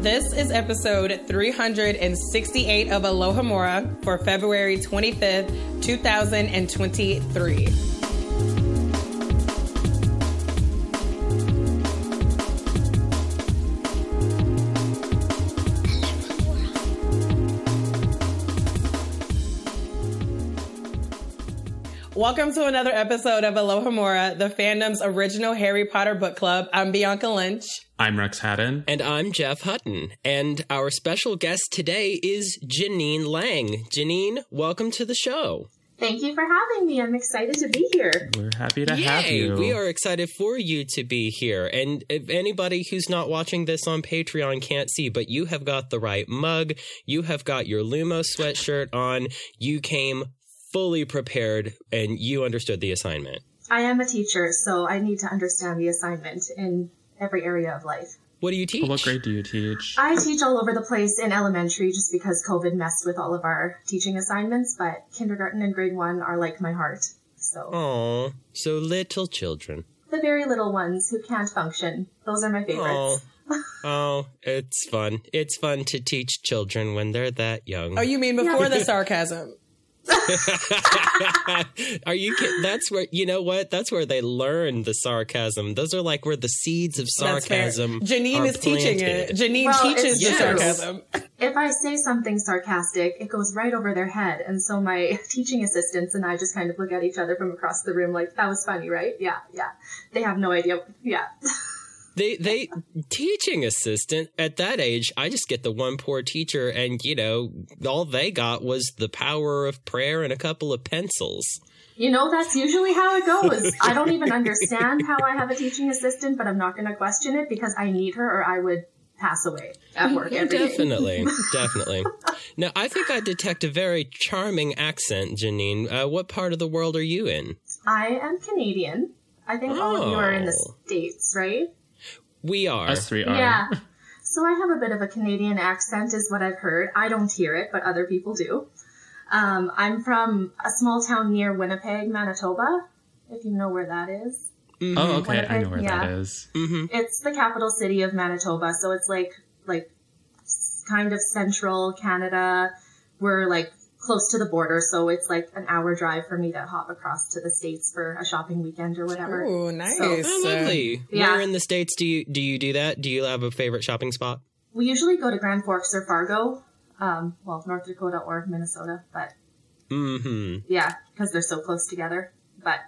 This is episode 368 of Alohomora for February 25th, 2023. Welcome to another episode of Alohomora, the fandom's original Harry Potter book club. I'm Bianca Lynch. I'm Rex Haddon. And I'm Jeff Hutton. And our special guest today is Janine Lang. Janine, welcome to the show. Thank you for having me. I'm excited to be here. We're happy to Yay, have you. We are excited for you to be here. And if anybody who's not watching this on Patreon can't see, but you have got the right mug, you have got your Lumos sweatshirt on, you came fully prepared and you understood the assignment. I am a teacher, so I need to understand the assignment in every area of life. What do you teach? What grade do you teach? I teach all over the place in elementary just because COVID messed with all of our teaching assignments, but kindergarten and grade one are like my heart. So, Oh, so little children. the very little ones who can't function, those are my favorites. Oh, oh, it's fun. It's fun to teach children when they're that young. Oh, you mean before the sarcasm? Are you kidding? That's where you know what? That's where they learn the sarcasm. Those are like where the seeds of sarcasm. Janine are is teaching it. Janine Well, teaches it's the true. sarcasm. If I say something sarcastic, it goes right over their head, and so my teaching assistants and I just kind of look at each other from across the room like, that was funny, right? Yeah, yeah. They have no idea. Yeah. They they teaching assistant at that age. I just get the one poor teacher, and you know all they got was the power of prayer and a couple of pencils. You know, that's usually how it goes. I don't even understand how I have a teaching assistant, but I'm not going to question it because I need her or I would pass away at work every day. Definitely, definitely. Now I think I detect a very charming accent, Janine. Uh, what part of the world are you in? I am Canadian. I think all of you are in the Oh. States, right? We are. Us three are. Yeah. So I have a bit of a Canadian accent, is what I've heard. I don't hear it, but other people do. Um, I'm from a small town near Winnipeg, Manitoba, if you know where that is. Oh, okay. I know where Yeah. that is. It's the capital city of Manitoba, so it's like like kind of central Canada. We're like close to the border, so it's like an hour drive for me to hop across to the states for a shopping weekend or whatever. Ooh, nice. So- Oh, lovely. Yeah. Where in the states do you do you do that? Do you have a favorite shopping spot? We usually go to Grand Forks or Fargo, um, well, North Dakota or Minnesota, but Mm-hmm. yeah, because they're so close together. But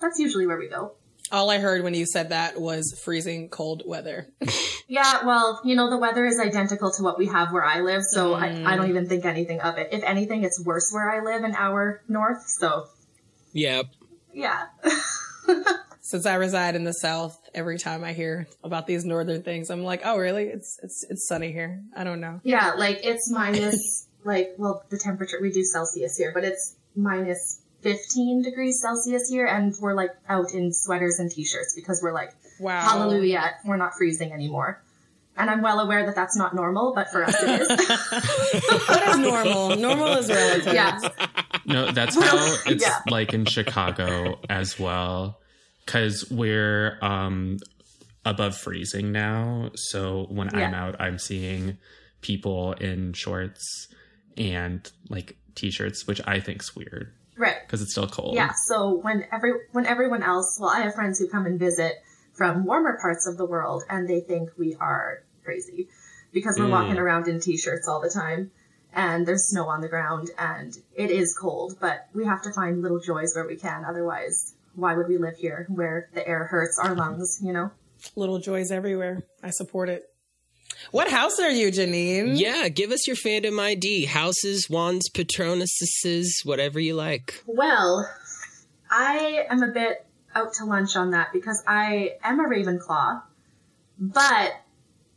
that's usually where we go. All I heard when you said that was freezing cold weather. Yeah, well, you know, the weather is identical to what we have where I live, so I, I don't mm. even think anything of it. If anything, it's worse where I live, an hour north, so Yep. yeah. Since I reside in the South, every time I hear about these northern things, I'm like, oh, really? It's it's it's sunny here. I don't know. Yeah, like it's minus, like, well, the temperature, we do Celsius here, but it's minus 15 degrees Celsius here, and we're like out in sweaters and t shirts because we're like, Wow. hallelujah, we're not freezing anymore. And I'm well aware that that's not normal, but for us it is. What is normal? normal is relative. yeah. No, that's how it's Yeah. like in Chicago as well. Because we're um, above freezing now. So when I'm out, I'm seeing people in shorts and like t-shirts, which I think's weird Right. because it's still cold. Yeah. So when every when everyone else, well, I have friends who come and visit from warmer parts of the world, and they think we are crazy because we're Mm. walking around in t-shirts all the time, and there's snow on the ground, and it is cold. But we have to find little joys where we can. Otherwise, why would we live here where the air hurts our lungs? You know. Little joys everywhere. I support it. What house are you, Janine? Yeah, give us your fandom ID. Houses, wands, patronuses, whatever you like. Well, I am a bit out to lunch on that because I am a Ravenclaw, but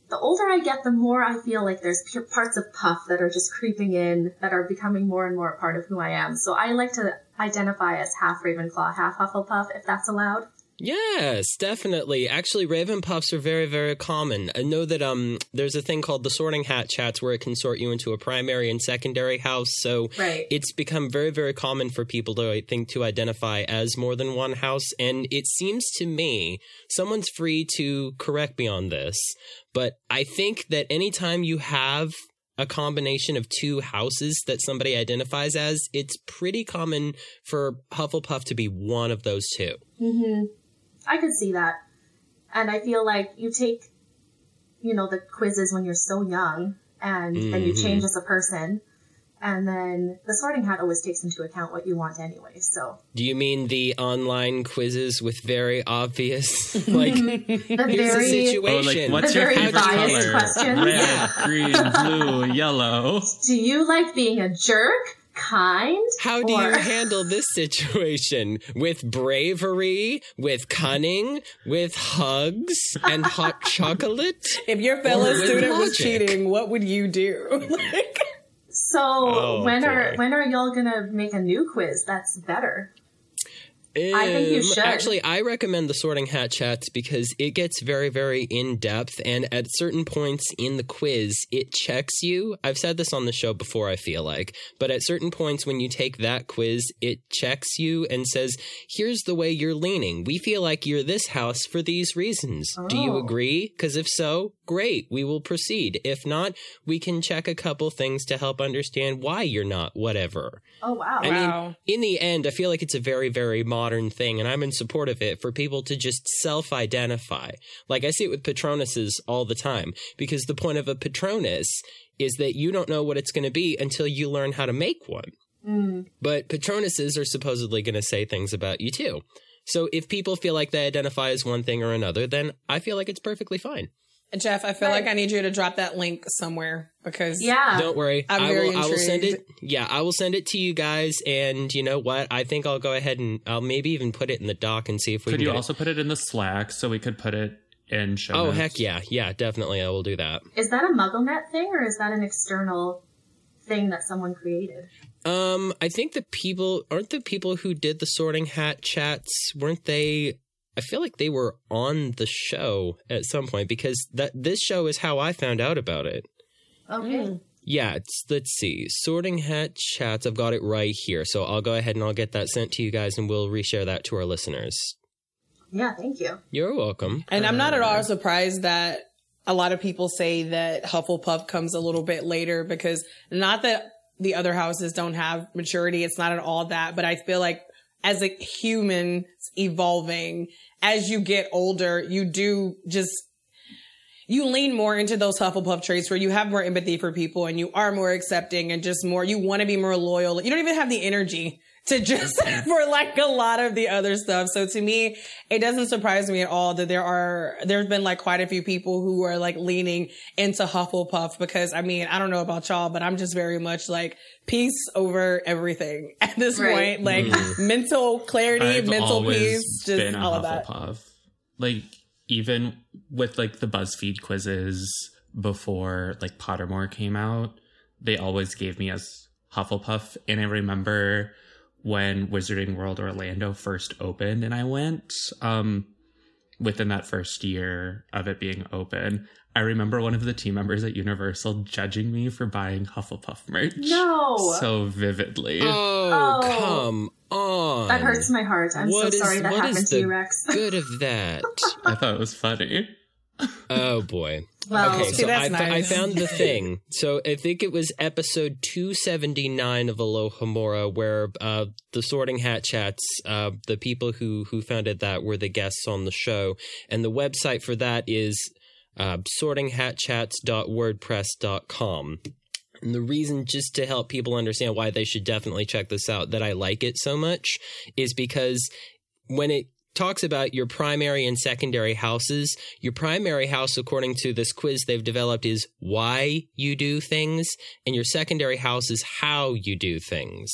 the older I get, the more I feel like there's parts of Puff that are just creeping in, that are becoming more and more a part of who I am. So I like to identify as half Ravenclaw, half Hufflepuff, if that's allowed. Yes, definitely. Actually, Raven Puffs are very, very common. I know that um, there's a thing called the Sorting Hat Chats where it can sort you into a primary and secondary house. So Right. it's become very, very common for people to, I think, to identify as more than one house. And it seems to me, someone's free to correct me on this, but I think that anytime you have a combination of two houses that somebody identifies as, it's pretty common for Hufflepuff to be one of those two. hmm I could see that. And I feel like you take, you know, the quizzes when you're so young and then you change mm-hmm. as a person. And then the sorting hat always takes into account what you want anyway. So Do you mean the online quizzes with very obvious, like, the here's the very, situation? Oh, like what's The your very favorite biased color? questions. Red, green, blue, yellow. do you like being a jerk? Kind? How do Or- you handle this situation? With bravery, with cunning, with hugs and hot chocolate? If your fellow student was cheating, what would you do? like, So Oh, when are when are y'all gonna make a new quiz that's better? I think you Um, should. Actually, I recommend the Sorting Hat Chats because it gets very, very in depth. And at certain points in the quiz, it checks you. I've said this on the show before, I feel like. But at certain points when you take that quiz, it checks you and says, here's the way you're leaning. We feel like you're this house for these reasons. Do you Oh. agree? Because if so, great, we will proceed. If not, we can check a couple things to help understand why you're not whatever. Oh wow. I Wow. mean, in the end, I feel like it's a very, very modern thing, and I'm in support of it for people to just self identify. Like I see it with Patronuses all the time, because the point of a Patronus is that you don't know what it's going to be until you learn how to make one. Mm. But Patronuses are supposedly going to say things about you too. So if people feel like they identify as one thing or another, then I feel like it's perfectly fine. Jeff, I feel Right. like I need you to drop that link somewhere because Yeah. Don't worry. I'm I very will I will send it yeah, I will send it to you guys and you know what? I think I'll go ahead and I'll maybe even put it in the doc and see if we Could can you get it- also put it in the Slack so we could put it in show Oh notes? heck yeah, yeah, definitely. I will do that. Is that a MuggleNet thing or is that an external thing that someone created? Um, I think the people aren't the people who did the Sorting Hat chats. Weren't they? I feel like they were on the show at some point because that this show is how I found out about it. Okay. Mm. Yeah, it's let's see, Sorting Hat chats. I've got it right here, so I'll go ahead and I'll get that sent to you guys, and we'll reshare that to our listeners. Yeah, thank you. You're welcome. And I'm not at all surprised that a lot of people say that Hufflepuff comes a little bit later because not that the other houses don't have maturity. It's not at all that, but I feel like as a human evolving, as you get older, you do just, you lean more into those Hufflepuff traits where you have more empathy for people and you are more accepting and just more, you want to be more loyal. You don't even have the energy to just for like a lot of the other stuff. So to me, it doesn't surprise me at all that there are, there's been like quite a few people who are like leaning into Hufflepuff because I mean, I don't know about y'all, but I'm just very much like peace over everything at this Right. point. Like mm-hmm. mental clarity, I've mental peace, just been a all of that. Hufflepuff. Like even with like the BuzzFeed quizzes before like Pottermore came out, they always gave me as Hufflepuff. And I remember when Wizarding World Orlando first opened, and I went um within that first year of it being open. I remember one of the team members at Universal judging me for buying Hufflepuff merch No. so vividly. Oh, Oh. come on. That hurts my heart. I'm What so is- sorry that what happened is to you, Rex. Good of that. I thought it was funny. Oh boy. Well, okay, See, so I, I found the thing. So I think it was episode 279 of Alohomora where uh, the Sorting Hat Chats, uh, the people who, who founded that were the guests on the show. And the website for that is uh, sortinghatchats.wordpress.com. And the reason, just to help people understand why they should definitely check this out, that I like it so much is because when it talks about your primary and secondary houses, your primary house, according to this quiz they've developed, is why you do things, and your secondary house is how you do things.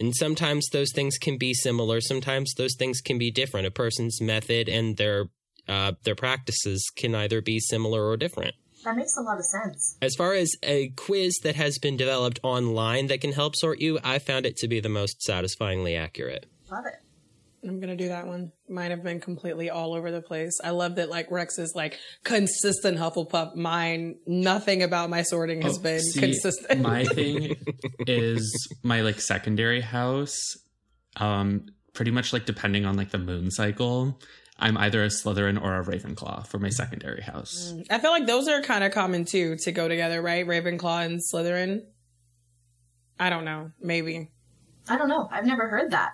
And sometimes those things can be similar, sometimes those things can be different. A person's method and their uh, their practices can either be similar or different. that makes a lot of sense. As far as a quiz that has been developed online that can help sort you, I found it to be the most satisfyingly accurate. Love it. I'm gonna do that one. Mine have been completely all over the place. I love that like Rex is like consistent Hufflepuff. Mine, nothing about my sorting has Oh, been see, consistent. my thing is my like secondary house. Um, pretty much like depending on like the moon cycle, I'm either a Slytherin or a Ravenclaw for my secondary house. I feel like those are kind of common too to go together, right? Ravenclaw and Slytherin. I don't know. Maybe I don't know. I've never heard that.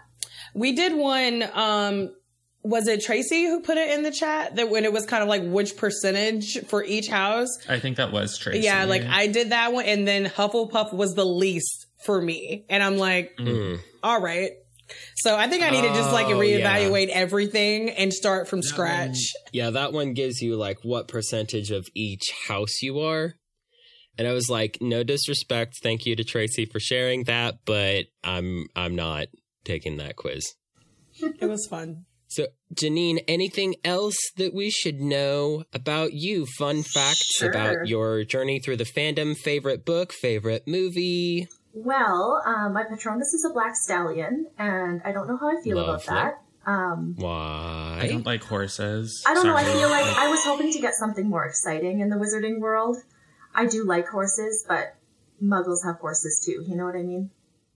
We did one. Um, was it Tracy who put it in the chat that when it was kind of like which percentage for each house? I think that was Tracy. Yeah, like I did that one, and then Hufflepuff was the least for me, and I'm like, Mm. all right. So I think I need to just like Oh, yeah. reevaluate everything and start from scratch. Yeah, that one gives you like what percentage of each house you are. And I was like, no disrespect, thank you to Tracy for sharing that, but I'm I'm not taking that quiz. It was fun. So, Janine, anything else that we should know about you? Fun facts Sure. about your journey through the fandom, favorite book, favorite movie. Well, um, my Patronus is a black stallion, and I don't know how I feel about Lovely. that. Um, Why? I don't like horses. I don't know. I feel like I was hoping to get something more exciting in the wizarding world. I do like horses, but muggles have horses too. You know what I mean?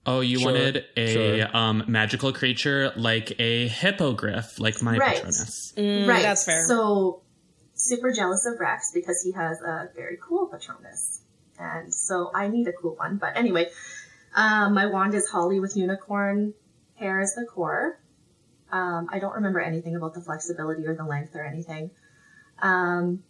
Oh, you Sure, wanted a sure. um magical creature like a hippogriff, like my Right. Patronus. Mm, right. That's fair. So, super jealous of Rex because he has a very cool Patronus. And so I need a cool one. But anyway, um, my wand is holly with unicorn hair as the core. Um, I don't remember anything about the flexibility or the length or anything. Um,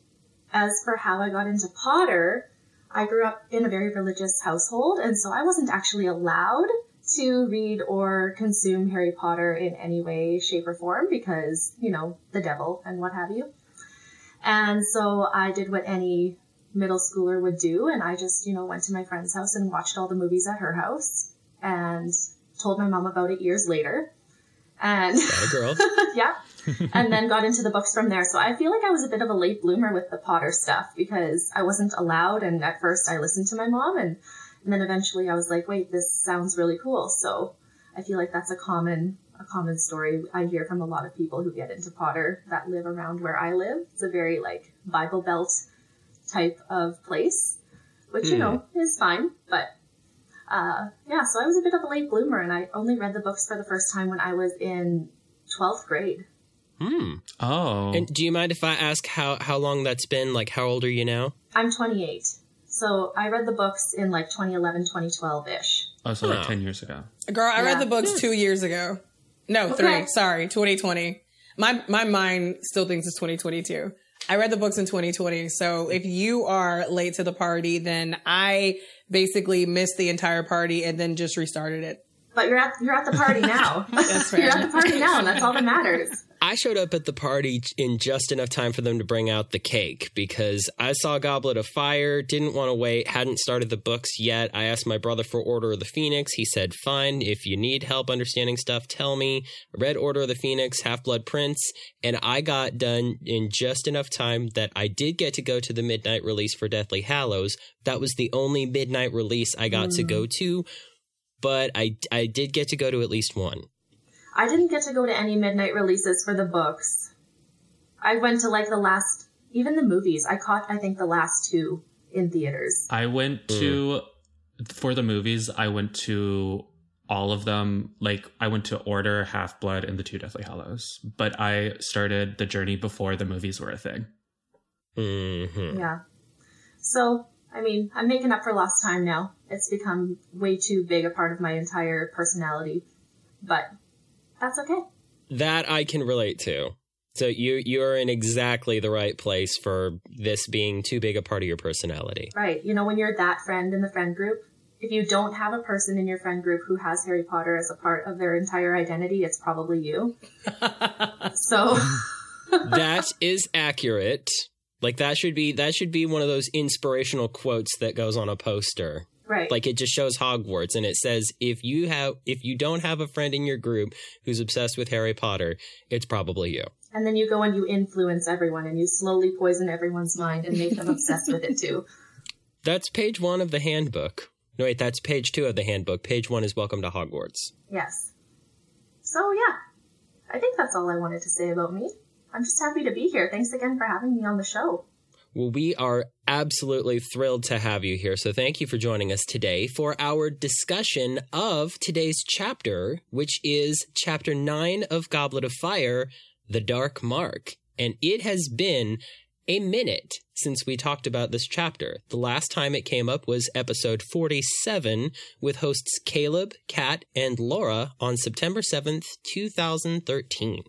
as for how I got into Potter, I grew up in a very religious household, and so I wasn't actually allowed to read or consume Harry Potter in any way, shape, or form because, you know, the devil and what have you. And so I did what any middle schooler would do, and I just, you know, went to my friend's house and watched all the movies at her house and told my mom about it years later. And a girl. yeah. And then got into the books from there. So I feel like I was a bit of a late bloomer with the Potter stuff because I wasn't allowed. And at first I listened to my mom and, and then eventually I was like, wait, this sounds really cool. So I feel like that's a common, a common story I hear from a lot of people who get into Potter that live around where I live. It's a very like Bible Belt type of place, which, you Hmm. know, is fine. But uh, yeah, so I was a bit of a late bloomer and I only read the books for the first time when I was in 12th grade. Hmm. Oh, And do you mind if I ask how how long that's been? Like, how old are you now? I'm 28. So I read the books in like 2011, 2012 ish. oh, so like Huh. ten years ago. Girl, I read the books two years ago. No, three. Sorry, 2020. My my mind still thinks it's 2022. I read the books in 2020. So if you are late to the party, then I basically missed the entire party and then just restarted it. But you're at you're at the party now. That's fair. you're at the party now, and that's all that matters. I showed up at the party in just enough time for them to bring out the cake because I saw Goblet of Fire, didn't want to wait, hadn't started the books yet. I asked my brother for Order of the Phoenix. He said, fine, if you need help understanding stuff, tell me. I read Order of the Phoenix, Half Blood Prince, and I got done in just enough time that I did get to go to the midnight release for Deathly Hallows. That was the only midnight release I got to hmm. go to, but I, I did get to go to at least one. I didn't get to go to any midnight releases for the books. I went to like the last, even the movies. I caught, I think, the last two in theaters. I went to for the movies. I went to all of them. Like I went to Order, Half Blood, and the Two Deathly Hallows. But I started the journey before the movies were a thing. hmm Yeah. So, I mean, I'm making up for lost time now. It's become way too big a part of my entire personality. But that's okay. That I can relate to. So you you're in exactly the right place for this being too big a part of your personality. Right. You know, when you're that friend in the friend group, if you don't have a person in your friend group who has Harry Potter as a part of their entire identity, it's probably you. so, that is accurate. Like that should be that should be one of those inspirational quotes that goes on a poster. Right. Like it just shows Hogwarts and it says if you have if you don't have a friend in your group who's obsessed with Harry Potter, it's probably you. and then you go and you influence everyone and you slowly poison everyone's mind and make them obsessed with it too. That's page 1 of the handbook. No wait, that's page 2 of the handbook. Page 1 is Welcome to Hogwarts. Yes. So, yeah. I think that's all I wanted to say about me. I'm just happy to be here. Thanks again for having me on the show. Well, we are absolutely thrilled to have you here. So thank you for joining us today for our discussion of today's chapter, which is chapter 9 of Goblet of Fire, The Dark Mark. And it has been a minute since we talked about this chapter. The last time it came up was episode 47 with hosts Caleb, Kat, and Laura on September 7th, 2013.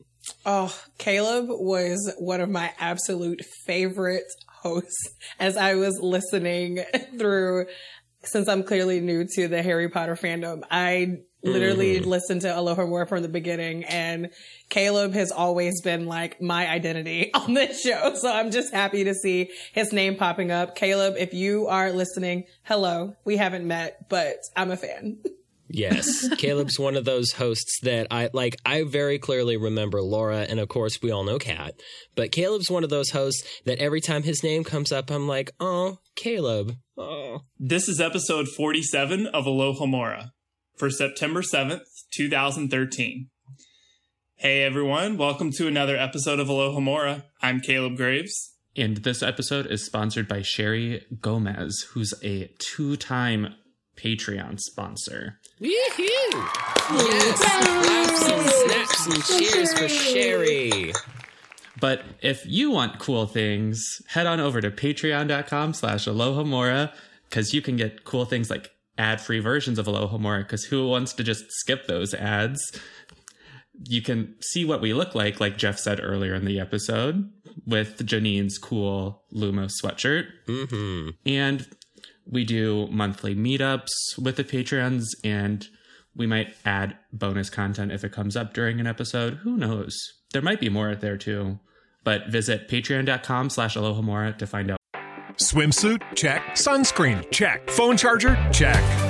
Oh, Caleb was one of my absolute favorite hosts as I was listening through, since I'm clearly new to the Harry Potter fandom. I literally mm-hmm. listened to Alohomora from the beginning and Caleb has always been like my identity on this show. So I'm just happy to see his name popping up. Caleb, if you are listening, hello. We haven't met, but I'm a fan. Yes, Caleb's one of those hosts that I like. I very clearly remember Laura, and of course, we all know Kat. But Caleb's one of those hosts that every time his name comes up, I'm like, oh, Caleb. Oh. This is episode 47 of Alohomora for September 7th, 2013. Hey everyone, welcome to another episode of Alohomora. I'm Caleb Graves. And this episode is sponsored by Sherry Gomez, who's a two time Patreon sponsor. Woohoo! Yes! Claps and snaps and cheers for Sherry. But if you want cool things, head on over to patreon.com slash alohomora because you can get cool things like ad-free versions of Alohomora because who wants to just skip those ads? You can see what we look like, like Jeff said earlier in the episode, with Janine's cool Lumos sweatshirt. Mm-hmm. And we do monthly meetups with the patrons and we might add bonus content if it comes up during an episode who knows there might be more out there too but visit patreon.com slash alohomora to find out Swimsuit? Check. Sunscreen? Check. Phone charger? Check.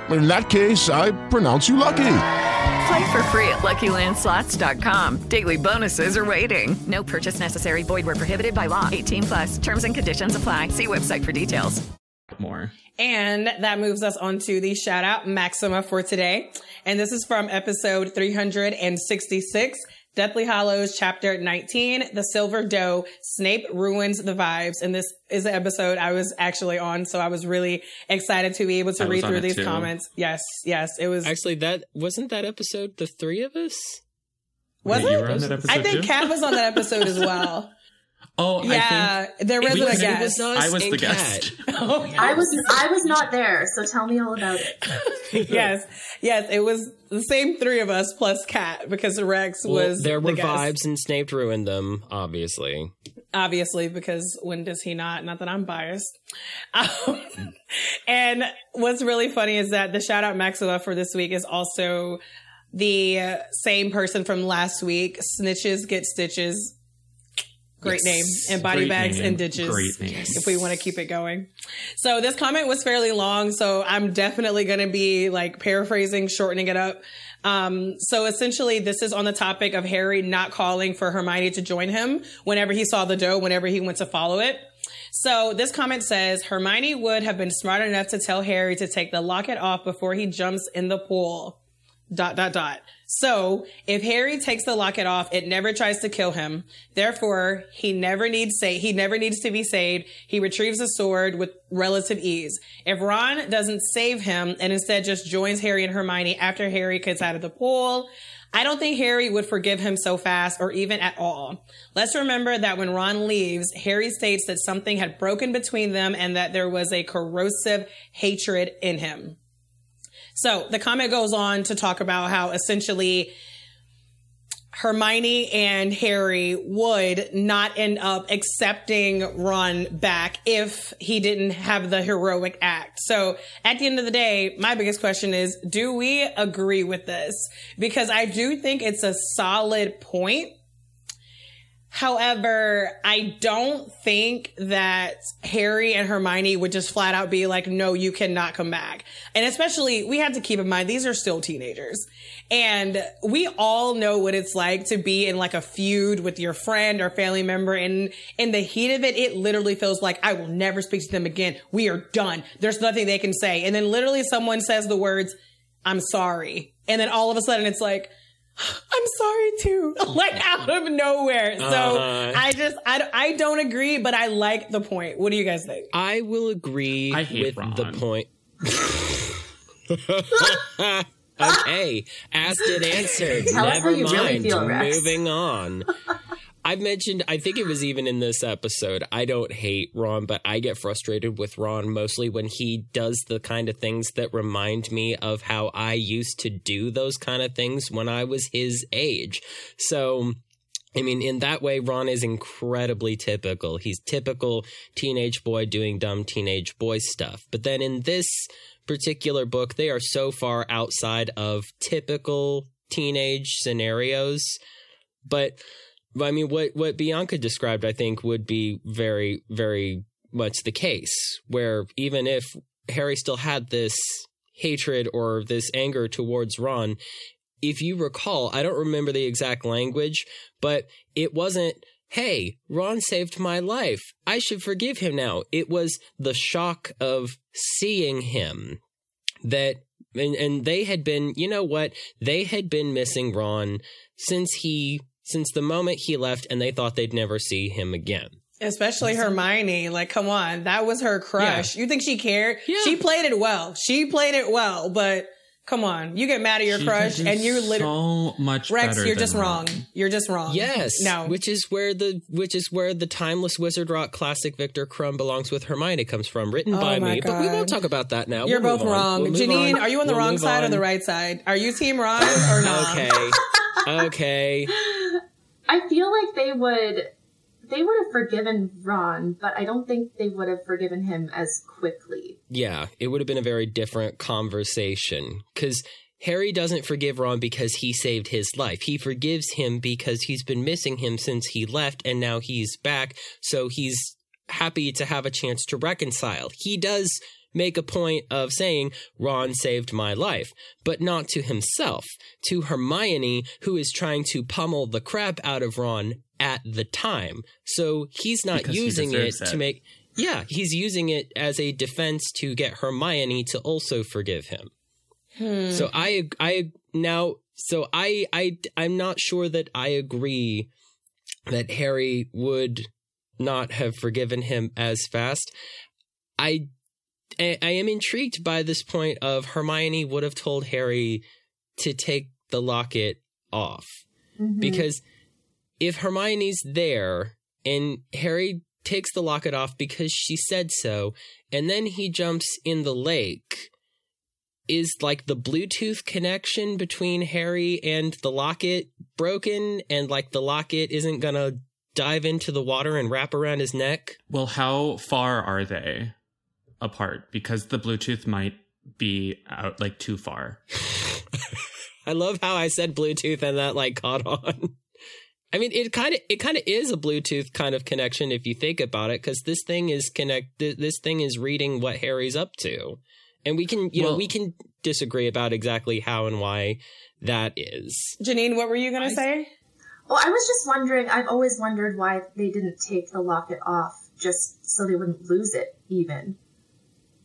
In that case, I pronounce you lucky. Play for free at LuckyLandSlots.com. Daily bonuses are waiting. No purchase necessary. Void where prohibited by law. 18 plus. Terms and conditions apply. See website for details. more And that moves us on to the shout out maxima for today. And this is from episode 366. Deathly Hallows, chapter 19, The Silver Doe, Snape Ruins the Vibes. And this is an episode I was actually on, so I was really excited to be able to I read through these too. comments. Yes, yes, it was. Actually, that wasn't that episode the three of us? was Wait, you it? were on that episode I think too? Kat was on that episode as well. Oh, yeah, there was It a guest. was I was the guest. Kat. I was I was not there, so tell me all about it. yes, yes, it was the same three of us plus Kat because Rex Well, was there were the guest. vibes, and Snape ruined them. Obviously, obviously because when does he not not that i'm biased um, and what's really funny is that the shout out maxima for this week is also the uh, same person from last week snitches get stitches great Yes. name and body Great bags name. and ditches Great name. if we want to keep it going so this comment was fairly long so i'm definitely going to be like paraphrasing shortening it up um, so essentially this is on the topic of harry not calling for hermione to join him whenever he saw the doe whenever he went to follow it so this comment says hermione would have been smart enough to tell harry to take the locket off before he jumps in the pool dot dot dot. So if Harry takes the locket off, it never tries to kill him. Therefore, he never needs say he never needs to be saved. He retrieves the sword with relative ease. If Ron doesn't save him and instead just joins Harry and Hermione after Harry gets out of the pool, I don't think Harry would forgive him so fast or even at all. Let's remember that when Ron leaves, Harry states that something had broken between them and that there was a corrosive hatred in him. So the comment goes on to talk about how essentially Hermione and Harry would not end up accepting Ron back if he didn't have the heroic act. So at the end of the day, my biggest question is, do we agree with this? Because I do think it's a solid point. However, I don't think that Harry and Hermione would just flat out be like, no, you cannot come back. And especially, we have to keep in mind, these are still teenagers. And we all know what it's like to be in like a feud with your friend or family member. And in the heat of it, it literally feels like I will never speak to them again. We are done. There's nothing they can say. And then literally someone says the words, I'm sorry. And then all of a sudden it's like, I'm sorry too, like out of nowhere. So Uh-huh. I just, I, I don't agree, but I like the point. What do you guys think? I will agree I with Ron. the point. okay, asked and answered. Never how you really mind. feel, Moving on. I've mentioned, I think it was even in this episode, I don't hate Ron, but I get frustrated with Ron mostly when he does the kind of things that remind me of how I used to do those kind of things when I was his age. So, I mean, in that way, Ron is incredibly typical. He's typical teenage boy doing dumb teenage boy stuff. But then in this particular book, they are so far outside of typical teenage scenarios. But I mean, what what Bianca described, I think, would be very, very much the case. Where even if Harry still had this hatred or this anger towards Ron, if you recall, I don't remember the exact language, but it wasn't, hey, Ron saved my life. I should forgive him now. It was the shock of seeing him that, and, and they had been, you know what? They had been missing Ron since he, since the moment he left, and they thought they'd never see him again. Especially Hermione. Like, come on. That was her crush. You think she cared? Yeah. She played it well. She played it well, but come on. You get mad at your She crush could do and you're literally. so much Rex, better you're just than wrong. Ron. You're just wrong. Yes. No. Which is where the which is where the timeless Wizard Rock classic Viktor Krum belongs with Hermione comes from, written Oh by my me. But we won't talk about that now. You're We'll both wrong. We'll Janine, on. are you on the We'll wrong move side or the right side? Are you team Ron or not? Okay. okay. I feel like they would they would have forgiven Ron, but I don't think they would have forgiven him as quickly. Yeah, it would have been a very different conversation because Harry doesn't forgive Ron because he saved his life. He forgives him because he's been missing him since he left and now he's back. So he's happy to have a chance to reconcile. He does make a point of saying, Ron saved my life, but not to himself, to Hermione, who is trying to pummel the crap out of Ron at the time. So he's not Because he using it deserves to make. Yeah, he's using it as a defense to get Hermione to also forgive him. Hmm. So I I now so I I I'm not sure that I agree that Harry would not have forgiven him as fast. I I I am intrigued by this point of Hermione would have told Harry to take the locket off Mhm. because if Hermione's there and Harry takes the locket off because she said so, and then he jumps in the lake. Is like the Bluetooth connection between Harry and the locket broken, and like the locket isn't gonna dive into the water and wrap around his neck? Well, how far are they apart? Because the Bluetooth might be out like too far. I love how I said Bluetooth and that like caught on. I mean, it kind of it kind of is a Bluetooth kind of connection if you think about it, because this thing is connect. This thing is reading what Harry's up to, and we can you know we can disagree about exactly how and why that is. Janine, what were you gonna say? Well, I was just wondering. I've always wondered why they didn't take the locket off just so they wouldn't lose it. Even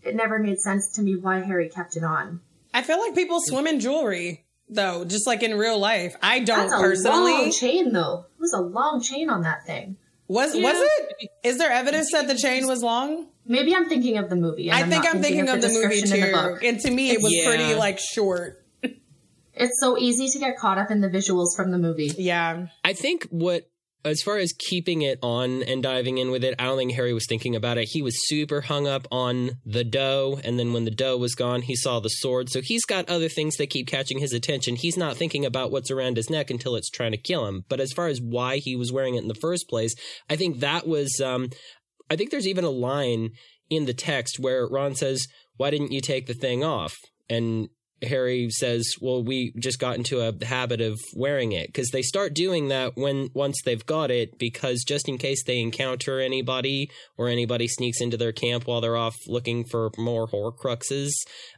it never made sense to me why Harry kept it on. I feel like people swim in jewelry though, just like in real life. I don't That's a personally. long chain, though. It was a long chain on that thing. Was was it? Is there evidence that the chain was long? Maybe I'm thinking of the movie. and I think I'm thinking of the movie too. the. And to me, it was Yeah. pretty like short. It's so easy to get caught up in the visuals from the movie. Yeah. I think what as far as keeping it on and diving in with it, I don't think Harry was thinking about it. He was super hung up on the doe, and then when the doe was gone, he saw the sword. So he's got other things that keep catching his attention. He's not thinking about what's around his neck until it's trying to kill him. But as far as why he was wearing it in the first place, I think that was. Um, I think there's even a line in the text where Ron says, "Why didn't you take the thing off?" and Harry says, "Well, we just got into a habit of wearing it because they start doing that when once they've got it because just in case they encounter anybody or anybody sneaks into their camp while they're off looking for more Horcruxes,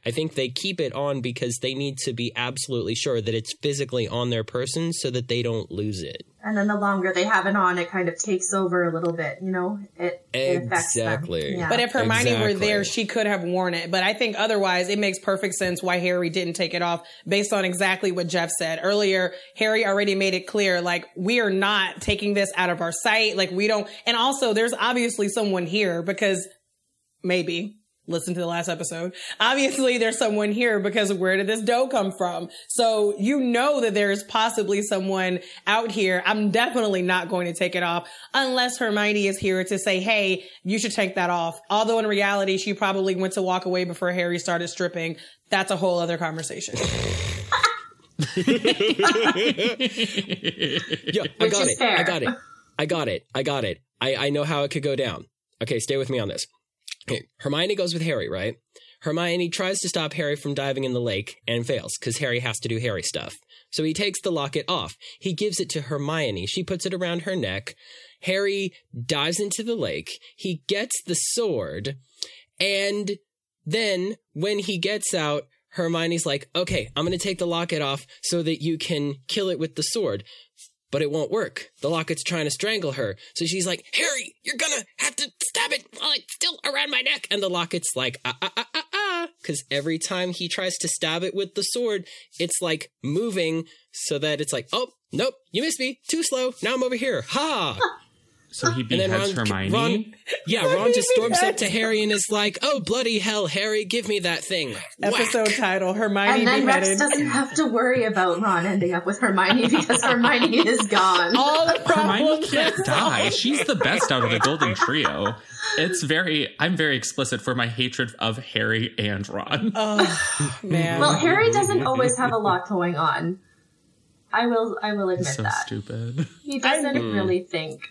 I think they keep it on because they need to be absolutely sure that it's physically on their person so that they don't lose it." And then the longer they have it on, it kind of takes over a little bit. You know, it, it affects them. Exactly. Yeah. But if Hermione were there, she could have worn it. But I think otherwise, it makes perfect sense why Harry didn't take it off based on exactly what Jeff said earlier. Harry already made it clear, like, we are not taking this out of our sight. Like, we don't, and also there's obviously someone here because maybe. Listen to the last episode. Obviously, there's someone here because where did this doe come from? So you know that there is possibly someone out here. I'm definitely not going to take it off unless Hermione is here to say, "Hey, you should take that off." Although in reality, she probably went to walk away before Harry started stripping. That's a whole other conversation. Yeah, I got it. fair. I got it. I got it. I got it. I, I know how it could go down. Okay, stay with me on this. Okay, Hermione goes with Harry, right? Hermione tries to stop Harry from diving in the lake and fails because Harry has to do Harry stuff. So he takes the locket off. He gives it to Hermione. She puts it around her neck. Harry dives into the lake. He gets the sword. And then when he gets out, Hermione's like, okay, I'm going to take the locket off so that you can kill it with the sword. But it won't work. The locket's trying to strangle her. So she's like, Harry, you're gonna have to stab it while it's still around my neck. And the locket's like, ah, ah, ah, ah, ah. Cause every time he tries to stab it with the sword, it's like moving so that it's like, oh, nope, you missed me. Too slow. Now I'm over here. Ha! So he And then beheads Ron- Hermione. Ron- yeah, Ron just storms up to Harry and is like, "Oh bloody hell, Harry, give me that thing!" Episode title: Hermione And then Rex doesn't have to worry about Ron ending up with Hermione because Hermione is gone. All the Hermione problems. can't die. She's the best out of the Golden Trio. It's very. I'm very explicit for my hatred of Harry and Ron. Oh man. Well, Harry doesn't always have a lot going on. I will. I will admit so that stupid. he doesn't I- really think.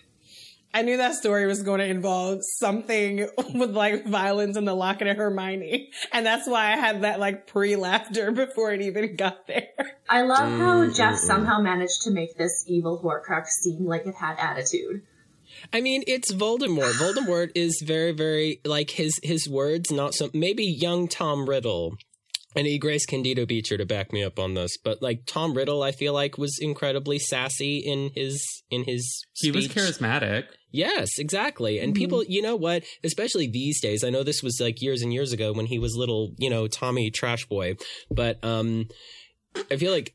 I knew that story was going to involve something with like violence in the locket of Hermione. And that's why I had that like pre laughter before it even got there. I love how Mm, Jeff somehow managed to make this evil Horcrux seem like it had attitude. I mean, it's Voldemort. Voldemort is very, very like his his words. Not so maybe young Tom Riddle. Need Grace Candido Beecher to back me up on this, but like Tom Riddle, I feel like was incredibly sassy in his in his. He was charismatic. Yes, exactly. And people, you know what? Especially these days, I know this was like years and years ago when he was little, you know, Tommy Trash Boy, but um, I feel like,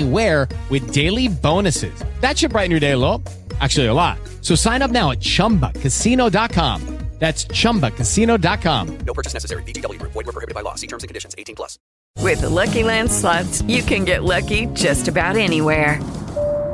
with daily bonuses. That should brighten your day a little. Actually, a lot. So sign up now at chumbacasino.com. That's chumbacasino.com. No purchase necessary. VGW Group. Void were prohibited by law. See terms and conditions. 18 plus. With the Lucky Land slots, you can get lucky just about anywhere.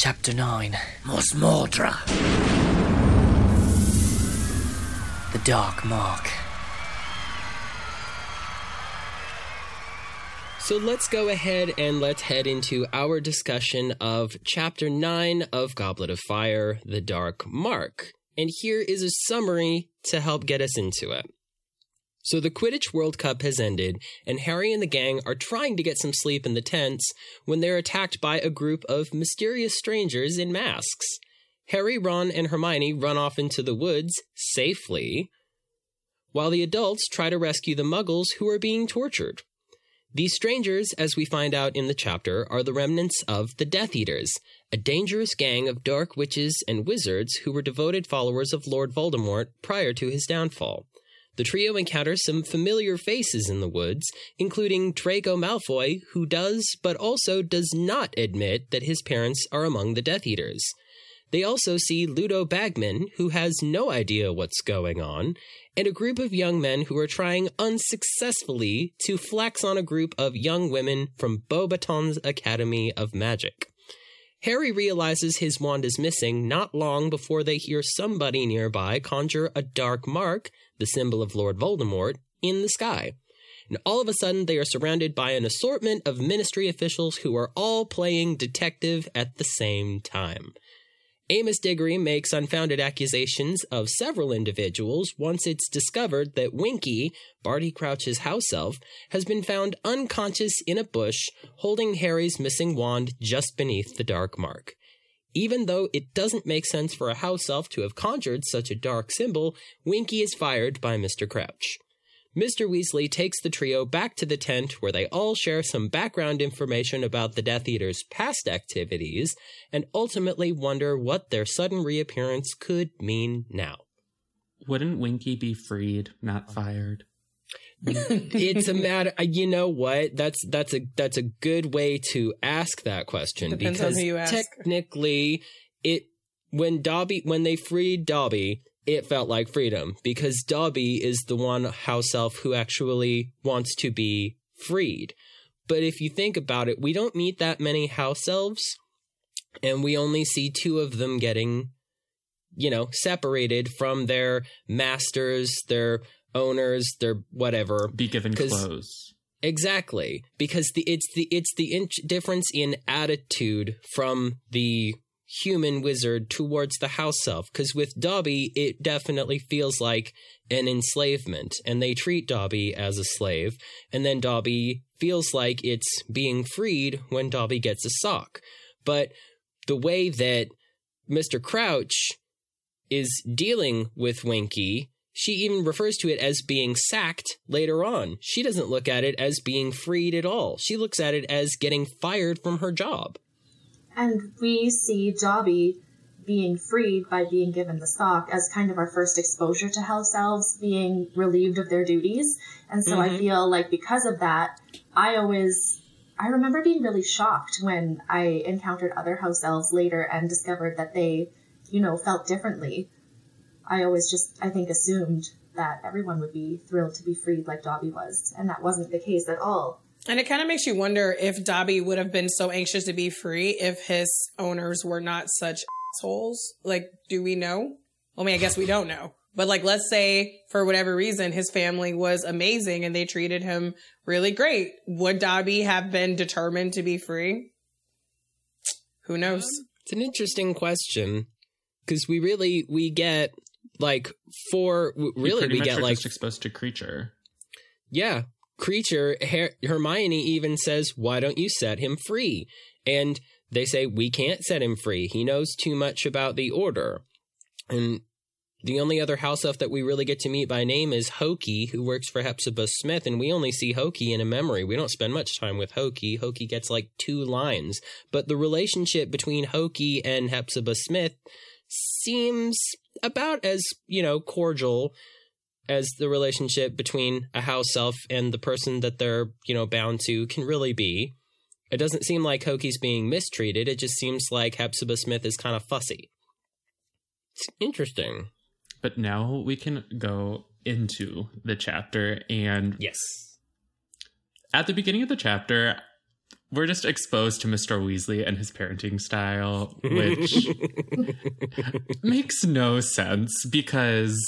Chapter 9 Morsmordre. The Dark Mark. So let's go ahead and let's head into our discussion of Chapter 9 of Goblet of Fire, The Dark Mark. And here is a summary to help get us into it. So the Quidditch World Cup has ended, and Harry and the gang are trying to get some sleep in the tents when they're attacked by a group of mysterious strangers in masks. Harry, Ron, and Hermione run off into the woods safely, while the adults try to rescue the muggles who are being tortured. These strangers, as we find out in the chapter, are the remnants of the Death Eaters, a dangerous gang of dark witches and wizards who were devoted followers of Lord Voldemort prior to his downfall. The trio encounters some familiar faces in the woods, including Draco Malfoy, who does but also does not admit that his parents are among the Death Eaters. They also see Ludo Bagman, who has no idea what's going on, and a group of young men who are trying unsuccessfully to flex on a group of young women from Beauxbatons Academy of Magic. Harry realizes his wand is missing not long before they hear somebody nearby conjure a dark mark, the symbol of Lord Voldemort, in the sky. And all of a sudden, they are surrounded by an assortment of ministry officials who are all playing detective at the same time. Amos Diggory makes unfounded accusations of several individuals once it's discovered that Winky, Barty Crouch's house elf, has been found unconscious in a bush holding Harry's missing wand just beneath the dark mark. Even though it doesn't make sense for a house elf to have conjured such a dark symbol, Winky is fired by Mr. Crouch. Mr. Weasley takes the trio back to the tent where they all share some background information about the Death Eater's past activities and ultimately wonder what their sudden reappearance could mean now. Wouldn't Winky be freed, not fired? it's a matter uh, you know what that's that's a that's a good way to ask that question Depends on because who you ask. technically it when Dobby when they freed Dobby it felt like freedom because Dobby is the one house elf who actually wants to be freed. But if you think about it, we don't meet that many house elves, and we only see two of them getting, you know, separated from their masters, their owners, their whatever. Be given clothes. Exactly, because the it's the it's the in- difference in attitude from the human wizard towards the house elf. Because with Dobby, it definitely feels like an enslavement, and they treat Dobby as a slave. And then Dobby feels like it's being freed when Dobby gets a sock. But the way that Mr. Crouch is dealing with Winky, she even refers to it as being sacked later on. She doesn't look at it as being freed at all. She looks at it as getting fired from her job. And we see Dobby being freed by being given the stock as kind of our first exposure to house elves being relieved of their duties. And so I Mhm. feel like because of that, I always, I remember being really shocked when I encountered other house elves later and discovered that they, you know, felt differently. I always just, I think, assumed that everyone would be thrilled to be freed like Dobby was. And that wasn't the case at all. And it kind of makes you wonder if Dobby would have been so anxious to be free if his owners were not such assholes. Like, do we know? I mean, I guess we don't know. But like, let's say for whatever reason, his family was amazing and they treated him really great. Would Dobby have been determined to be free? Who knows? Um, it's an interesting question because we really we get like four. Really, we get like just exposed to creature. yeah, creature. Her- Hermione even says, "Why don't you set him free?" And they say, "We can't set him free. He knows too much about the order." And the only other house elf that we really get to meet by name is Hokey, who works for Hepzibah Smith, and we only see Hokey in a memory. We don't spend much time with Hokey. Hokey gets like two lines, but the relationship between Hokey and Hepzibah Smith seems about as you know cordial as the relationship between a house elf and the person that they're you know bound to can really be. It doesn't seem like Hokey's being mistreated. It just seems like Hepzibah Smith is kind of fussy. It's interesting. But now we can go into the chapter and yes. At the beginning of the chapter, we're just exposed to Mr. Weasley and his parenting style, which makes no sense because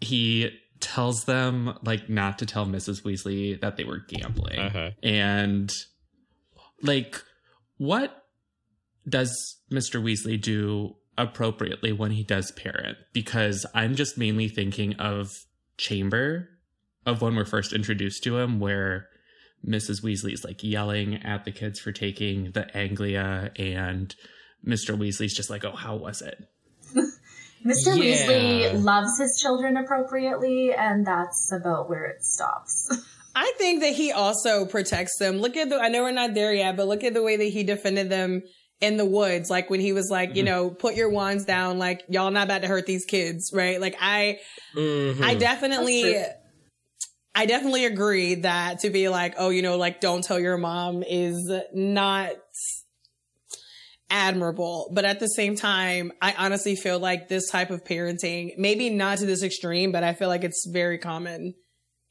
he tells them like not to tell Mrs. Weasley that they were gambling. Uh-huh. And like what does Mr. Weasley do appropriately when he does parent? Because I'm just mainly thinking of Chamber of when we're first introduced to him where Mrs. Weasley's like yelling at the kids for taking the Anglia and Mr. Weasley's just like, "Oh, how was it?" Mr. Yeah. Weasley loves his children appropriately, and that's about where it stops. I think that he also protects them. Look at the, I know we're not there yet, but look at the way that he defended them in the woods. Like when he was like, you know, put your wands down, like y'all not about to hurt these kids, right? Like I, Mm-hmm. I definitely, I definitely agree that to be like, oh, you know, like don't tell your mom is not admirable. But at the same time, I honestly feel like this type of parenting, maybe not to this extreme, but I feel like it's very common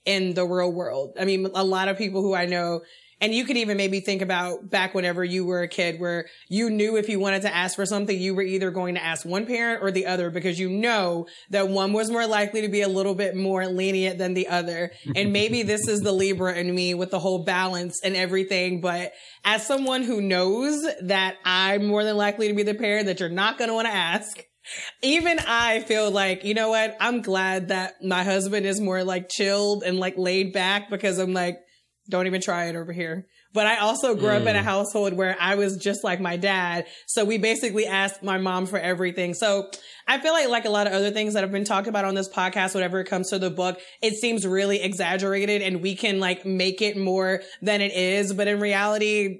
in the real world. I mean, a lot of people who I know, and you could even maybe think about back whenever you were a kid where you knew if you wanted to ask for something, you were either going to ask one parent or the other because you know that one was more likely to be a little bit more lenient than the other. And maybe this is the Libra in me with the whole balance and everything. But as someone who knows that I'm more than likely to be the parent that you're not going to want to ask, even I feel like, you know what? I'm glad that my husband is more like chilled and like laid back because I'm like, don't even try it over here. But I also grew up in a Mm. household where I was just like my dad. So we basically asked my mom for everything. So I feel like, like a lot of other things that have been talked about on this podcast, whenever it comes to the book, it seems really exaggerated and we can like make it more than it is. But in reality,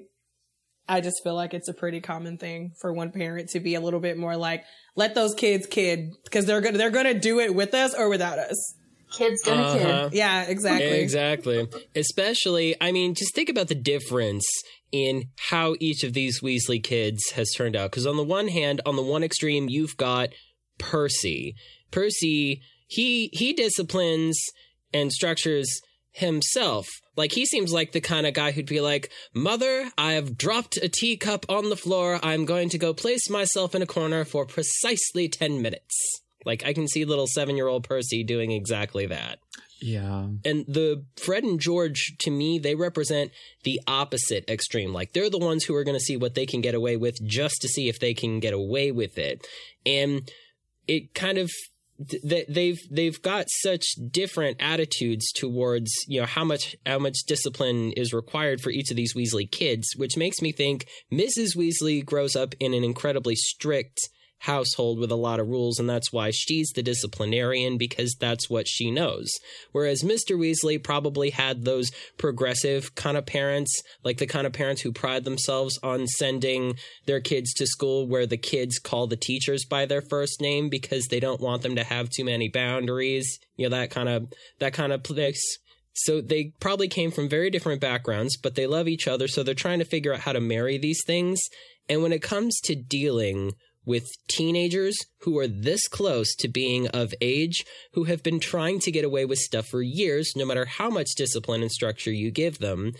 I just feel like it's a pretty common thing for one parent to be a little bit more like, let those kids kid because they're gonna they're gonna do it with us or without us. Kids gonna Uh-huh. kid. Yeah, exactly. Exactly. Especially, I mean, just think about the difference in how each of these Weasley kids has turned out. Because on the one hand, on the one extreme, you've got Percy. Percy, he he disciplines and structures himself. Like he seems like the kind of guy who'd be like, "Mother, I have dropped a teacup on the floor. I'm going to go place myself in a corner for precisely 10 minutes." Like I can see little 7-year-old Percy doing exactly that Yeah. and the Fred and George to me they represent the opposite extreme like they're the ones who are going to see what they can get away with just to see if they can get away with it and it kind of th- they've they've got such different attitudes towards you know how much how much discipline is required for each of these Weasley kids which makes me think Mrs. Weasley grows up in an incredibly strict household with a lot of rules, and that's why she's the disciplinarian because that's what she knows. Whereas Mr. Weasley probably had those progressive kind of parents, like the kind of parents who pride themselves on sending their kids to school where the kids call the teachers by their first name because they don't want them to have too many boundaries. You know, that kind of, that kind of place. So they probably came from very different backgrounds, but they love each other. So they're trying to figure out how to marry these things. And when it comes to dealing with teenagers who are this close to being of age, who have been trying to get away with stuff for years, no matter how much discipline and structure you give them,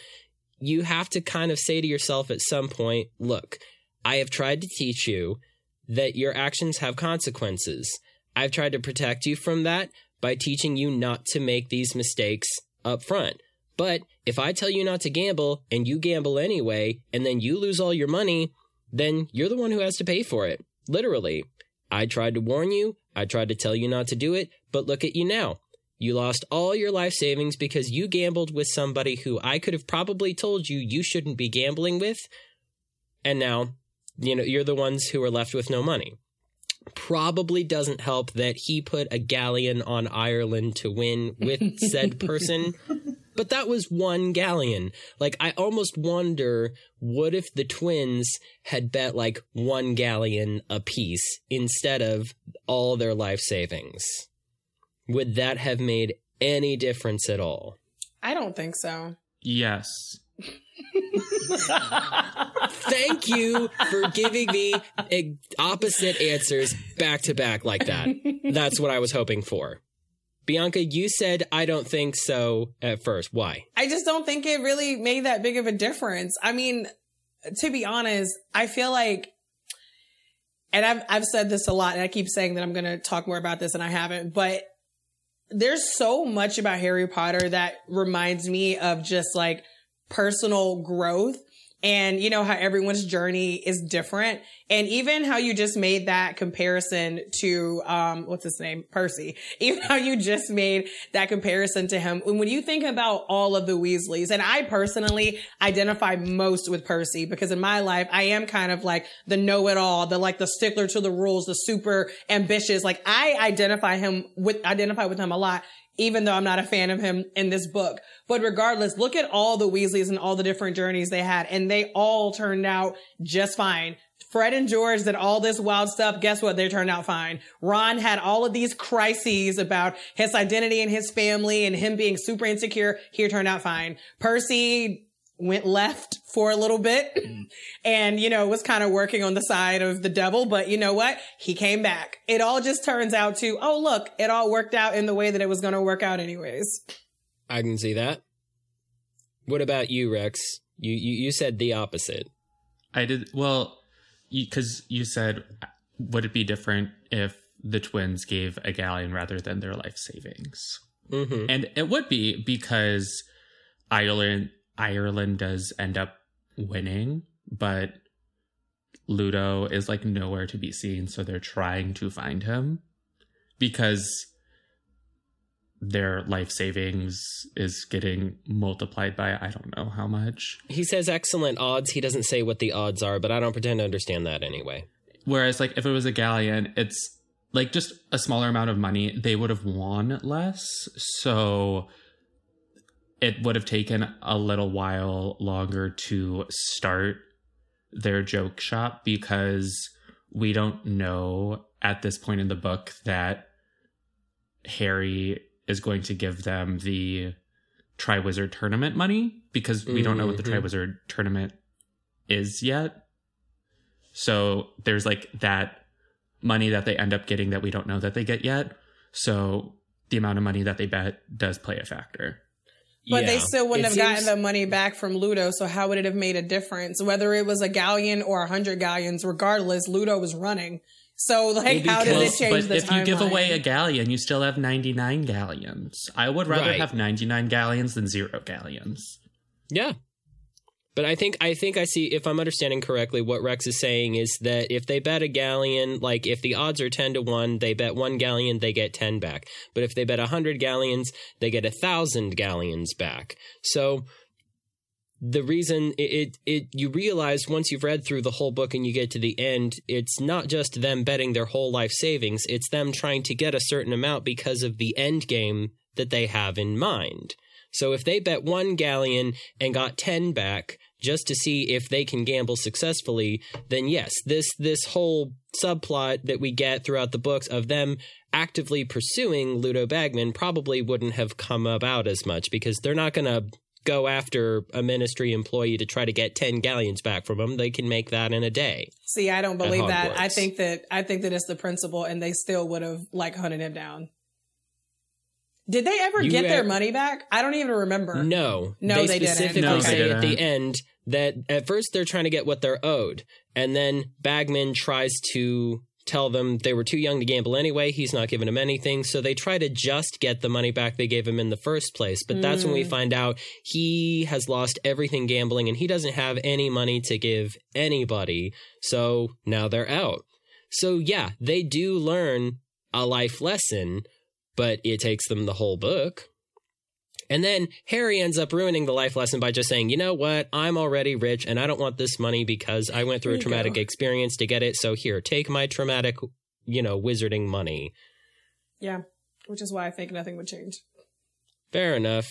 you have to kind of say to yourself at some point, look, I have tried to teach you that your actions have consequences. I've tried to protect you from that by teaching you not to make these mistakes up front. But if I tell you not to gamble and you gamble anyway, and then you lose all your money, then you're the one who has to pay for it. Literally. I tried to warn you, I tried to tell you not to do it, but look at you now. You lost all your life savings because you gambled with somebody who I could have probably told you you shouldn't be gambling with. And now, you know, you're the ones who are left with no money. Probably doesn't help that he put a galleon on Ireland to win with said person. But that was one galleon. Like, I almost wonder what if the twins had bet like one galleon apiece instead of all their life savings? Would that have made any difference at all? I don't think so. Yes. Thank you for giving me opposite answers back to back like that. That's what I was hoping for. Bianca, you said I don't think so at first. Why? I just don't think it really made that big of a difference. I mean, to be honest, I feel like, and I've, I've said this a lot and I keep saying that I'm going to talk more about this and I haven't, but there's so much about Harry Potter that reminds me of just like personal growth and you know how everyone's journey is different. And even how you just made that comparison to um what's his name? Percy. Even how you just made that comparison to him. When you think about all of the weasleys and i personally identify most with percy because in my life i am kind of like the know-it-all the like the stickler to the rules the super ambitious. Like i identify him with identify with him a lot even though I'm not a fan of him in this book. But regardless, look at all the Weasleys and all the different journeys they had, and they all turned out just fine. Fred and George did all this wild stuff. Guess what? They turned out fine. Ron had all of these crises about his identity and his family and him being super insecure. He turned out fine. Percy went left for a little bit and, you know, was kind of working on the side of the devil. But you know what? He came back. It all just turns out to, oh, look, it all worked out in the way that it was going to work out anyways. I can see that. What about you, Rex? You you, you said the opposite. I did well because you, you said would it be different if the twins gave a galleon rather than their life savings? Mm-hmm. And it would be because Ireland Ireland does end up winning, but Ludo is like nowhere to be seen, so they're trying to find him because their life savings is getting multiplied by I don't know how much. He says excellent odds. He doesn't say what the odds are, but I don't pretend to understand that anyway. Whereas, like, if it was a galleon, it's like just a smaller amount of money, they would have won less. So it would have taken a little while longer to start their joke shop because we don't know at this point in the book that Harry is going to give them the Triwizard tournament money because we don't know what the Mhm. Triwizard tournament is yet. So there's like that money that they end up getting that we don't know that they get yet. So the amount of money that they bet does play a factor. But they still wouldn't It have gotten the money back from Ludo. So how would it have made a difference? Whether it was a galleon or a hundred galleons, regardless, Ludo was running. So like, how does it change but the if you give away a galleon, you still have 99 galleons. I would rather Right. have 99 galleons than zero galleons. Yeah. But I think I think I see if I'm understanding correctly what Rex is saying is that if they bet a galleon, like if the odds are 10 to 1, they bet 1 galleon, they get 10 back. But if they bet 100 galleons, they get 1000 galleons back. So the reason it, it, it you realize once you've read through the whole book and you get to the end, it's not just them betting their whole life savings, it's them trying to get a certain amount because of the end game that they have in mind. So if they bet one galleon and got 10 back just to see if they can gamble successfully, then yes, this this whole subplot that we get throughout the books of them actively pursuing Ludo Bagman probably wouldn't have come about as much because they're not going to go after a ministry employee to try to get 10 galleons back from them. They can make that in a day. See, I don't believe that. I think that I think that it's the principle, and they still would have like hunted him down. Did they ever You get their money back? I don't even remember. No, No, they didn't. specifically No, they say at the end that at first they're trying to get what they're owed, and then Bagman tries to tell them they were too young to gamble anyway. He's not giving them anything, so they try to just get the money back they gave him in the first place. But that's when we Mm. find out he has lost everything gambling, and he doesn't have any money to give anybody. So now they're out. So yeah, they do learn a life lesson, but it takes them the whole book. And then Harry ends up ruining the life lesson by just saying, you know what? I'm already rich and I don't want this money because I went through a traumatic go. experience to get it. So here, take my traumatic, you know, wizarding money. Yeah, which is why I think nothing would change. Fair enough.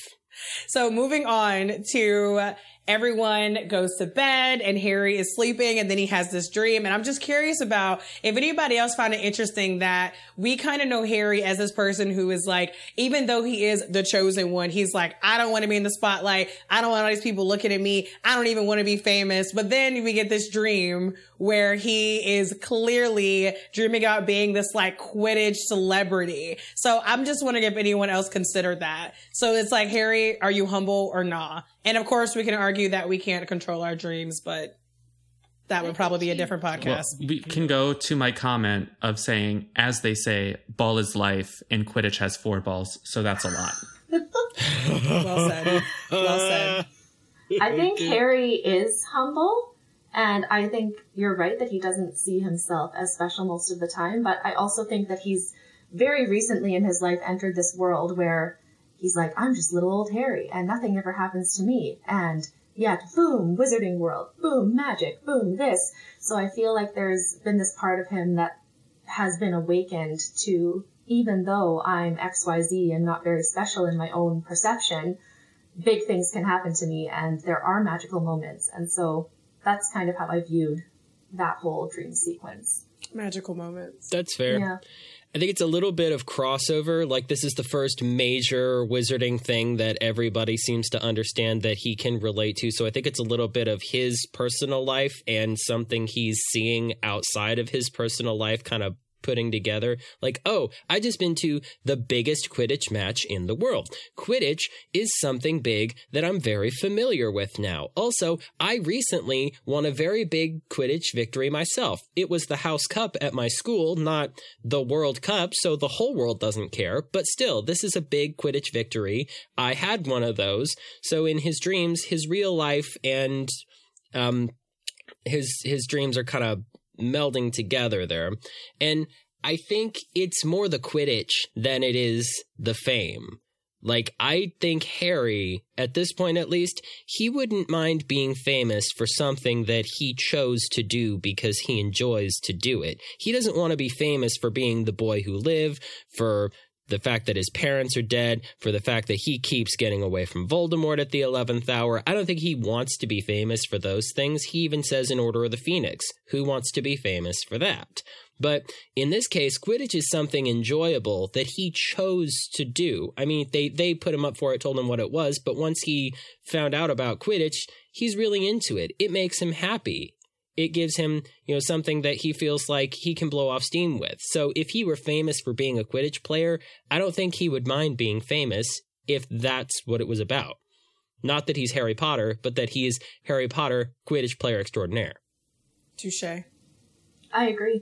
So moving on to everyone goes to bed and Harry is sleeping and then he has this dream. And I'm just curious about if anybody else found it interesting that we kind of know Harry as this person who is like, even though he is the chosen one, he's like, I don't want to be in the spotlight. I don't want all these people looking at me. I don't even want to be famous. But then we get this dream where he is clearly dreaming about being this like Quidditch celebrity. So I'm just wondering if anyone else considered that. So it's like, Harry, are you humble or nah? And of course, we can argue that we can't control our dreams, but that would probably be a different Well, podcast. we can go to my comment of saying, as they say, ball is life, and Quidditch has four balls, so that's a lot. well said. Well said. I think Harry is humble, and I think you're right that he doesn't see himself as special most of the time. But I also think that he's very recently in his life entered this world where he's like, I'm just little old Harry, and nothing ever happens to me. And yet, boom, wizarding world, boom, magic, boom, this. So I feel like there's been this part of him that has been awakened to, even though I'm XYZ and not very special in my own perception, big things can happen to me and there are magical moments. And so that's kind of how I viewed that whole dream sequence. Magical moments. That's fair. Yeah. I think it's a little bit of crossover. Like, this is the first major wizarding thing that everybody seems to understand that he can relate to. So I think it's a little bit of his personal life and something he's seeing outside of his personal life kind of putting together. Like, oh, I just been to the biggest Quidditch match in the world. Quidditch is something big that I'm very familiar with now. Also, I recently won a very big Quidditch victory myself. It was the House Cup at my school, not the World Cup, so the whole world doesn't care. But still, this is a big Quidditch victory. I had one of those. So in his dreams, his real life and um his his dreams are kind of melding together there. And I think it's more the Quidditch than it is the fame. Like, I think Harry, at this point at least, he wouldn't mind being famous for something that he chose to do because he enjoys to do it. He doesn't want to be famous for being the boy who lived, for the fact that his parents are dead, for the fact that he keeps getting away from Voldemort at the 11th hour. I don't think he wants to be famous for those things. He even says in Order of the Phoenix, who wants to be famous for that? But in this case, Quidditch is something enjoyable that he chose to do. I mean, they, they put him up for it, told him what it was, but once he found out about Quidditch, he's really into it. It makes him happy it gives him, you know, something that he feels like he can blow off steam with. So if he were famous for being a Quidditch player, I don't think he would mind being famous if that's what it was about. Not that he's Harry Potter, but that he is Harry Potter, Quidditch player extraordinaire. Touche. I agree.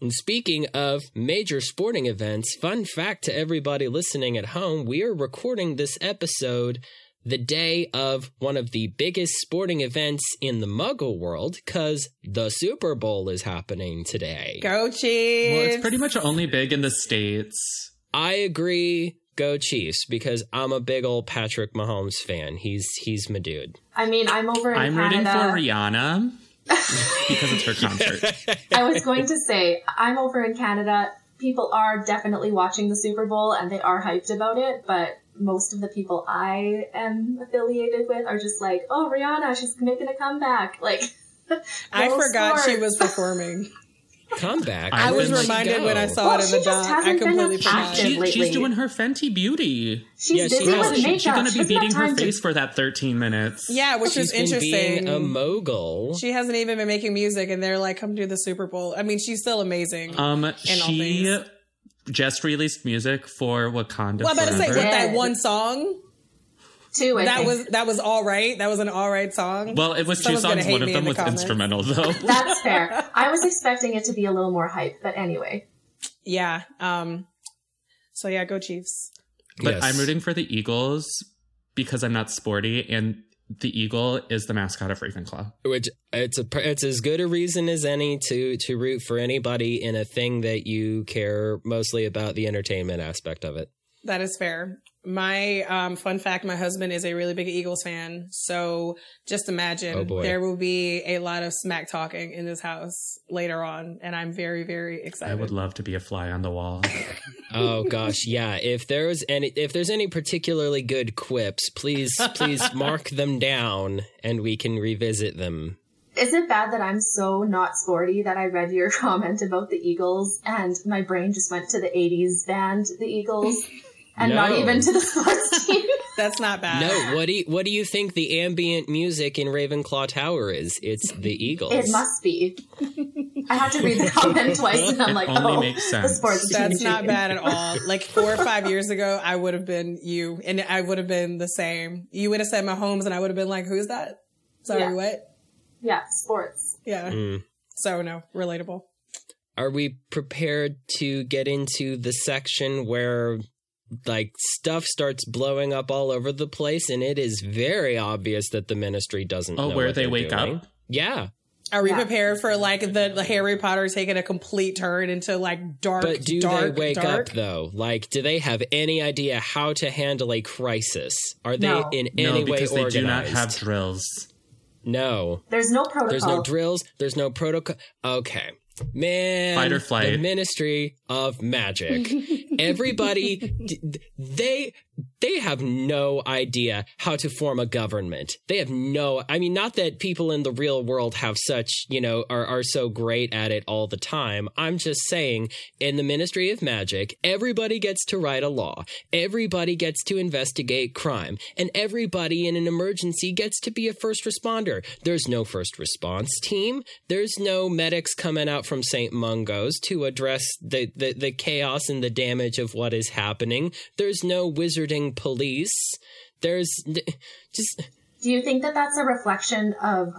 And speaking of major sporting events, fun fact to everybody listening at home, we are recording this episode the day of one of the biggest sporting events in the muggle world because the Super Bowl is happening today. Go Chiefs! Well, it's pretty much only big in the States. I agree, go Chiefs because I'm a big old Patrick Mahomes fan. He's he's my dude. I mean, I'm over in I'm Canada. rooting for Rihanna because it's her concert. I was going to say, I'm over in Canada. People are definitely watching the Super Bowl and they are hyped about it, but most of the people I am affiliated with are just like, oh, Rihanna, she's making a comeback. Like, I no forgot she was performing. Comeback. I I've was been, like, reminded when I saw Well, it in she the just doc. I hasn't been completely as forgot. She, lately. she's doing her Fenty Beauty. She's Yeah, she busy is. with She- makeup. she's gonna be beating her time to- face for that 13 minutes. Yeah, which She's is been interesting. being a mogul. She hasn't even been making music, and they're like, "Come do the Super Bowl." I mean, she's still amazing. Um, all she things. Just released music for Wakanda well, I better say, with that one song, Two, I that think. was that was all right. That was an all right song. Well, it was two Someone's gonna songs. One of them in the was comments. instrumental, though. That's fair. I was expecting it to be a little more hype, but anyway. Yeah. Um. So yeah, go Chiefs. But Yes. I'm rooting for the Eagles because I'm not sporty, and the eagle is the mascot of Ravenclaw. Which it's a it's as good a reason as any to to root for anybody in a thing that you care mostly about the entertainment aspect of it. That is fair. My um, fun fact: my husband is a really big Eagles fan. So just imagine Oh, there will be a lot of smack talking in this house later on, and I'm very, very excited. I would love to be a fly on the wall. Oh gosh, yeah. If there's any if there's any particularly good quips, please please mark them down and we can revisit them. Is it bad that I'm so not sporty that I read your comment about the Eagles and my brain just went to the 80s band, the Eagles, and not even to the sports team? That's not bad. No, what do you, what do you think the ambient music in Ravenclaw Tower is? It's the Eagles. It must be. I had to read the comment twice and I'm like, only oh, makes the sports team. That's not bad at all. Like four or five years ago, I would have been you, and I would have been the same. You would have said Mahomes, and I would have been like, "Who's that?" Sorry, Yeah. what? Yeah, sports. Yeah. Mm. So no, relatable. Are we prepared to get into the section where like stuff starts blowing up all over the place and it is very obvious that the ministry doesn't Oh, know where what they wake doing. up? Yeah. Are we Yeah. prepared for like the, the Harry Potter taking a complete turn into like dark, But do dark, they wake dark? up though? Like, do they have any idea how to handle a crisis? Are they No. in no, any way because they organized? do not have drills. no. There's no protocol. There's no drills. There's no protocol. Okay. Man, Fight or flight. the Ministry of Magic. Everybody, d- d- they they have no idea how to form a government. They have no. I mean, not that people in the real world have such, you know, are are so great at it all the time. I'm just saying, in the Ministry of Magic, everybody gets to write a law. Everybody gets to investigate crime, and everybody in an emergency gets to be a first responder. There's no first response team. There's no medics coming out from St. Mungo's to address the, the, the chaos and the damage of what is happening. There's no wizarding police. There's just Do you think that that's a reflection of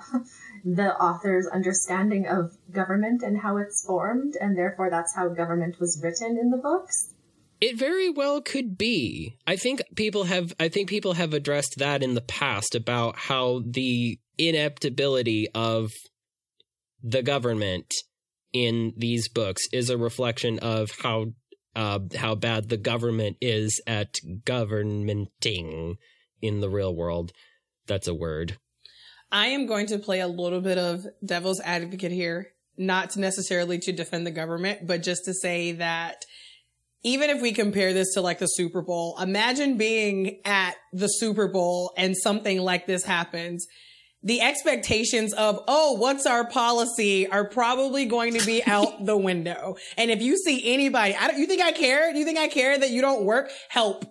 the author's understanding of government and how it's formed, and therefore that's how government was written in the books? It very well could be. I think people have I think people have addressed that in the past about how the ineptability of the government in these books is a reflection of how uh, how bad the government is at governmenting in the real world. That's a word. I am going to play a little bit of devil's advocate here, not necessarily to defend the government, but just to say that even if we compare this to like the Super Bowl, imagine being at the Super Bowl and something like this happens. The expectations of, oh, what's our policy are probably going to be out the window. And if you see anybody, I don't, you think I care? You think I care that you don't work? Help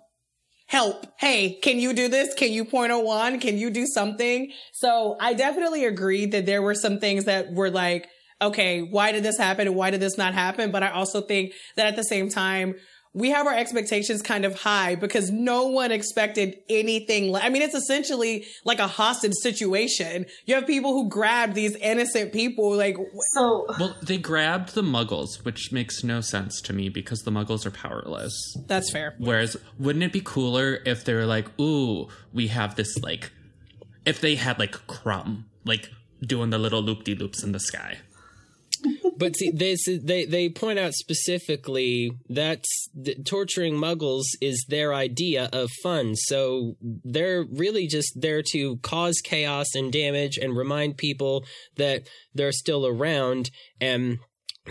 help. Hey, can you do this? Can you point a one? Can you do something? So I definitely agree that there were some things that were like, okay, why did this happen? And why did this not happen? But I also think that at the same time, we have our expectations kind of high because no one expected anything. Like, I mean, it's essentially like a hostage situation. You have people who grabbed these innocent people. Like, So Well, they grabbed the muggles, which makes no sense to me because the muggles are powerless. that's fair. Whereas, wouldn't it be cooler if they were like, ooh, we have this, like, if they had, like, Krum, like, doing the little loop de loops in the sky? But see, they they point out specifically that torturing Muggles is their idea of fun. So they're really just there to cause chaos and damage and remind people that they're still around. And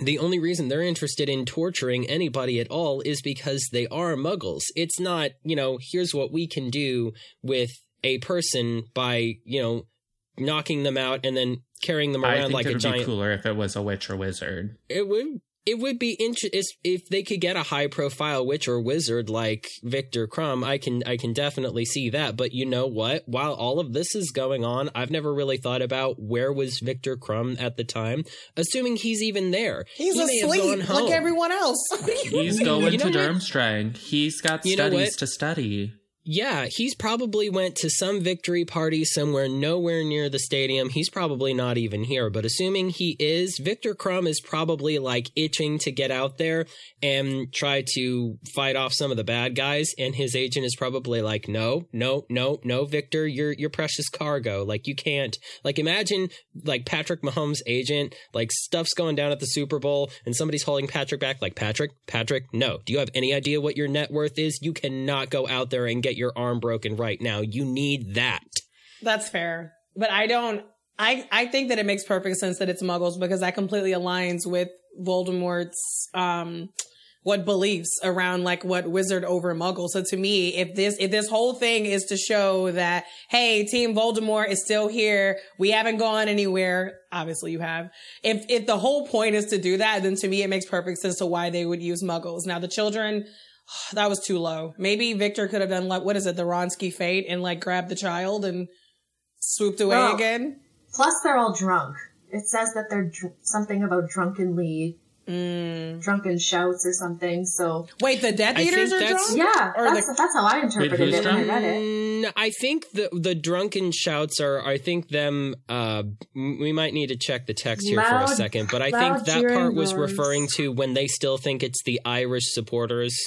the only reason they're interested in torturing anybody at all is because they are Muggles. It's not, you know, here's what we can do with a person by, you know, knocking them out and then carrying them I around think like it a would giant. be cooler if it was a witch or wizard. It would. It would be interesting if they could get a high profile witch or wizard like Viktor Krum. I can I can definitely see that. But you know what? While all of this is going on, I've never really thought about where was Viktor Krum at the time. Assuming he's even there, He's He may gone asleep home. like everyone else. He's going You know to? Durmstrang. He's got You know studies to study. Yeah, he's probably went to some victory party somewhere nowhere near the stadium. He's probably not even here, but assuming he is, Viktor Krum is probably like itching to get out there and try to fight off some of the bad guys and his agent is probably like, "No, no, no, no, Viktor, you're you're precious cargo. Like you can't like imagine like Patrick Mahomes' agent, like stuff's going down at the Super Bowl and somebody's holding Patrick back like, "Patrick, Patrick, no. Do you have any idea what your net worth is? You cannot go out there and get your arm broken right now. You need that." That's fair. But I don't I I think that it makes perfect sense that it's muggles because that completely aligns with Voldemort's um what beliefs around like what wizard over muggle. So to me, if this if this whole thing is to show that hey, team Voldemort is still here, we haven't gone anywhere. Obviously you have. If if the whole point is to do that, then to me it makes perfect sense to why they would use muggles. Now the children that was too low. Maybe Viktor could have done like what is it, the Wronski Feint and like grabbed the child and swooped away Well, again. Plus, they're all drunk. It says that they're dr- something about drunkenly, drunken shouts or something. So wait, the Death I Eaters are drunk? Yeah, Or that's, the- that's how I interpreted who's it when I read it. Mm, I think the the drunken shouts are. I think them. Uh, we might need to check the text here for a second, but I think that part was referring to when they still think it's the Irish supporters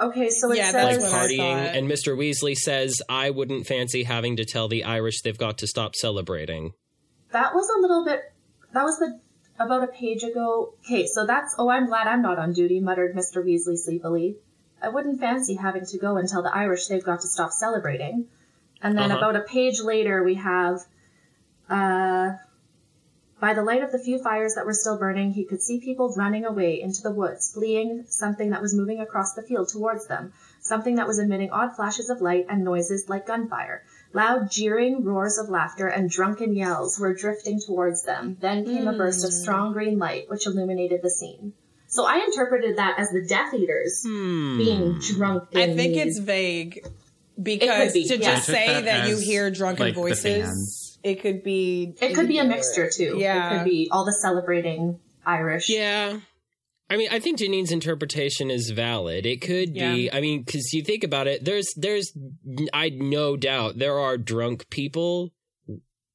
Okay, so it Yeah, that's like says I partying, and Mr. Weasley says, "I wouldn't fancy having to tell the Irish they've got to stop celebrating." that was a little bit. That was the about a page ago. Okay, so that's. Oh, I'm glad I'm not on duty," muttered Mister Weasley sleepily. I wouldn't fancy having to go and tell the Irish they've got to stop celebrating. And then Uh-huh. about a page later, we have. Uh, by the light of the few fires that were still burning, he could see people running away into the woods, fleeing something that was moving across the field towards them, something that was emitting odd flashes of light and noises like gunfire. Loud jeering roars of laughter and drunken yells were drifting towards them. Then came a burst of strong green light, which illuminated the scene. So I interpreted that as the Death Eaters Hmm. being drunk. I think it's vague because be, to yeah. just say that that, you hear drunken like, the voices, fans. It could be It could be a mixture too. Yeah. It could be all the celebrating Irish. Yeah. I mean, I think Janine's interpretation is valid. It could be. I mean, because you think about it, there's, there's, I no doubt there are drunk people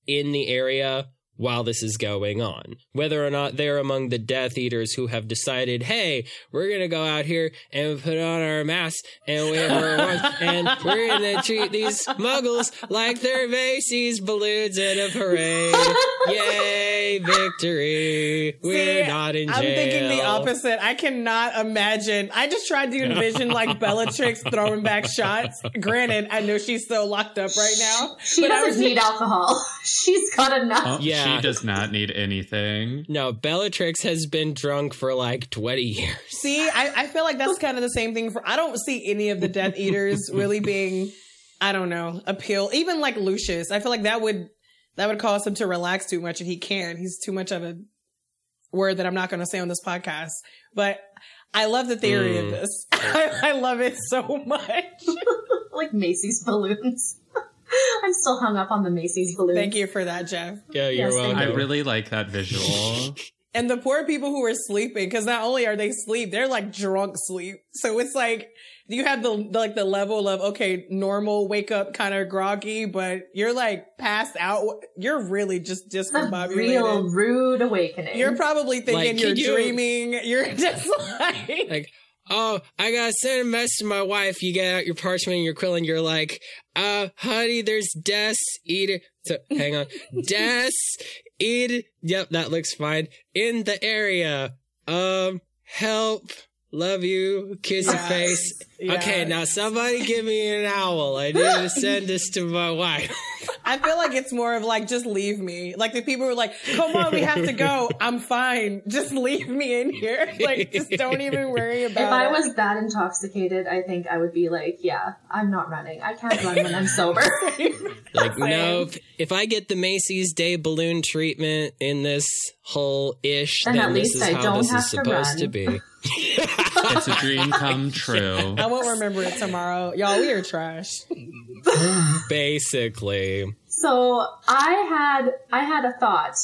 in the area while this is going on. Whether or not they're among the Death Eaters who have decided, hey, we're gonna go out here and put on our masks and wave our wands and we're gonna treat these Muggles like they're Macy's balloons in a parade. Yay, victory! We're See, not in jail. I'm thinking the opposite. I cannot imagine. I just tried to envision like Bellatrix throwing back shots. Granted, I know she's still locked up right now. She but doesn't was need alcohol. She's got enough. Oh, Yeah. She does not need anything. No, Bellatrix has been drunk for like 20 years. See, I, I feel like that's kind of the same thing for. I don't see any of the Death Eaters really being, I don't know, appeal. Even like Lucius, I feel like that would that would cause him to relax too much, and he can't. He's too much of a word that I'm not going to say on this podcast. But I love the theory Mm. of this. I, I love it so much. like Macy's balloons. I'm still hung up on the Macy's balloons. Thank you for that, Jeff. Yeah, you're Yes, thank welcome. I really like that visual. And the poor people who are sleeping, because not only are they sleep, they're like drunk sleep. So it's like you have the like the level of okay, normal wake up kind of groggy, but you're like passed out. You're really just It's a discombobulated. real rude awakening. You're probably thinking Like, you're you- dreaming. You're just like Like, oh, I gotta send a message to my wife. You get out your parchment and your quill and you're like, uh, honey, there's Des eat it. So, hang on. Des eat Yep, that looks fine. In the area. Um, help. Love you. Kiss your Yes. face. Okay, now somebody give me an owl. I need to send this to my wife. I feel like it's more of like, just leave me. Like the people were like, come on, we have to go. I'm fine. Just leave me in here. Like, just don't even worry about If I was that intoxicated, I think I would be like, yeah, I'm not running. I can't run when I'm sober. Like, no, if, if I get the Macy's Day balloon treatment in this whole ish, Then then, at this least is I how don't this have is to supposed run. to be. It's a dream come true. I won't remember it tomorrow. Y'all, we are trash. Basically. So I had I had a thought.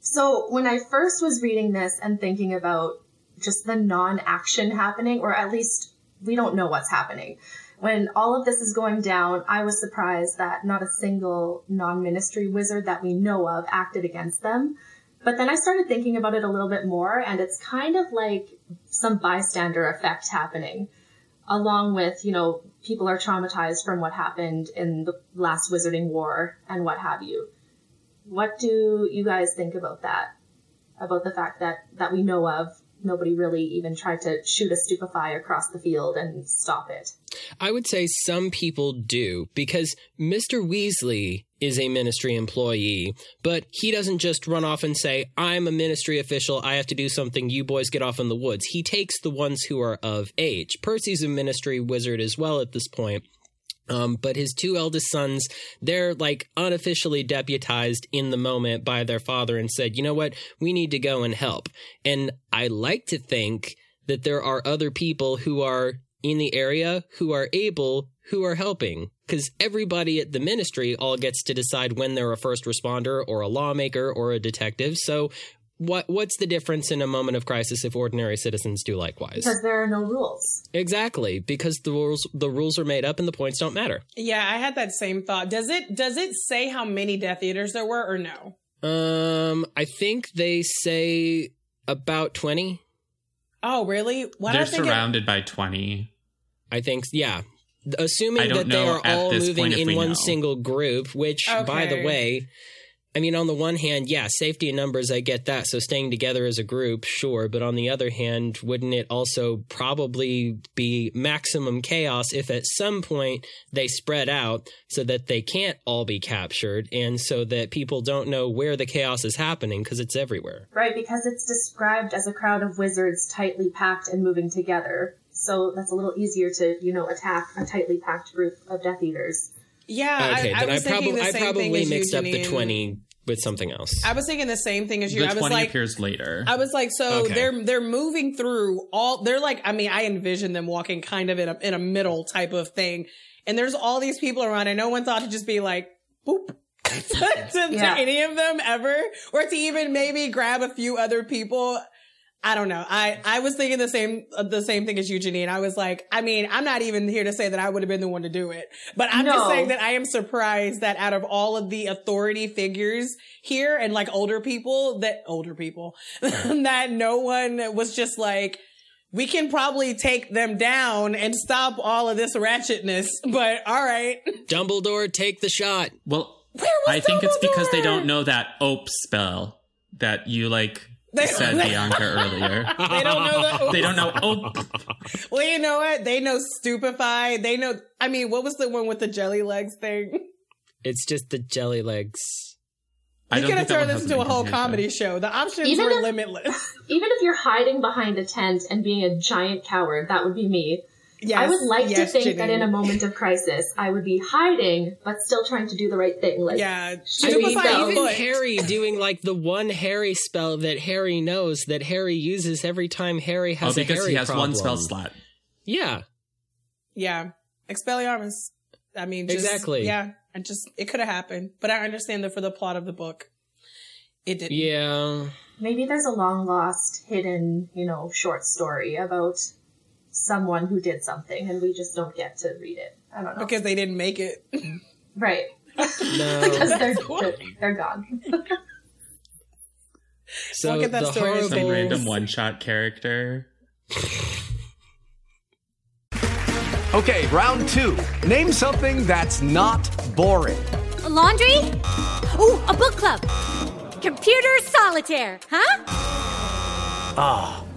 So when I first was reading this and thinking about just the non-action happening, or at least we don't know what's happening. When all of this is going down, I was surprised that not a single non-ministry wizard that we know of acted against them. But then I started thinking about it a little bit more, and it's kind of like some bystander effect happening along with, you know, people are traumatized from what happened in the last Wizarding War and what have you. What do you guys think about that? About the fact that, that we know of, nobody really even tried to shoot a stupefy across the field and stop it. I would say some people do because Mr. Weasley is a ministry employee, but he doesn't just run off and say, I'm a ministry official. I have to do something. You boys get off in the woods. He takes the ones who are of age. Percy's a ministry wizard as well at this point. Um, but his two eldest sons, they're like unofficially deputized in the moment by their father and said, you know what? We need to go and help. And I like to think that there are other people who are in the area who are able, who are helping. Because everybody at the ministry all gets to decide when they're a first responder or a lawmaker or a detective. So what what's the difference in a moment of crisis if ordinary citizens do likewise? Because there are no rules. Exactly, because the rules the rules are made up and the points don't matter. Yeah, I had that same thought. Does it does it say how many Death Eaters there were or no? Um, I think they say about twenty. Oh, really? Why They're don't I think it- surrounded by 20. I think, yeah. I Assuming don't that they are all moving in one know. single group, which, by the way, I mean, on the one hand, yeah, safety in numbers, I get that. So staying together as a group, sure. But on the other hand, wouldn't it also probably be maximum chaos if at some point they spread out so that they can't all be captured and so that people don't know where the chaos is happening because it's everywhere? Right, because it's described as a crowd of wizards tightly packed and moving together. So that's a little easier to, you know, attack a tightly packed group of Death Eaters. Yeah, okay, I, I then I, was thinking probably the I same thing probably as mixed you, up the 20 with something else. I was thinking the same thing as you. The I was 20 like, appears later. I was like, so Okay. they're they're moving through all. They're like, I mean, I envision them walking kind of in a in a middle type of thing, and there's all these people around, and no one thought to just be like, boop. to, to any of them ever, or to even maybe grab a few other people. I don't know. I, I was thinking the same uh, the same thing as you, Janine. I was like, I mean, I'm not even here to say that I would have been the one to do it, but I'm just saying that I am surprised that out of all of the authority figures here and like older people, that older people, that no one was just like, we can probably take them down and stop all of this ratchetness. But all right, Dumbledore, take the shot. well, where was I think it's because they don't know that ope spell that you like They- said Bianca earlier. They don't know that. They don't know ope. Oh. Well, you know what? They know stupefy. They know. I mean, what was the one with the jelly legs thing? It's just the jelly legs. I You don't could have turned this into a whole incarnation. comedy show. The options Even were if- limitless. Even if you're hiding behind a tent and being a giant coward, that would be me. Yes, I would like yes, to think that in a moment of crisis, I would be hiding, but still trying to do the right thing. Like, Yeah, shoot I mean, me even foot. Harry doing like the one Harry spell that Harry knows that Harry uses every time Harry Oh, has a because Harry he has problem. one spell slot. Yeah, Yeah, Expelliarmus. I mean, just, Exactly. Yeah, I just it could have happened, but I understand that for the plot of the book, it didn't. yeah. Maybe there's a long lost, hidden, you know, short story about someone who did something and we just don't get to read it. I don't know. because they didn't make it. right. No. because they're, they're, they're gone. So Look at that the story. Some random one shot character. Okay, round two. Name something that's not boring. A laundry? Ooh, a book club. Computer solitaire, huh? Ah, oh,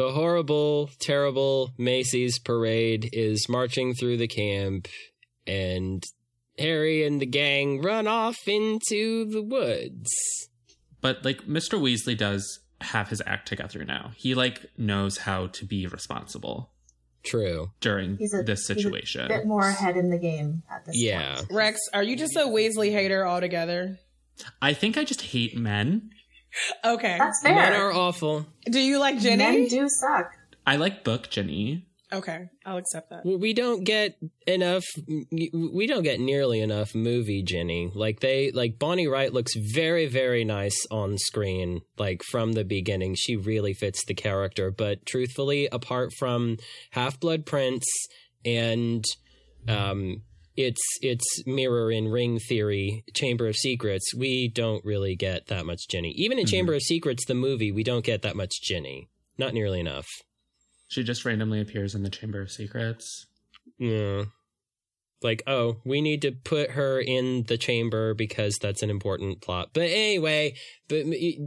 the horrible, terrible Macy's parade is marching through the camp, and Harry and the gang run off into the woods. But, like, Mr. Weasley does have his act together now. He, like, knows how to be responsible. True. During a, this situation. bit more ahead in the game at this yeah. point. Rex, are you just a Weasley hater altogether? I think I just hate men. Okay. That's fair. Men are awful. Do you like Ginny? Men do suck. I like book Ginny. Okay, I'll accept that. We don't get enough. We don't get nearly enough movie Ginny. Like they, like Bonnie Wright looks very, very nice on screen. Like from the beginning, she really fits the character. But truthfully, apart from Half Blood Prince and um, it's it's mirror in ring theory, Chamber of Secrets, we don't really get that much Ginny. Even in Mm-hmm. Chamber of Secrets, the movie, we don't get that much Ginny. Not nearly enough. She just randomly appears in the Chamber of Secrets. Yeah. Like, oh, we need to put her in the chamber because that's an important plot. But anyway, but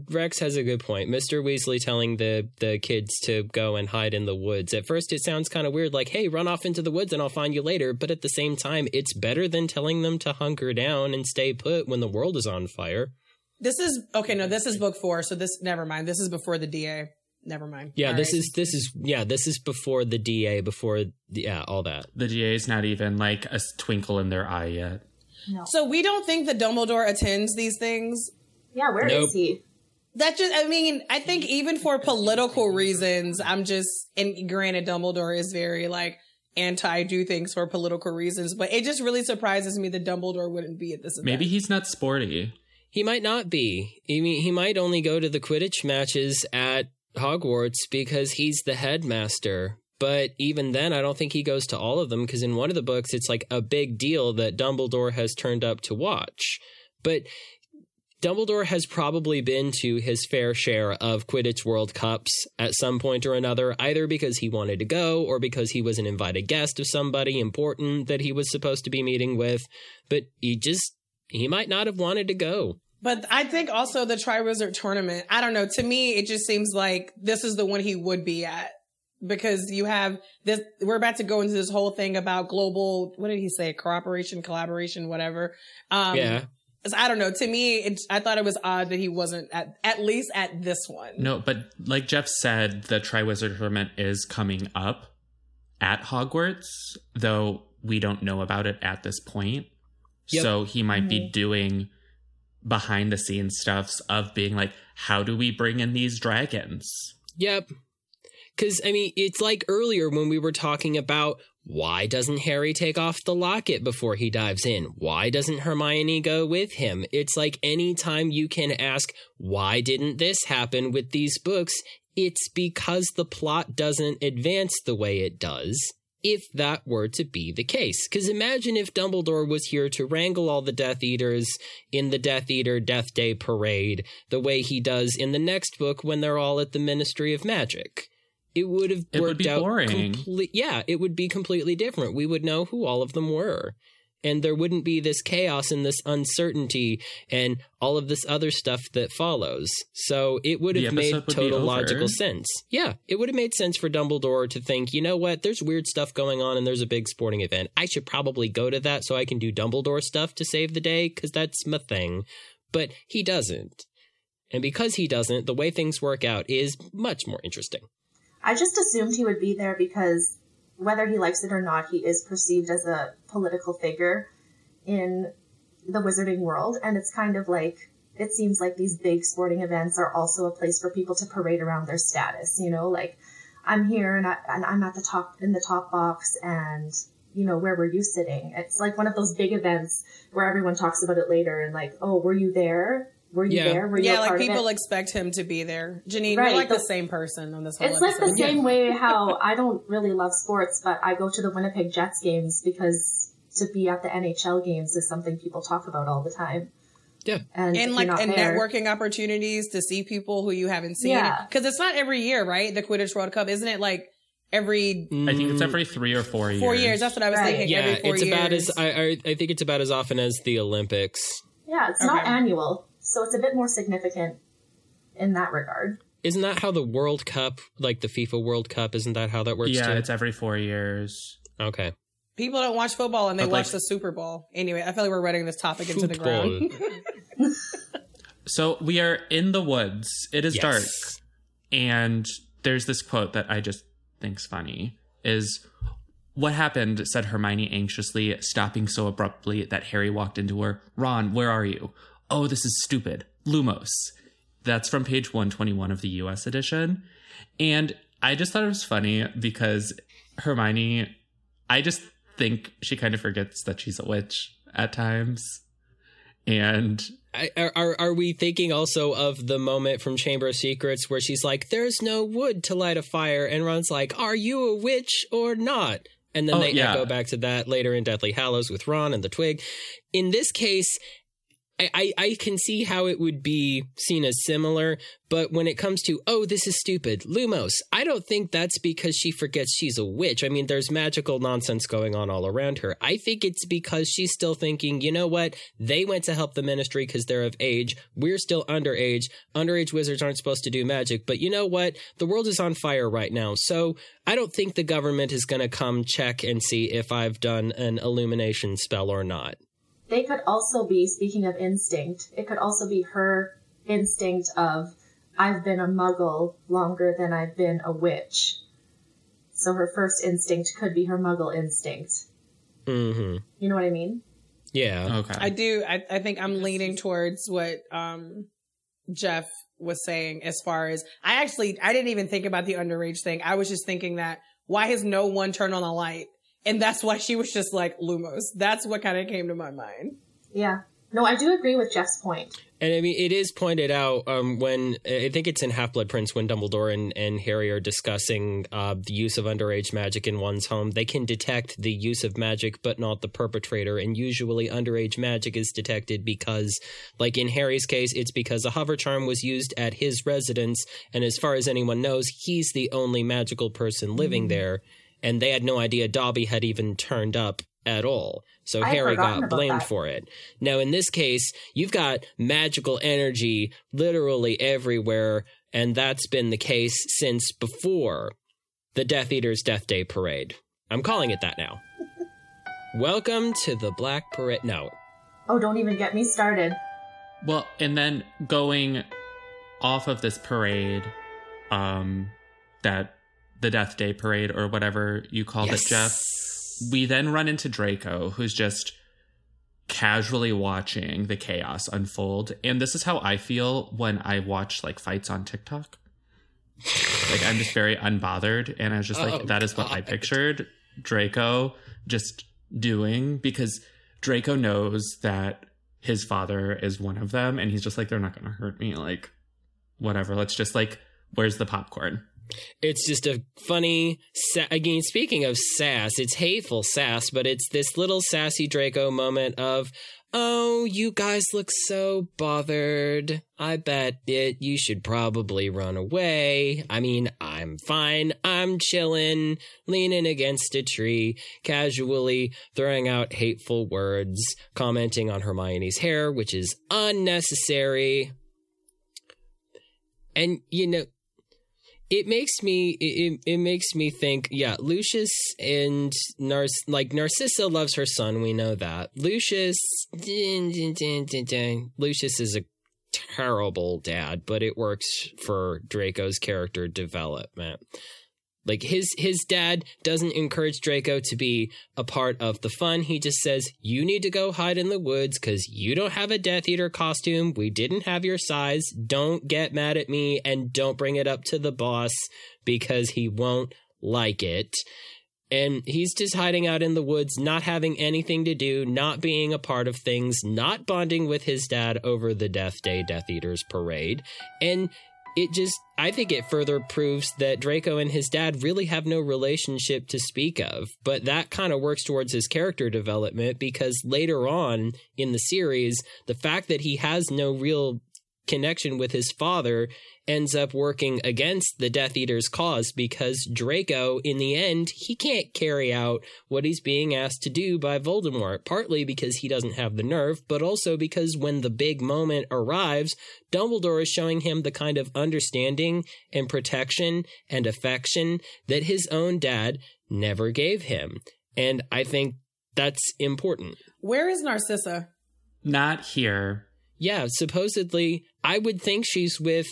Rex has a good point. Mr. Weasley telling the the kids to go and hide in the woods. At first, it sounds kind of weird, like, "Hey, run off into the woods and I'll find you later." But at the same time, it's better than telling them to hunker down and stay put when the world is on fire. This is okay. No, this is book four. So this, never mind. This is before the DA. Never mind. Yeah, All this right. is this is yeah, this is before the DA, before yeah, all that. The DA is not even like a twinkle in their eye yet. No. So we don't think that Dumbledore attends these things. Yeah, where is Nope. he? That just, I mean, I think even for political reasons, I'm just, and granted, Dumbledore is very like anti do things for political reasons, but it just really surprises me that Dumbledore wouldn't be at this event. Maybe he's not sporty. He might not be. I mean, he might only go to the Quidditch matches at Hogwarts because he's the headmaster. But even then, I don't think he goes to all of them because in one of the books, it's like a big deal that Dumbledore has turned up to watch. But Dumbledore has probably been to his fair share of Quidditch World Cups at some point or another, either because he wanted to go or because he was an invited guest of somebody important that he was supposed to be meeting with. But he just, he might not have wanted to go. But I think also the Triwizard tournament, I don't know. To me, it just seems like this is the one he would be at because you have this, we're about to go into this whole thing about global, what did he say? Cooperation, collaboration, whatever. Um, Yeah. I don't know. To me, it, I thought it was odd that he wasn't at, at least at this one. No, but like Jeff said, the Triwizard Tournament is coming up at Hogwarts, though we don't know about it at this point. Yep. So he might be doing behind the scenes stuffs of being like, how do we bring in these dragons? Yep. Because, I mean, it's like earlier when we were talking about why doesn't Harry take off the locket before he dives in? Why doesn't Hermione go with him? It's like anytime you can ask, why didn't this happen with these books? It's because the plot doesn't advance the way it does. If that were to be the case. Because imagine if Dumbledore was here to wrangle all the Death Eaters in the Death Eater Death Day parade the way he does in the next book when they're all at the Ministry of Magic. It would have It would worked be out boring. comple- yeah, it would be completely different. We would know who all of them were. And there wouldn't be this chaos and this uncertainty and all of this other stuff that follows. So it would have made would total logical sense. Yeah, it would have made sense for Dumbledore to think, you know what, there's weird stuff going on and there's a big sporting event. I should probably go to that so I can do Dumbledore stuff to save the day because that's my thing. But he doesn't. And because he doesn't, the way things work out is much more interesting. I just assumed he would be there because whether he likes it or not, he is perceived as a political figure in the wizarding world. And it's kind of like, it seems like these big sporting events are also a place for people to parade around their status, you know, like I'm here and, I, and I'm at the top, in the top box and, you know, where were you sitting? It's like one of those big events where everyone talks about it later and like, oh, were you there? Were you there? Were you yeah, a like part of people it? expect him to be there. Janine, Right, we're like the, the- same person on this whole It's like the episode. same way how I don't really love sports, but I go to the Winnipeg Jets games because to be at the NHL games is something people talk about all the time. Yeah. And, and like and there- networking opportunities to see people who you haven't seen. Yeah. Because it's not every year, right? The Quidditch World Cup, isn't it? Like every I think it's every three or four years. four years. That's what I was thinking. Yeah, every four it's years. about as I, I I think it's about as often as the Olympics. Yeah, it's not annual, so it's a bit more significant in that regard. Isn't that how the World Cup, like the FIFA World Cup, isn't that how that works Yeah, too? it's every four years. Okay. People don't watch football and they But, watch like- the Super Bowl. Anyway, I feel like we're running this topic into the ground. So we are in the woods. It is Yes. dark. And there's this quote that I just think's funny is what happened, said Hermione anxiously, stopping so abruptly that Harry walked into her. Ron, where are you? Oh, this is stupid. Lumos. That's from page 121 of the US edition. And I just thought it was funny because Hermione, I just think she kind of forgets that she's a witch at times. And I, are, are we thinking also of the moment from Chamber of Secrets where she's like, "There's no wood to light a fire," and Ron's like, "Are you a witch or not?" And then Oh, they yeah. echo back to that later in Deathly Hallows with Ron and the twig. In this case, I, I, I can see how it would be seen as similar, but when it comes to, oh, this is stupid, Lumos, I don't think that's because she forgets she's a witch. I mean, there's magical nonsense going on all around her. I think it's because she's still thinking, you know what? They went to help the ministry because they're of age. We're still underage. Underage wizards aren't supposed to do magic, but you know what? The world is on fire right now. So I don't think the government is going to come check and see if I've done an illumination spell or not. They could also be, speaking of instinct, it could also be her instinct of, I've been a muggle longer than I've been a witch. So her first instinct could be her muggle instinct. Mm-hmm. You know what I mean? Yeah. Okay. I do. I, I think I'm leaning towards what um, Jeff was saying as far as I actually I didn't even think about the underage thing. I was just thinking that why has no one turned on a light? And that's why she was just like Lumos. That's what kind of came to my mind. Yeah. No, I do agree with Jeff's point. And I mean, it is pointed out um, when I think it's in Half Blood Prince when Dumbledore and, and Harry are discussing uh, the use of underage magic in one's home. They can detect the use of magic, but not the perpetrator. And usually, underage magic is detected because, like in Harry's case, it's because a hover charm was used at his residence. And as far as anyone knows, he's the only magical person living there. And they had no idea Dobby had even turned up at all. So I'd Harry got blamed that. for it. Now, in this case, you've got magical energy literally everywhere, and that's been the case since before the Death Eater's Death Day Parade. I'm calling it that now. Welcome to the Black Parade. No. Oh, don't even get me started. Well, and then going off of this parade, um, that the Death Day parade or whatever you called Yes. it, Jeff. We then run into Draco, who's just casually watching the chaos unfold, and this is how I feel when I watch like fights on TikTok. like I'm just very unbothered, and I was just like, Oh, that is what I pictured Draco just doing because Draco knows that his father is one of them, and he's just like, they're not going to hurt me. Like, whatever. Let's just like, where's the popcorn? It's just a funny, sa- again, speaking of sass, it's hateful sass, but it's this little sassy Draco moment of, oh, you guys look so bothered. I bet it, you should probably run away. I mean, I'm fine. I'm chilling, leaning against a tree, casually throwing out hateful words, commenting on Hermione's hair, which is unnecessary. And, you know, it makes me it, it makes me think yeah lucius and Nar- like narcissa loves her son we know that lucius lucius is a terrible dad, but it works for Draco's character development. Like his his dad doesn't encourage Draco to be a part of the fun. He just says, "You need to go hide in the woods cuz you don't have a Death Eater costume. We didn't have your size. Don't get mad at me and don't bring it up to the boss because he won't like it." And he's just hiding out in the woods, not having anything to do, not being a part of things, not bonding with his dad over the Death Day Death Eaters parade. And it just I think it further proves that Draco and his dad really have no relationship to speak of. But that kind of works towards his character development because later on in the series, the fact that he has no real connection with his father ends up working against the Death Eater's cause because Draco, in the end, he can't carry out what he's being asked to do by Voldemort, partly because he doesn't have the nerve, but also because when the big moment arrives, Dumbledore is showing him the kind of understanding and protection and affection that his own dad never gave him. And I think that's important. Where is Narcissa? Not here. Yeah, supposedly, I would think she's with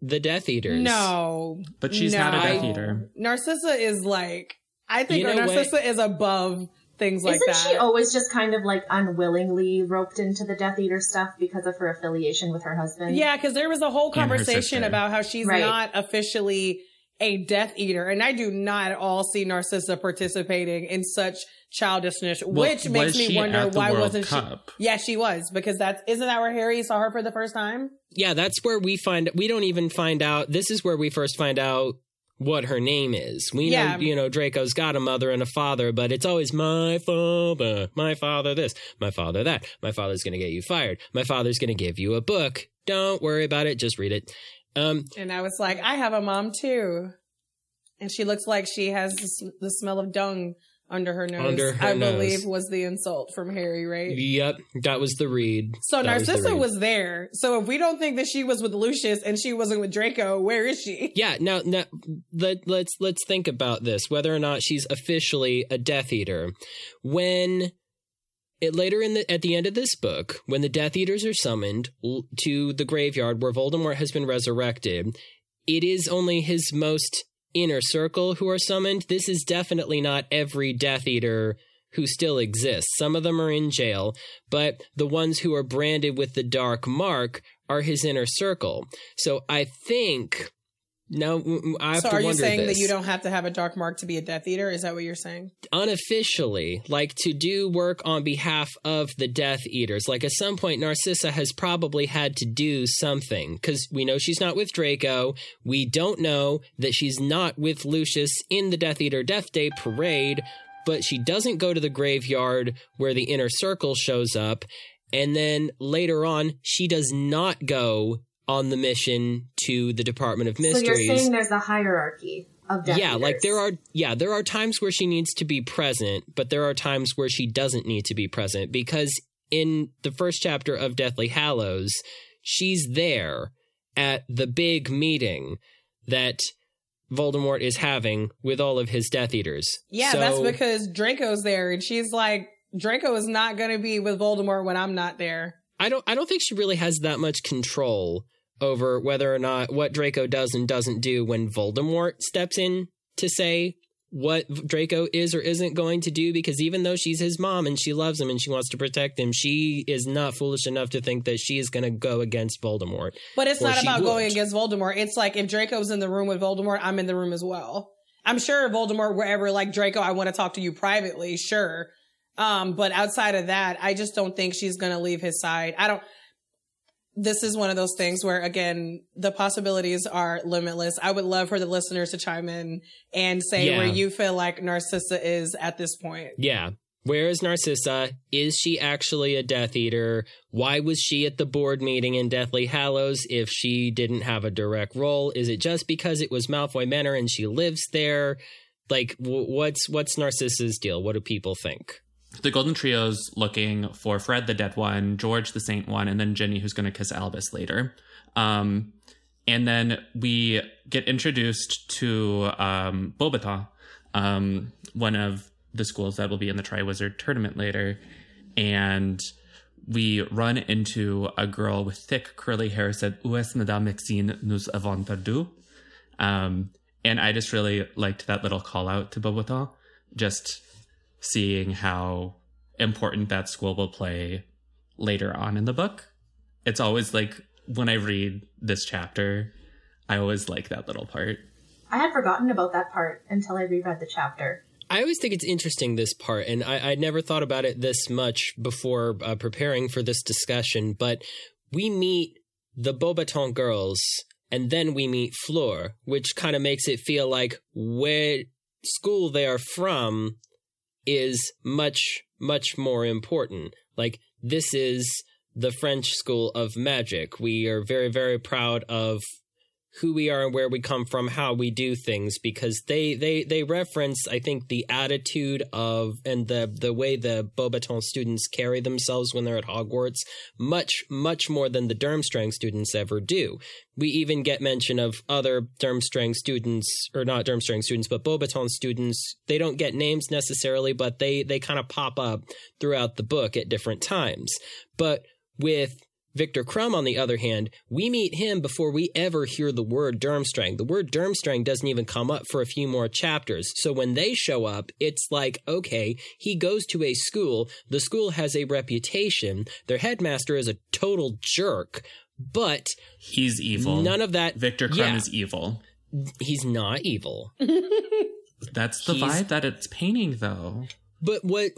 the Death Eaters. No. But she's no. not a Death Eater. Narcissa is like, I think You know Narcissa what? is above things like Isn't that. she always just kind of like unwillingly roped into the Death Eater stuff because of her affiliation with her husband? Yeah, because there was a whole conversation about how she's Right. not officially a Death Eater, and I do not at all see Narcissa participating in such childishness, Well, which makes me wonder at the why World wasn't Cup? she? Yeah, she was because that's isn't that where Harry saw her for the first time? Yeah, that's where we find we don't even find out. This is where we first find out what her name is. We Yeah. know, you know, Draco's got a mother and a father, but it's always my father, my father this, my father that. My father's going to get you fired. My father's going to give you a book. Don't worry about it, just read it. Um And I was like, I have a mom too, and she looks like she has the, smell of dung under her nose. Under her I nose. believe was the insult from Harry, right? yep, that was the read. So That was the Narcissa was there. So if we don't think that she was with Lucius and she wasn't with Draco, where is she? Yeah, now, now let, let's let's think about this. Whether or not she's officially a Death Eater, when it, later in the at the end of this book, when the Death Eaters are summoned l- to the graveyard where Voldemort has been resurrected, it is only his most inner circle who are summoned. This is definitely not every Death Eater who still exists. Some of them are in jail, but the ones who are branded with the dark mark are his inner circle. So I think now mm, mm, I have so to are you saying this that you don't have to have a dark mark to be a Death Eater? Is that what you're saying? unofficially, like to do work on behalf of the Death Eaters. Like at some point, Narcissa has probably had to do something because we know she's not with Draco. We don't know that she's not with Lucius in the Death Eater Death Day parade, but she doesn't go to the graveyard where the inner circle shows up. And then later on, she does not go on the mission to the Department of Mysteries. So you're saying there's a hierarchy of Death yeah, like there are yeah, there are times where she needs to be present, but there are times where she doesn't need to be present because in the first chapter of Deathly Hallows, she's there at the big meeting that Voldemort is having with all of his Death Eaters. Yeah, So- that's because Draco's there, and she's like, Draco is not going to be with Voldemort when I'm not there. I don't I don't think she really has that much control over whether or not what Draco does and doesn't do when Voldemort steps in to say what Draco is or isn't going to do because even though she's his mom and she loves him and she wants to protect him, she is not foolish enough to think that she is going to go against Voldemort. But it's not about would. going against Voldemort. It's like if Draco's in the room with Voldemort, I'm in the room as well. I'm sure Voldemort, wherever, like Draco, I want to talk to you privately, sure. Um, but outside of that, I just don't think she's going to leave his side. I don't. This is one of those things where, again, the possibilities are limitless. I would love for the listeners to chime in and say Yeah. where you feel like Narcissa is at this point. Yeah. Where is Narcissa? Is she actually a Death Eater? Why was she at the board meeting in Deathly Hallows if she didn't have a direct role? Is it just because it was Malfoy Manor and she lives there? Like, what's what's Narcissa's deal? What do people think? The Golden Trio's looking for Fred, the dead one, George, the saint one, and then Ginny, who's going to kiss Albus later. Um, and then we get introduced to um, Beauxbatons, um, one of the schools that will be in the Triwizard tournament later. And we run into a girl with thick curly hair said Où est Madame Maxime nous avons perdu? Um, and I just really liked that little call out to Beauxbatons, just seeing how important that school will play later on in the book. It's always like when I read this chapter, I always like that little part. I had forgotten about that part until I reread the chapter. I always think it's interesting this part, and I, I'd never thought about it this much before uh, preparing for this discussion. But we meet the Beauxbatons girls, and then we meet Fleur, which kind of makes it feel like where school they are from is much much more important. Like this is the French School of Magic. We are very very proud of who we are and where we come from, how we do things, because they they they reference, I think, the attitude of and the the way the Beauxbatons students carry themselves when they're at Hogwarts, much much more than the Durmstrang students ever do. We even get mention of other Durmstrang students, or not Durmstrang students, but Beauxbatons students. They don't get names necessarily, but they they kind of pop up throughout the book at different times. But with Viktor Krum, on the other hand, we meet him before we ever hear the word Durmstrang. The word Durmstrang doesn't even come up for a few more chapters. So when they show up, it's like, okay, he goes to a school. The school has a reputation. Their headmaster is a total jerk, but he's evil. None of that. Viktor Krum yeah, is evil. He's not evil. That's the he's, vibe that it's painting, though. But what?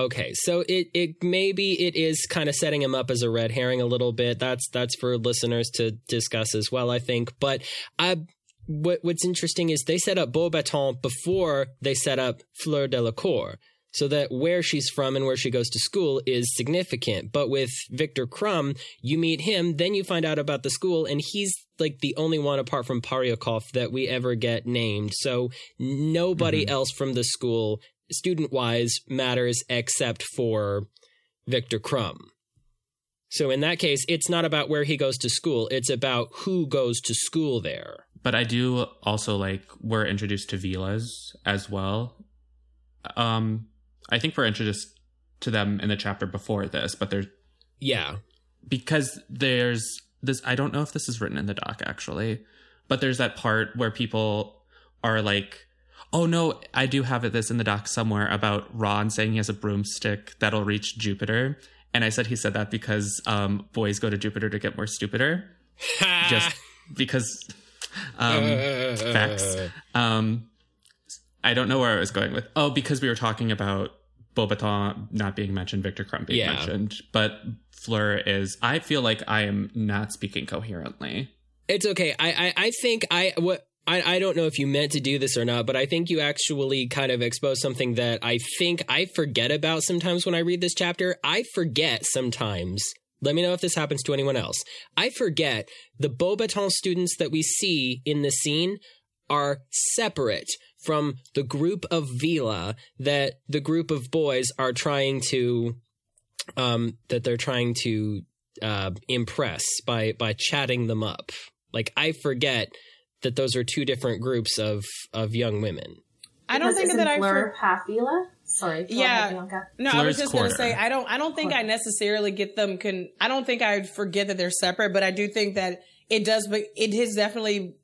Okay, so it it maybe it is kind of setting him up as a red herring a little bit. That's that's for listeners to discuss as well, I think. But I what what's interesting is they set up Beauxbatons before they set up Fleur Delacour. So that where she's from and where she goes to school is significant. But with Viktor Krum, you meet him, then you find out about the school, and he's like the only one apart from Poliakoff that we ever get named. So nobody mm-hmm. else from the school student wise matters except for Viktor Krum. So in that case, it's not about where he goes to school, it's about who goes to school there. But I do also like we're introduced to Veelas as well. Um I think we're introduced to them in the chapter before this, but there's Yeah. Because there's this I don't know if this is written in the doc actually, but there's that part where people are like Oh no, I do have it this in the doc somewhere about Ron saying he has a broomstick that'll reach Jupiter. And I said he said that because um, boys go to Jupiter to get more stupider. Just because um, facts. Um, I don't know where I was going with. Oh, because we were talking about Beauxbatons not being mentioned, Viktor Krum being yeah. mentioned, but Fleur is. I feel like I am not speaking coherently. It's okay. I, I, I think I what I, I don't know if you meant to do this or not, but I think you actually kind of exposed something that I think I forget about sometimes when I read this chapter. I forget sometimes. Let me know if this happens to anyone else. I forget the Beauxbatons students that we see in the scene are separate from the group of Veela that the group of boys are trying to um that they're trying to uh impress by by chatting them up. Like I forget that those are two different groups of of young women. I don't think that I for half Veela. Sorry. Yeah. No, I was just going to say I don't. I don't think quarter. I necessarily get them. Can I don't think I forget that they're separate, but I do think that it does. But it has definitely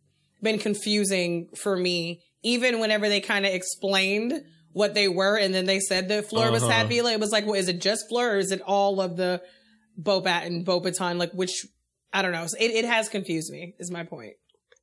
been confusing for me, even whenever they kind of explained what they were, and then they said that Fleur uh-huh. was half Veela. It was like, well, is it just Fleur, or is it all of the Bobat and Beauxbatons? Like, which I don't know. It, it has confused me. Is my point.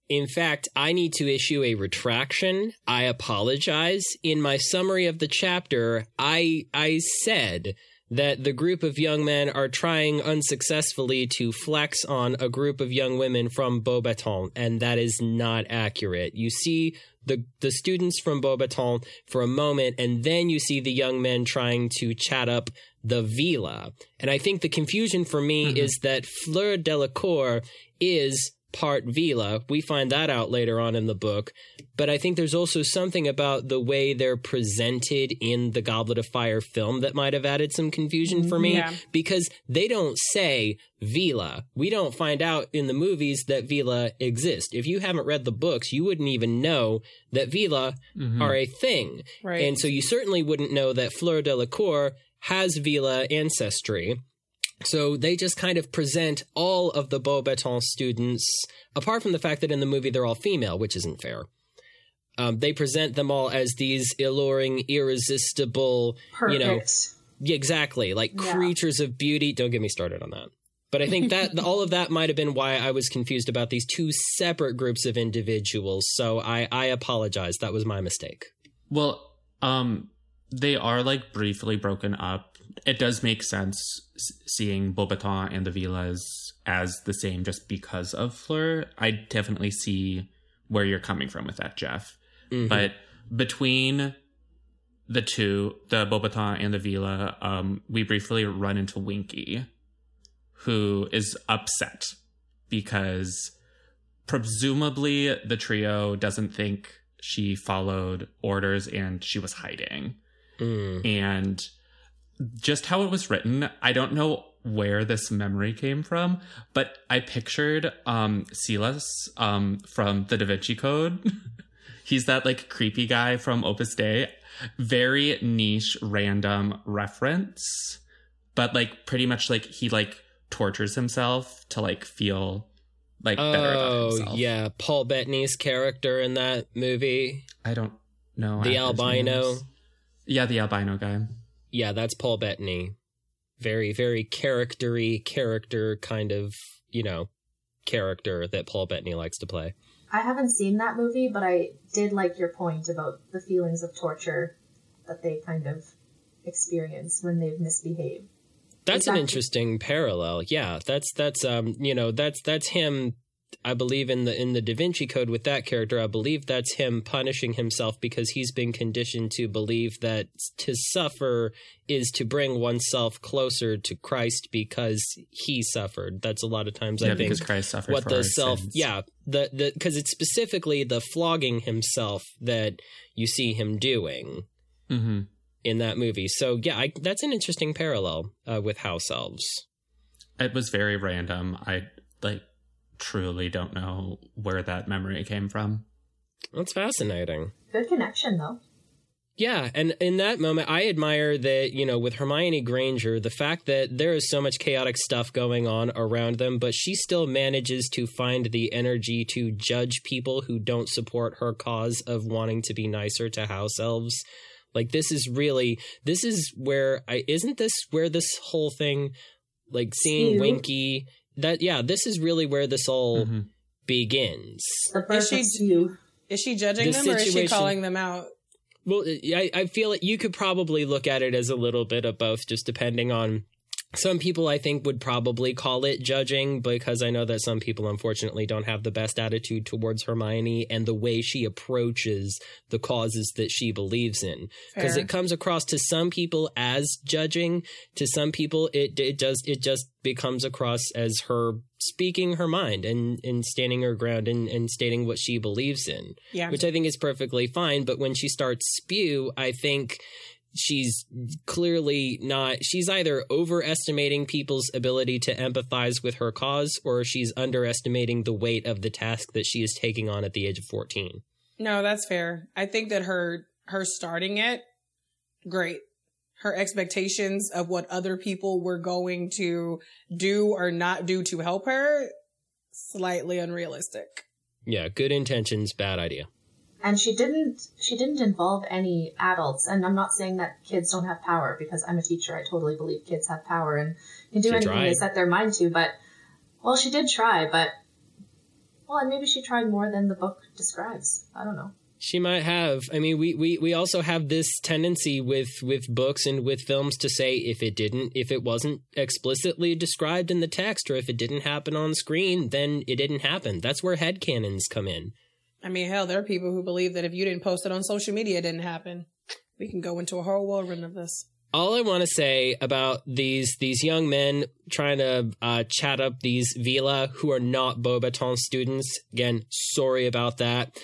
In fact, I need to issue a retraction. I apologize. In my summary of the chapter, I I said that the group of young men are trying unsuccessfully to flex on a group of young women from Beauxbatons, and that is not accurate. You see the the students from Beauxbatons for a moment, and then you see the young men trying to chat up the Veela. And I think the confusion for me mm-hmm. is that Fleur Delacour is part Veela. We find that out later on in the book. But I think there's also something about the way they're presented in the Goblet of Fire film that might have added some confusion for me yeah. because they don't say Veela. We don't find out in the movies that Veela exist. If you haven't read the books, you wouldn't even know that Veela mm-hmm. are a thing. Right. And so you certainly wouldn't know that Fleur Delacour has Veela ancestry. So they just kind of present all of the Beauxbatons students, apart from the fact that in the movie they're all female, which isn't fair. Um, they present them all as these alluring, irresistible, you know, exactly, like Yeah. creatures of beauty. Don't get me started on that. But I think that all of that might have been why I was confused about these two separate groups of individuals. So I, I apologize. That was my mistake. Well, um, they are like briefly broken up. It does make sense seeing Beauxbatons and the Veelas as the same just because of Fleur. I definitely see where you're coming from with that, Jeff. Mhm. But between the two, the Beauxbatons and the Veela, um, we briefly run into Winky, who is upset because presumably the trio doesn't think she followed orders and she was hiding. Mm. And just how it was written, I don't know where this memory came from, but I pictured um Silas um from the Da Vinci Code. He's that like creepy guy from Opus Dei. Very niche random reference, but like pretty much like he like tortures himself to like feel like better about Oh, yeah. Paul Bettany's character in that movie. I don't know. The albino. Yeah, the albino guy. Yeah, that's Paul Bettany. Very, very charactery character kind of, you know, character that Paul Bettany likes to play. I haven't seen that movie, but I did like your point about the feelings of torture that they kind of experience when they've misbehaved. That's an interesting parallel. Yeah, that's that's um you know that's that's him. I believe in the in the Da Vinci Code with that character. I believe that's him punishing himself because he's been conditioned to believe that to suffer is to bring oneself closer to Christ because he suffered. That's a lot of times I think because Christ suffered what the self sins. yeah the the because it's specifically the flogging himself that you see him doing Mm-hmm. in that movie. So yeah, I, that's an interesting parallel uh, with house elves. It was very random. I like truly don't know where that memory came from. That's fascinating. Good connection, though. Yeah, and in that moment, I admire that, you know, with Hermione Granger, the fact that there is so much chaotic stuff going on around them, but she still manages to find the energy to judge people who don't support her cause of wanting to be nicer to house elves. Like, this is really, this is where, I, isn't this where this whole thing, like seeing Spew. Winky, that, yeah, this is really where this all Mm-hmm. begins. Is she- Is she judging The them or is she calling them out? Well, I, I feel like you could probably look at it as a little bit of both, just depending on. Some people, I think, would probably call it judging because I know that some people, unfortunately, don't have the best attitude towards Hermione and the way she approaches the causes that she believes in. Because it comes across to some people as judging, to some people, it it does it just becomes across as her speaking her mind and and standing her ground and, and stating what she believes in Yeah. which I think is perfectly fine. But when she starts spew, I think she's clearly not. She's either overestimating people's ability to empathize with her cause, or she's underestimating the weight of the task that she is taking on at the age of fourteen. No, that's fair. I think that her her starting it, great. Her expectations of what other people were going to do or not do to help her, slightly unrealistic. Yeah, good intentions, bad idea. And she didn't she didn't involve any adults and i'm not saying that kids don't have power because i'm a teacher i totally believe kids have power and can do She anything they set their mind to but well she did try but well and maybe she tried more than the book describes i don't know She might have. I mean, we, we, we also have this tendency with, with books and with films to say if it didn't, if it wasn't explicitly described in the text or if it didn't happen on screen, then it didn't happen. That's where headcanons come in. I mean, hell, there are people who believe that if you didn't post it on social media, it didn't happen. We can go into a whole whirlwind of this. All I want to say about these these young men trying to uh, chat up these Veela who are not Beauxbatons students, again, sorry about that.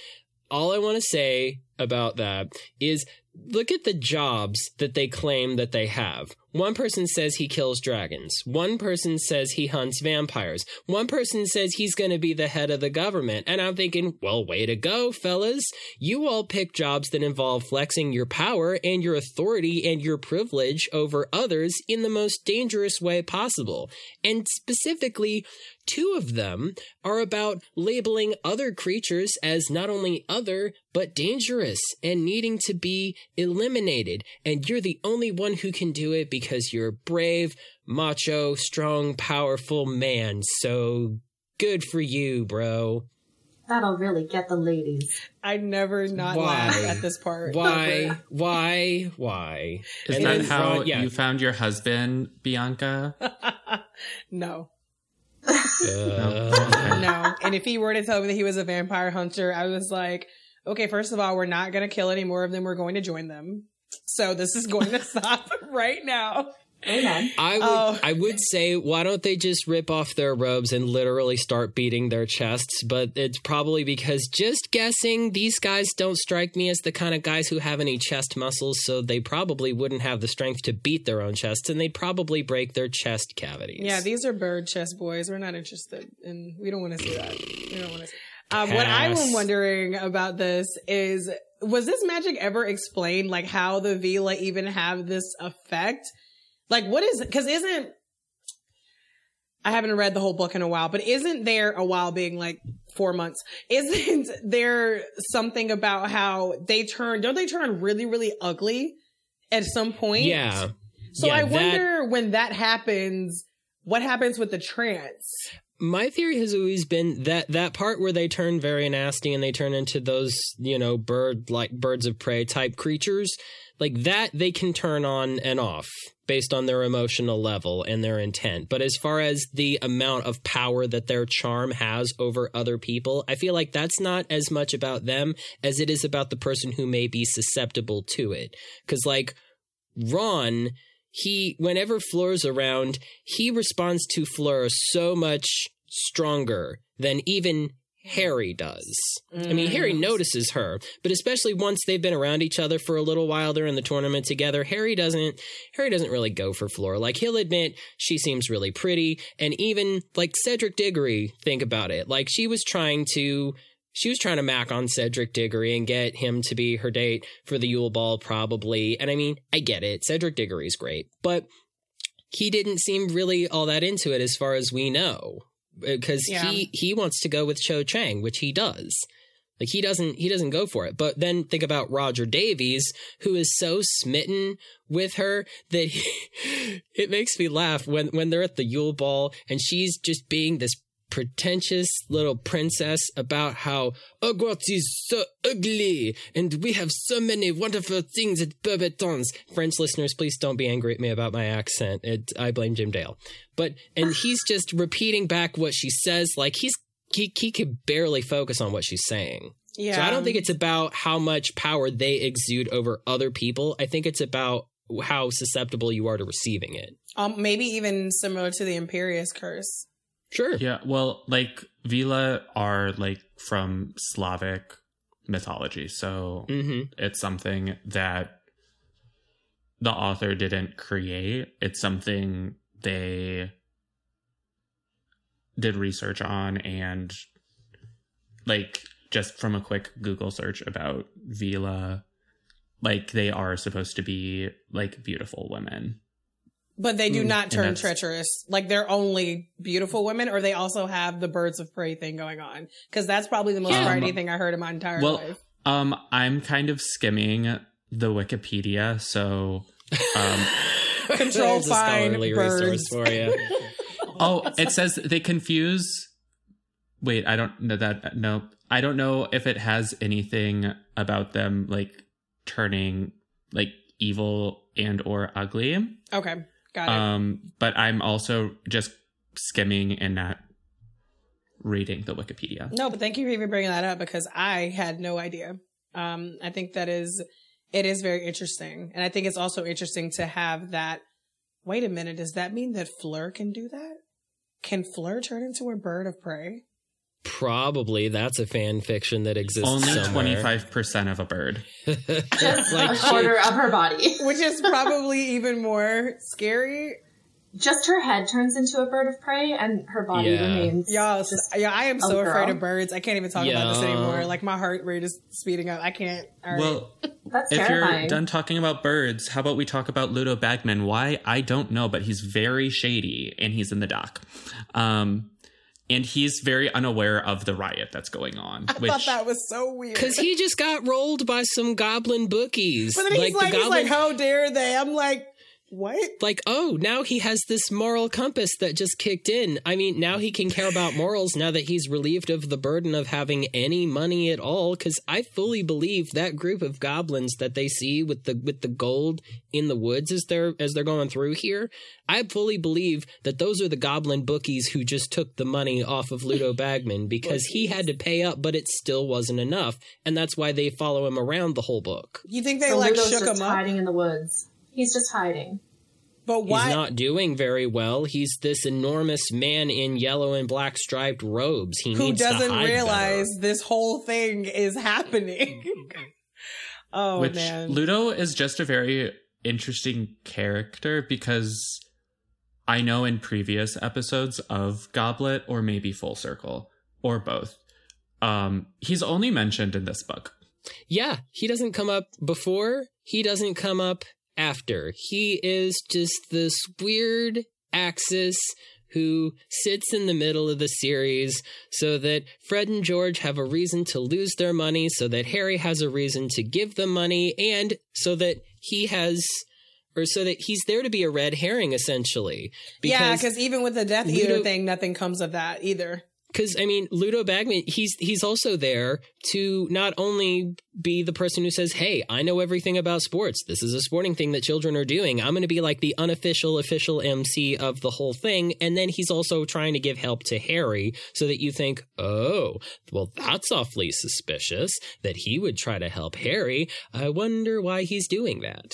All I want to say about that is look at the jobs that they claim that they have. One person says he kills dragons. One person says he hunts vampires. One person says he's going to be the head of the government. And I'm thinking, well, way to go, fellas. You all pick jobs that involve flexing your power and your authority and your privilege over others in the most dangerous way possible. And specifically, two of them are about labeling other creatures as not only other, but dangerous and needing to be eliminated. And you're the only one who can do it because you're a brave, macho, strong, powerful man. So good for you, bro. That'll really get the ladies. I never not Why? laugh at this part. Why? Why? Why? Is And that how Ron- yeah. you found your husband, Bianca? no. Uh, no. And if he were to tell me that he was a vampire hunter, I was like, okay, first of all, we're not going to kill any more of them. We're going to join them. So this is going to stop right now. Amen. I would Oh. I would say why don't they just rip off their robes and literally start beating their chests? But it's probably because just guessing, these guys don't strike me as the kind of guys who have any chest muscles, so they probably wouldn't have the strength to beat their own chests, and they'd probably break their chest cavities. Yeah, these are bird chest boys. We're not interested in, we don't want to see that. We don't want to see. Um, what I'm wondering about this is, was this magic ever explained? Like how the Veela even have this effect? Like what is, cause isn't, I haven't read the whole book in a while, but isn't there a while being like four months? Isn't there something about how they turn, don't they turn really, really ugly at some point? Yeah. So Yeah, I that- wonder when that happens, what happens with the trance? My theory has always been that that part where they turn very nasty and they turn into those you know bird like birds of prey type creatures like that they can turn on and off based on their emotional level and their intent. But as far as the amount of power that their charm has over other people i feel like that's not as much about them as it is about the person who may be susceptible to it. Cuz like Ron, he whenever Fleur's around, he responds to Fleur so much stronger than even Harry does. I mean, Harry mm. notices her, but especially once they've been around each other for a little while, they're in the tournament together. Harry doesn't. Harry doesn't really go for Fleur. Like he'll admit she seems really pretty, and even like Cedric Diggory. Think about it. Like she was trying to she was trying to mac on Cedric Diggory and get him to be her date for the Yule Ball, probably. And I mean, I get it. Cedric Diggory's great, but he didn't seem really all that into it as far as we know. Uh, because Yeah. he he wants to go with Cho Chang, which he does. Like he doesn't he doesn't go for it. But then think about Roger Davies, who is so smitten with her that he, it makes me laugh when when they're at the Yule Ball and she's just being this pretentious little princess about how Hogwarts is so ugly and we have so many wonderful things at Beauxbatons. French listeners, please don't be angry at me about my accent. It, I blame Jim Dale. But and he's just repeating back what she says like he's he, he could barely focus on what she's saying. Yeah. So I don't think it's about how much power they exude over other people. I think it's about how susceptible you are to receiving it. Um, maybe even similar to the Imperius curse. Sure. Yeah, well, like Veela are like from Slavic mythology, so Mhm. it's something that the author didn't create. It's something they did research on and like just from a quick Google search about Veela, like they are supposed to be like beautiful women. But they do Mm, not turn that's- treacherous. Like they're only beautiful women, or they also have the birds of prey thing going on. Because that's probably the most Yeah. frightening thing I heard in my entire well, life. um, I'm kind of skimming the Wikipedia, so um, Control There's a fine birds. resource for you. oh, it says they confuse. Wait, I don't know that. No, I don't know if it has anything about them like turning like evil and or ugly. Okay, got it. Um, but I'm also just skimming and not reading the Wikipedia. No, but thank you for even bringing that up because I had no idea. Um, I think that is, it is very interesting. And I think it's also interesting to have that. Wait a minute. Does that mean that Fleur can do that? Can Fleur turn into a bird of prey? Probably that's a fan fiction that exists Only somewhere. twenty five percent of a bird. Just Like a she- quarter of her body. Which is probably even more scary. Just her head turns into a bird of prey and her body Yeah. remains. Y'all, just yeah, I am so girl. afraid of birds. I can't even talk about this anymore. Like my heart rate is speeding up. I can't. All right. Well, That's if terrifying. you're done talking about birds, how about we talk about Ludo Bagman? Why I don't know, but he's very shady and he's in the dock. Um, and he's very unaware of the riot that's going on. I which thought that was so weird. Because he just got rolled by some goblin bookies. but then he's like, the he's like, goblin- how dare they? I'm like, what? like, oh, now he has this moral compass that just kicked in. I mean, now he can care about morals now that he's relieved of the burden of having any money at all. Because I fully believe that group of goblins that they see with the with the gold in the woods as they're as they're going through here. I fully believe that those are the goblin bookies who just took the money off of Ludo Bagman because he had to pay up, but it still wasn't enough, and that's why they follow him around the whole book. You think they So like Ludo's shook him up? hiding in the woods. He's just hiding. But why? He's not doing very well. He's this enormous man in yellow and black striped robes. He who needs to doesn't hide realize better. this whole thing is happening? oh which man. Ludo is just a very interesting character because I know in previous episodes of Goblet or maybe Full Circle or both, um, he's only mentioned in this book. Yeah, he doesn't come up before. He doesn't come up after. He is just this weird axis who sits in the middle of the series so that Fred and George have a reason to lose their money, so that Harry has a reason to give them money, and so that he has. Or so that he's there to be a red herring, essentially. yeah, because even with the Death Eater Ludo- thing, nothing comes of that either. Because I mean, Ludo Bagman, he's he's also there to not only be the person who says, "Hey, I know everything about sports. This is a sporting thing that children are doing. I'm going to be like the unofficial official MC of the whole thing." And then he's also trying to give help to Harry, so that you think, "Oh, well, that's awfully suspicious that he would try to help Harry. I wonder why he's doing that."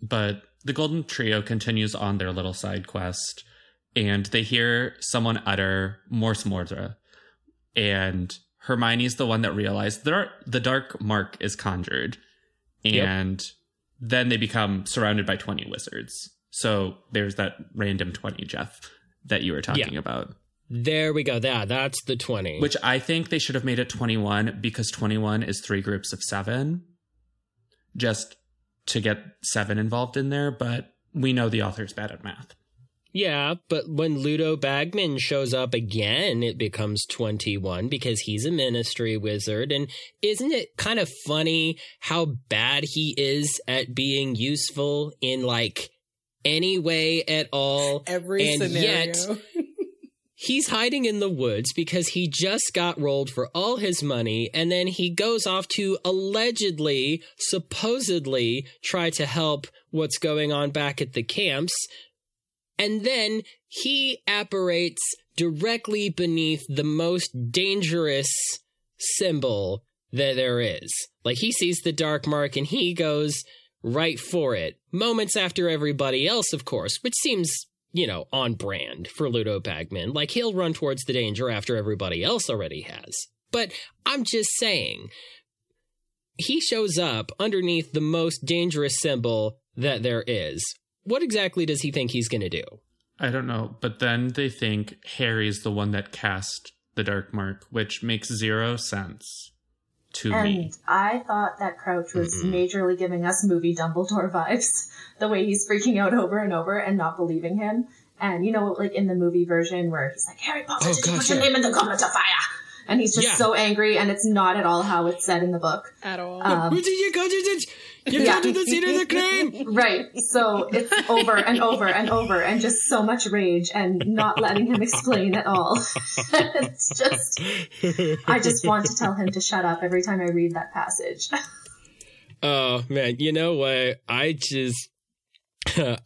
But the Golden Trio continues on their little side quest, and they hear someone utter Morsmordre. And Hermione's the one that realized the dark, the dark mark is conjured. Yep. And then they become surrounded by 20 wizards. So there's that random 20, Jeff, that you were talking Yeah. about. There we go. That that's the twenty. Which I think they should have made it 21 because 21 is three groups of seven. Just to get seven involved in there, but we know the author's bad at math. Yeah, but when Ludo Bagman shows up again, it becomes 21 because he's a ministry wizard. And isn't it kind of funny how bad he is at being useful in like any way at all? Every and scenario. yet he's hiding in the woods because he just got rolled for all his money and then he goes off to allegedly supposedly try to help what's going on back at the camps and then he apparates directly beneath the most dangerous symbol that there is like he sees the dark mark and he goes right for it moments after everybody else of course which seems you know, on brand for Ludo Bagman. Like he'll run towards the danger after everybody else already has. But I'm just saying, he shows up underneath the most dangerous symbol that there is. What exactly does he think he's going to do? I don't know, but then they think Harry's the one that cast the dark mark, which makes zero sense to me. And I thought that Crouch was majorly giving us movie Dumbledore vibes. The way he's freaking out over and over and not believing him. And you know, like in the movie version where he's like, Harry Potter, Oh, did you gosh, put your yeah. name in the goblet of fire? And he's just Yeah. so angry and it's not at all how it's said in the book. At all. Um, you go to the, you Yeah. go to the scene of the crime. Right. So it's over and over and over and just so much rage and not letting him explain at all. it's just, I just want to tell him to shut up every time I read that passage. Oh man, you know what? I just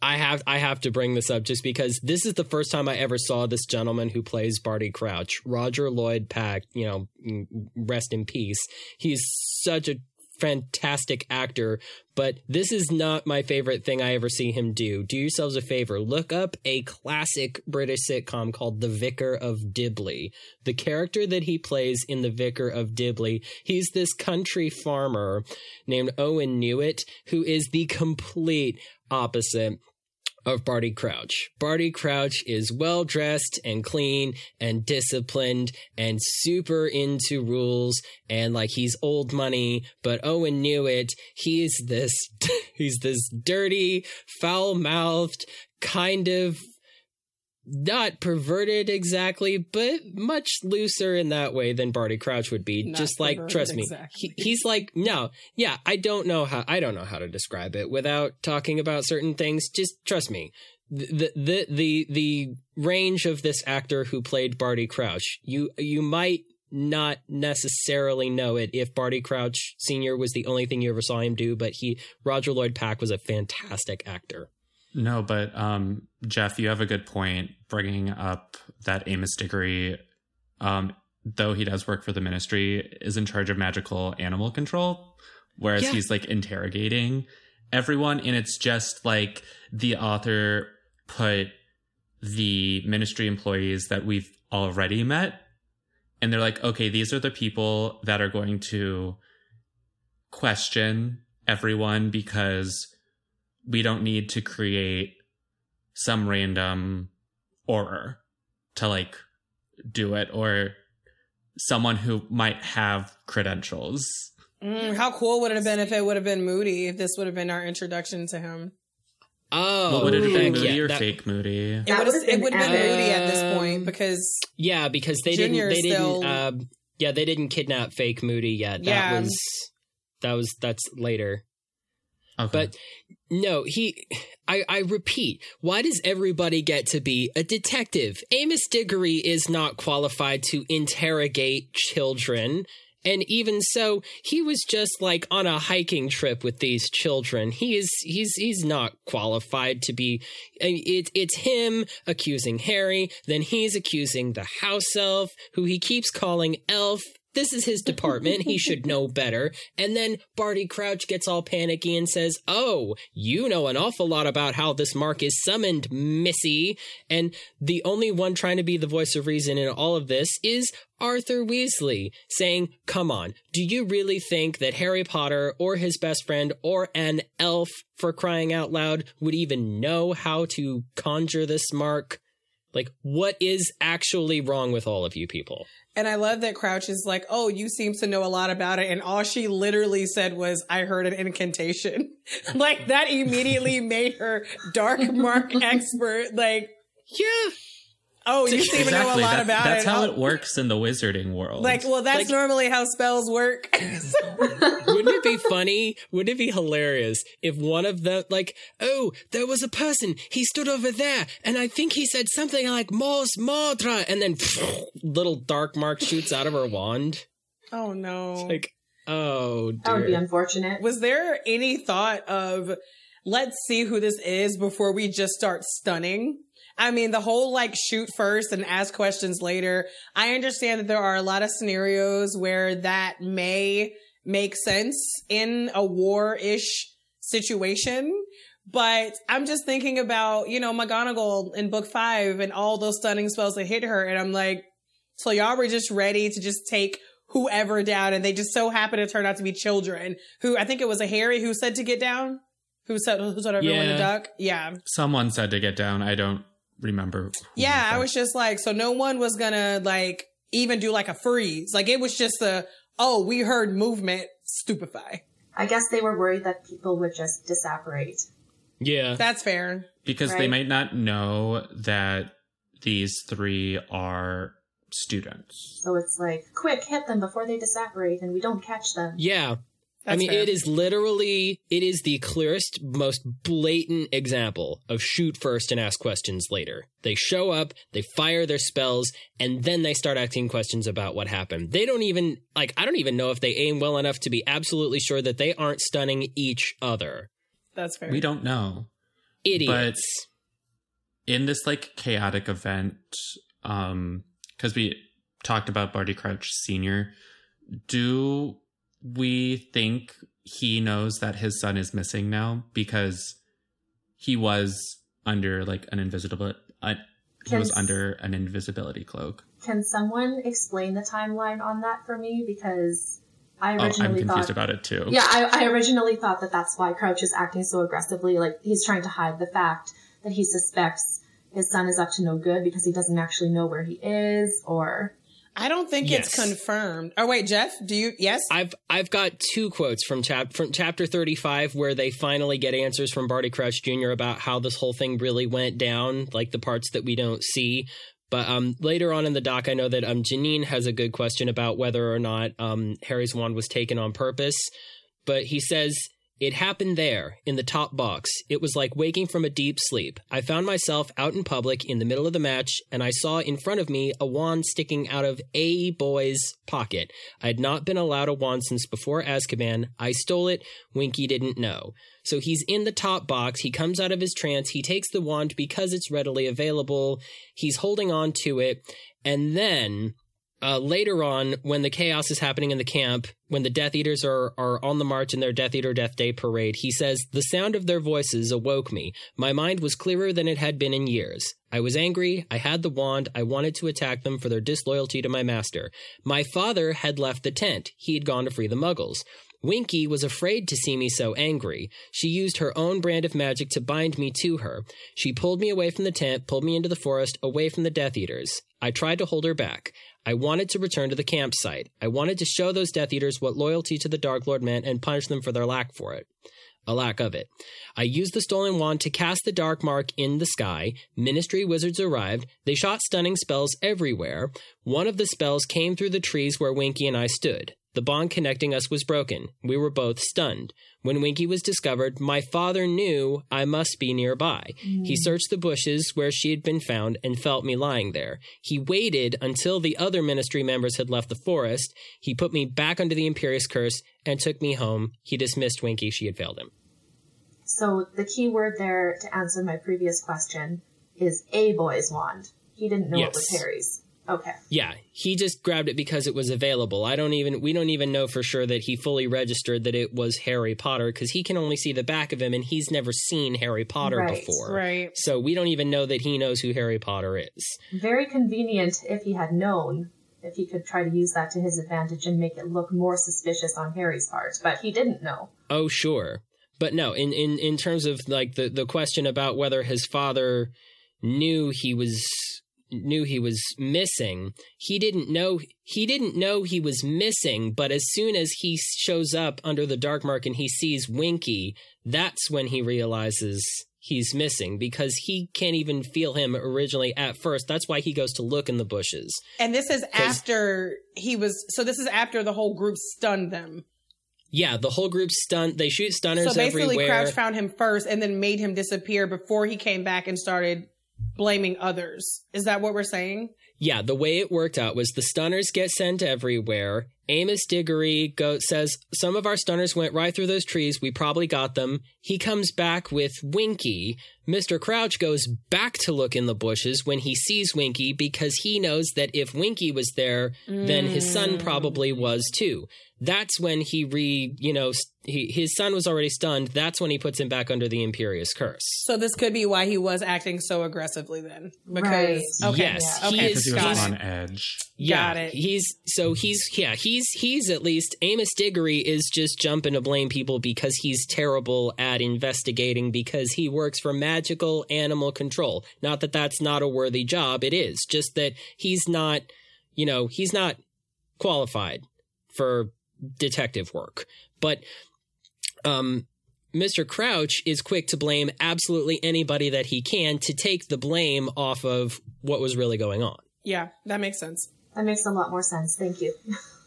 I have I have to bring this up just because this is the first time I ever saw this gentleman who plays Barty Crouch, Roger Lloyd Pack. You know, rest in peace. He's such a fantastic actor, but this is not my favorite thing I ever see him do. Do yourselves a favor. Look up a classic British sitcom called The Vicar of Dibley. The character that he plays in The Vicar of Dibley, he's this country farmer named Owen Newitt, who is the complete opposite of Barty Crouch. Barty Crouch is well dressed and clean and disciplined and super into rules and like he's old money, but Owen Newitt. he's this he's this dirty, foul-mouthed, kind of not perverted exactly, but much looser in that way than Barty Crouch would be. Not Just like, trust me, exactly. he, he's like, no, yeah, I don't know how, I don't know how to describe it without talking about certain things. Just trust me. The, the, the, the range of this actor who played Barty Crouch, you, you might not necessarily know it if Barty Crouch Sr. was the only thing you ever saw him do, but he, Roger Lloyd Pack was a fantastic actor. No, but um, Jeff, you have a good point bringing up that Amos Diggory, um, though he does work for the ministry, is in charge of magical animal control, whereas Yeah. he's like interrogating everyone. And it's just like the author put the ministry employees that we've already met, and they're like, okay, these are the people that are going to question everyone because we don't need to create some random Auror to like do it or someone who might have credentials. Mm, how cool would it have been if it would have been Moody? If this would have been our introduction to him? Oh, well, would it have been Moody yeah, or that- fake Moody? It would have it would have been Moody at this Um, point because Yeah, because they Junior didn't. They still- didn't. Uh, yeah, they didn't kidnap fake Moody yet. That Yeah. was. That was. That's later. Okay. But no, he. I, I repeat. Why does everybody get to be a detective? Amos Diggory is not qualified to interrogate children. And even so, he was just like on a hiking trip with these children. He is he's he's not qualified to be. It, it's him accusing Harry, then he's accusing the house elf, who he keeps calling Elf. This is his department. he should know better. And then Barty Crouch gets all panicky and says, Oh, you know an awful lot about how this mark is summoned, Missy. And the only one trying to be the voice of reason in all of this is Arthur Weasley saying, Come on, do you really think that Harry Potter or his best friend or an elf, for crying out loud, would even know how to conjure this mark? Like, what is actually wrong with all of you people? And I love that Crouch is like, oh, you seem to know a lot about it. And all she literally said was, I heard an incantation. like that immediately made her dark mark expert. Like, yeah. Oh, you seem to know a Exactly. lot That- about that's it. That's how it works in the wizarding world. Like, well, that's normally how spells work. Wouldn't it be funny? Wouldn't it be hilarious if one of them, like, oh, there was a person, he stood over there, and I think he said something like Morsmordre, and then little dark mark shoots out of her wand? oh no. Like, oh, dear. That would be unfortunate. Was there any thought of let's see who this is before we just start stunning? I mean, the whole like shoot first and ask questions later. I understand that there are a lot of scenarios where that may make sense in a war ish situation. But I'm just thinking about, you know, McGonagall in book five and all those stunning spells that hit her. And I'm like, so y'all were just ready to just take whoever down and they just so happen to turn out to be children who I think it was a Harry who said to get down, who said, who told everyone Yeah. to duck. Yeah. Someone said to get down. I don't remember. who Yeah. I was just like, so no one was gonna like even do like a freeze. Like it was just a, oh, we heard movement, stupefy. I guess they were worried that people would just disapparate. Yeah. That's fair. because they might not know that these three are students. So it's like, quick, hit them before they disapparate and we don't catch them. Yeah. I mean, fair. it is literally, it is the clearest, most blatant example of shoot first and ask questions later. They show up, they fire their spells, and then they start asking questions about what happened. They don't even, like, I don't even know if they aim well enough to be absolutely sure that they aren't stunning each other. That's fair. We don't know. Idiots. in this like chaotic event um because we talked about barty crouch senior do we think he knows that his son is missing now because he was under like an invisible uh, he was under an invisibility cloak. Can someone explain the timeline on that for me? Because I Oh, I'm originally confused thought. about it too. Yeah, I, I originally thought that that's why Crouch is acting so aggressively. Like he's trying to hide the fact that he suspects his son is up to no good because he doesn't actually know where he is, or I don't think it's confirmed. Oh wait, Jeff, do you? Yes. I've I've got two quotes from chap from chapter 35 where they finally get answers from Barty Crouch Jr. about how this whole thing really went down, like the parts that we don't see. But um, later on in the doc, I know that um, Janine has a good question about whether or not um, Harry's wand was taken on purpose. But he says it happened there in the top box. It was like waking from a deep sleep. I found myself out in public in the middle of the match, and I saw in front of me a wand sticking out of a boy's pocket. I had not been allowed a wand since before Azkaban. I stole it. Winky didn't know. So he's in the top box. He comes out of his trance. He takes the wand because it's readily available. He's holding on to it. And then uh, later on, when the chaos is happening in the camp, when the Death Eaters are, are on the march in their Death Eater Death Day parade, he says, The sound of their voices awoke me. My mind was clearer than it had been in years. I was angry. I had the wand. I wanted to attack them for their disloyalty to my master. My father had left the tent. He had gone to free the muggles. Winky was afraid to see me so angry. She used her own brand of magic to bind me to her. She pulled me away from the tent, pulled me into the forest, away from the Death Eaters. I tried to hold her back. I wanted to return to the campsite. I wanted to show those Death Eaters what loyalty to the Dark Lord meant and punish them for their lack for it. A lack of it. I used the stolen wand to cast the dark mark in the sky. Ministry wizards arrived. They shot stunning spells everywhere. One of the spells came through the trees where Winky and I stood. The bond connecting us was broken. We were both stunned. When Winky was discovered, my father knew I must be nearby. He mm. searched the bushes where she had been found and felt me lying there. He waited until the other ministry members had left the forest. He put me back under the Imperius curse and took me home. He dismissed Winky. She had failed him. so the key word there to answer my previous question is a boy's wand. He didn't know it was Harry's. Okay. Yeah, he just grabbed it because it was available. I don't even we don't even know for sure that he fully registered that it was Harry Potter because he can only see the back of him and he's never seen Harry Potter Right, before. right. So we don't even know that he knows who Harry Potter is. Very convenient if he had known, if he could try to use that to his advantage and make it look more suspicious on Harry's part. But he didn't know. Oh, sure. But no, in, in, in terms of like the, the question about whether his father knew he was knew he was missing, he didn't know he didn't know he was missing, but as soon as he shows up under the dark mark and he sees Winky, that's when he realizes he's missing because he can't even feel him originally at first. That's why he goes to look in the bushes. And this is after he was. So this is after the whole group stunned them. Yeah, the whole group stunned. They shoot stunners So basically, everywhere. Crouch found him first and then made him disappear before he came back and started blaming others. Is that what we're saying? Yeah, the way it worked out was the stunners get sent everywhere. Amos Diggory go, says some of our stunners went right through those trees. We probably got them. He comes back with Winky. Mr. Crouch goes back to look in the bushes when he sees Winky because he knows that if Winky was there, then his son mm. probably was too. That's when he re, you know, st- he, his son was already stunned. That's when he puts him back under the Imperius curse. So this could be why he was acting so aggressively then. Because okay, Yes, yeah, he okay, is- Because he was on edge. Yeah, Got it. He's so he's yeah he's he's at least Amos Diggory is just jumping to blame people because he's terrible at investigating because he works for magical animal control. Not that that's not a worthy job. It is just that he's not you know he's not qualified for detective work. But um. Mr. Crouch is quick to blame absolutely anybody that he can to take the blame off of what was really going on. Yeah, that makes sense. That makes a lot more sense. Thank you.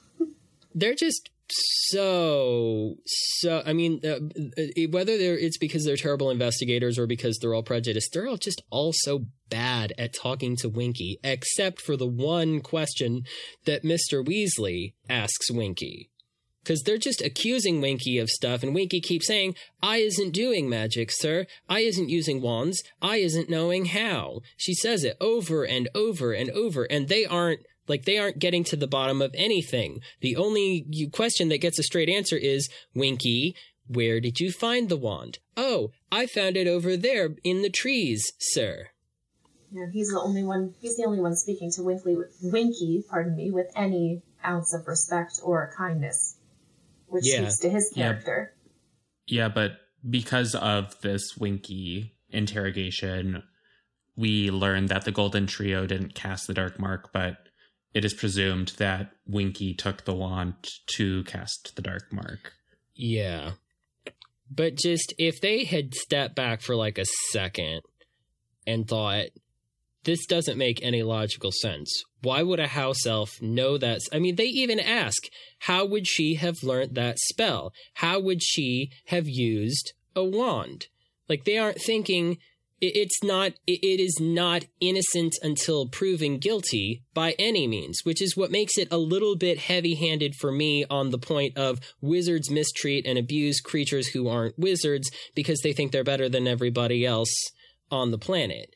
they're just so so i mean uh, uh, whether they're it's because they're terrible investigators or because they're all prejudiced they're all just all so bad at talking to winky except for the one question that mr weasley asks winky because they're just accusing Winky of stuff, and Winky keeps saying, I isn't doing magic, sir. I isn't using wands. I isn't knowing how. She says it over and over and over, and they aren't Like they aren't getting to the bottom of anything. The only question that gets a straight answer is Winky, where did you find the wand? Oh, I found it over there in the trees, sir. Yeah, he's the only one. He's the only one speaking to Winky, Winky, pardon me, with any ounce of respect or kindness, which Yeah. speaks to his character. Yeah, but because of this Winky interrogation, we learned that the Golden Trio didn't cast the Dark Mark, but it is presumed that Winky took the wand to cast the Dark Mark. Yeah. But just if they had stepped back for like a second and thought, this doesn't make any logical sense. Why would a house elf know that? I mean, they even ask, how would she have learned that spell? How would she have used a wand? Like they aren't thinking it's not it is not innocent until proven guilty by any means which is what makes it a little bit heavy-handed for me on the point of wizards mistreat and abuse creatures who aren't wizards because they think they're better than everybody else on the planet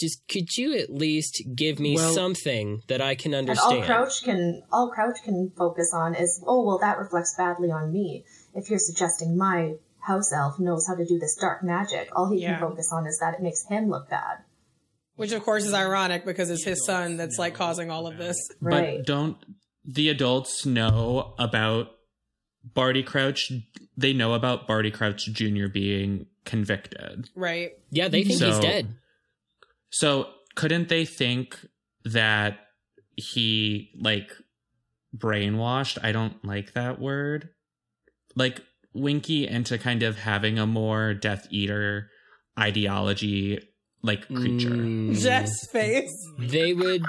just could you at least give me Well- something that I can And all understand Crouch can all Crouch can focus on is, oh well, that reflects badly on me. If you're suggesting my house elf knows how to do this dark magic, all he Yeah. can focus on is that it makes him look bad. Which of course is ironic because it's his son that's like causing all of this. But don't the adults know about Barty Crouch? They know about Barty Crouch Jr. being convicted. Right. Yeah, they think he's dead. So couldn't they think that he like brainwashed? I don't like that word. Like Winky into kind of having a more Death Eater ideology like creature. Mm. Jeff's face. they would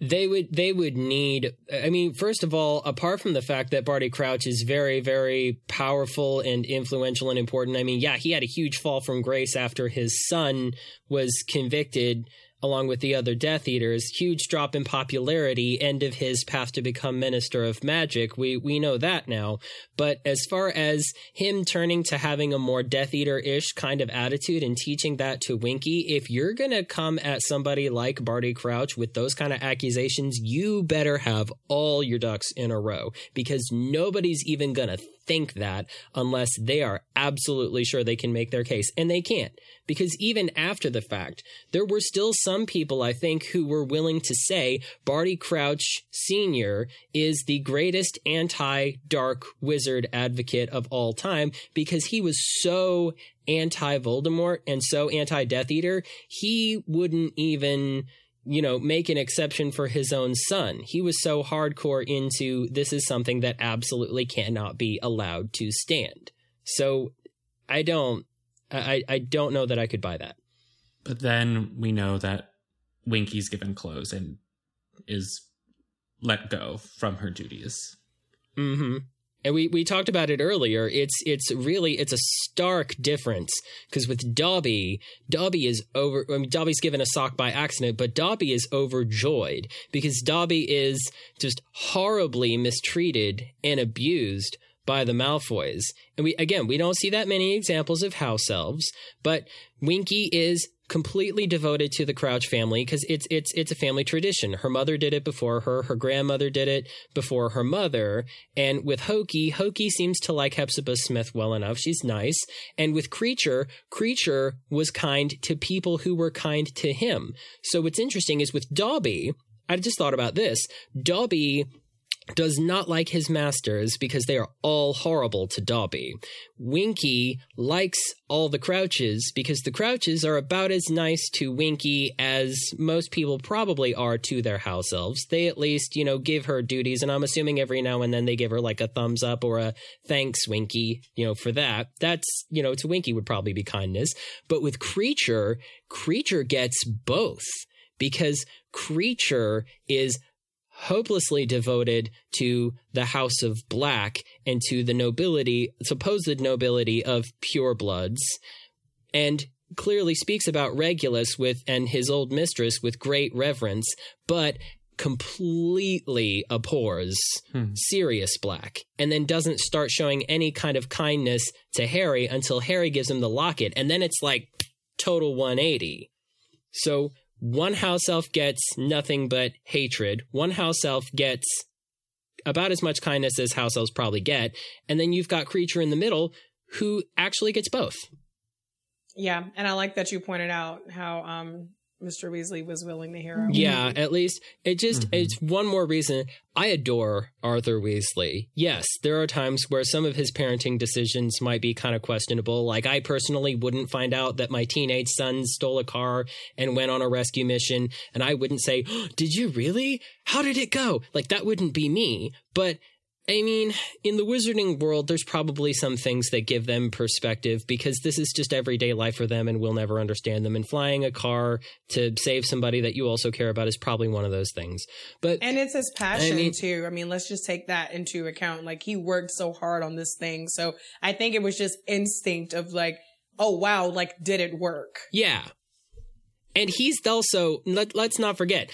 they would they would need i mean first of all apart from the fact that barty crouch is very very powerful and influential and important i mean yeah he had a huge fall from grace after his son was convicted along with the other death eaters huge drop in popularity end of his path to become minister of magic. We we know that now. But as far as him turning to having a more death eater ish kind of attitude and teaching that to winky if you're gonna come at somebody like barty crouch with those kind of accusations you better have all your ducks in a row because nobody's even gonna think that unless they are absolutely sure they can make their case. And they can't. Because even after the fact, there were still some people, I think, who were willing to say Barty Crouch Sr. is the greatest anti dark wizard advocate of all time because he was so anti Voldemort and so anti Death Eater, he wouldn't even you know, make an exception for his own son. He was so hardcore into this is something that absolutely cannot be allowed to stand. So I don't I, I don't know that I could buy that. But then we know that Winky's given clothes and is let go from her duties. Mm-hmm. And we, we talked about it earlier. It's it's really it's a stark difference because with Dobby, Dobby is over. I mean, Dobby's given a sock by accident, but Dobby is overjoyed because Dobby is just horribly mistreated and abused by the Malfoys. And we again we don't see that many examples of house elves, but Winky is completely devoted to the Crouch family because it's it's it's a family tradition. Her mother did it before her, her grandmother did it before her mother, and with Hokey, Hokey seems to like Hepzibah Smith well enough. She's nice, and with Kreacher, Kreacher was kind to people who were kind to him. So what's interesting is with Dobby, I just thought about this. Dobby does not like his masters because they are all horrible to Dobby. Winky likes all the Crouches because the Crouches are about as nice to Winky as most people probably are to their house elves. They at least, you know, give her duties, and I'm assuming every now and then they give her like a thumbs up or a thanks, Winky, you know, for that. That's, you know, to Winky would probably be kindness. But with Kreacher, Kreacher gets both because Kreacher is hopelessly devoted to the House of Black and to the nobility, supposed nobility of purebloods, and clearly speaks about Regulus with and his old mistress with great reverence, but completely abhors hmm. Sirius Black and then doesn't start showing any kind of kindness to Harry until Harry gives him the locket and then it's like total 180. So one house elf gets nothing but hatred. One house elf gets about as much kindness as house elves probably get. And then you've got Kreacher in the middle who actually gets both. Yeah, and I like that you pointed out how um Mr. Weasley was willing to hear him. Yeah, at least it just mm-hmm. it's one more reason I adore Arthur Weasley. Yes, there are times where some of his parenting decisions might be kind of questionable. Like I personally wouldn't find out that my teenage son stole a car and went on a rescue mission and I wouldn't say, "Did you really? How did it go?" Like that wouldn't be me. But I mean, in the wizarding world, there's probably some things that give them perspective because this is just everyday life for them and we'll never understand them. And flying a car to save somebody that you also care about is probably one of those things. But And it's his passion I mean- too. I mean, let's just take that into account. Like he worked so hard on this thing. So I think it was just instinct of like, oh wow, like did it work? Yeah. And he's also, let, let's not forget,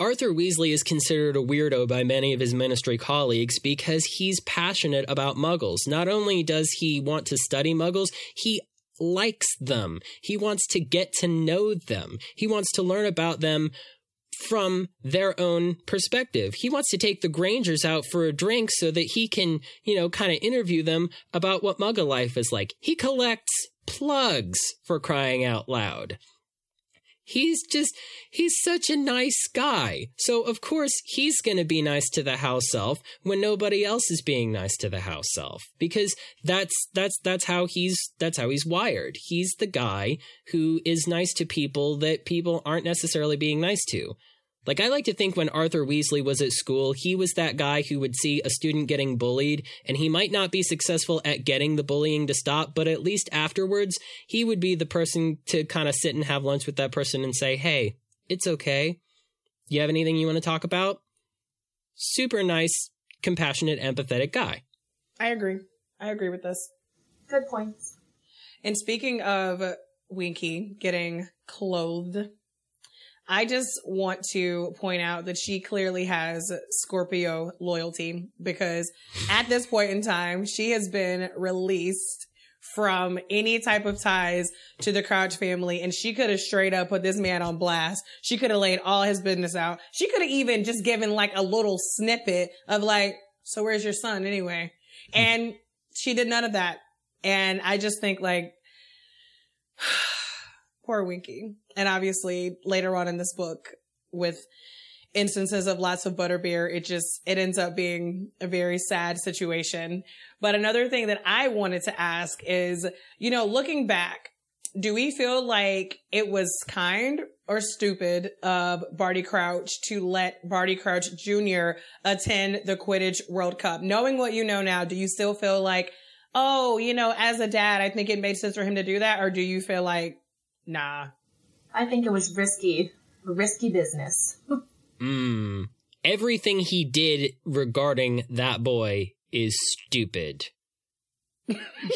Arthur Weasley is considered a weirdo by many of his ministry colleagues because he's passionate about muggles. Not only does he want to study muggles, he likes them. He wants to get to know them. He wants to learn about them from their own perspective. He wants to take the Grangers out for a drink so that he can, you know, kind of interview them about what muggle life is like. He collects plugs for crying out loud. He's just, he's such a nice guy. So, of course, he's going to be nice to the house elf when nobody else is being nice to the house elf because that's, that's, that's how he's, that's how he's wired. He's the guy who is nice to people that people aren't necessarily being nice to. Like, I like to think when Arthur Weasley was at school, he was that guy who would see a student getting bullied, and he might not be successful at getting the bullying to stop, but at least afterwards, he would be the person to kind of sit and have lunch with that person and say, hey, it's okay. You have anything you want to talk about? Super nice, compassionate, empathetic guy. I agree. I agree with this. Good points. And speaking of Winky getting clothed, I just want to point out that she clearly has Scorpio loyalty because at this point in time, she has been released from any type of ties to the Crouch family. And she could have straight up put this man on blast. She could have laid all his business out. She could have even just given like a little snippet of like, so where's your son anyway? And she did none of that. And I just think like, poor Winky. And obviously later on in this book with instances of lots of butterbeer, it just, it ends up being a very sad situation. But another thing that I wanted to ask is, you know, looking back, do we feel like it was kind or stupid of Barty Crouch to let Barty Crouch Jr. attend the Quidditch World Cup? Knowing what you know now, do you still feel like, oh, you know, as a dad, I think it made sense for him to do that? Or do you feel like, nah? I think it was risky, risky business. Mm. Everything he did regarding that boy is stupid.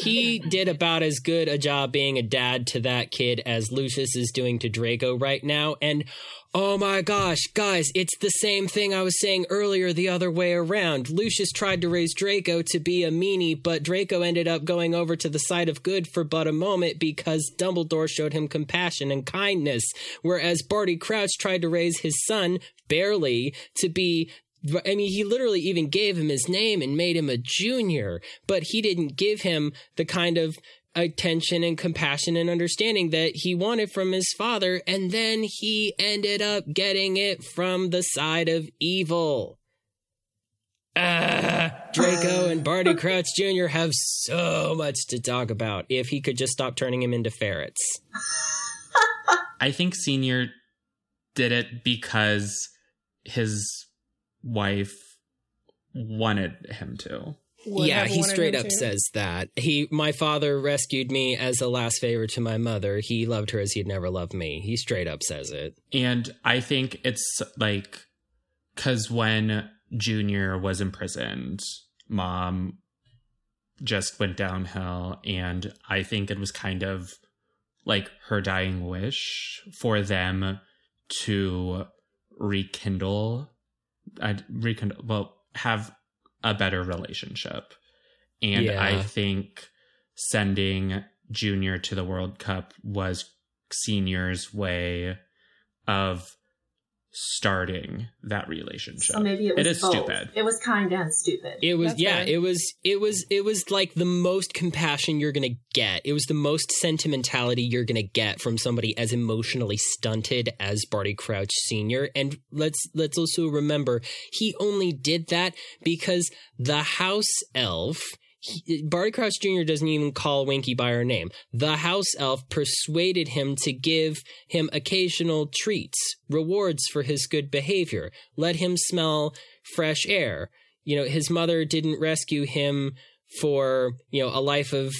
he did about as good a job being a dad to that kid as Lucius is doing to Draco right now. And oh my gosh, guys, it's the same thing I was saying earlier the other way around. Lucius tried to raise Draco to be a meanie, but Draco ended up going over to the side of good for but a moment because Dumbledore showed him compassion and kindness. Whereas Barty Crouch tried to raise his son, barely, to be I mean, he literally even gave him his name and made him a junior, but he didn't give him the kind of attention and compassion and understanding that he wanted from his father. And then he ended up getting it from the side of evil. Ah, Draco and Barty Crouch Jr. have so much to talk about if he could just stop turning him into ferrets. I think Senior did it because his wife wanted him to. Would yeah, have he straight him up to. says that. He my father rescued me as a last favor to my mother. He loved her as he'd never loved me. He straight up says it. And I think it's like because when Junior was imprisoned, mom just went downhill. And I think it was kind of like her dying wish for them to rekindle, uh, rekindle, well, have a better relationship. And Yeah. I think sending Junior to the World Cup was Senior's way of starting that relationship. So maybe it was it is both. stupid. It was kind and stupid. It was That's yeah, fair. it was it was it was like the most compassion you're going to get. It was the most sentimentality you're going to get from somebody as emotionally stunted as Barty Crouch senior. And let's let's also remember he only did that because the house elf he, Barty Crouch Jr. doesn't even call Winky by her name. The house elf persuaded him to give him occasional treats, rewards for his good behavior, let him smell fresh air. You know, his mother didn't rescue him for, you know, a life of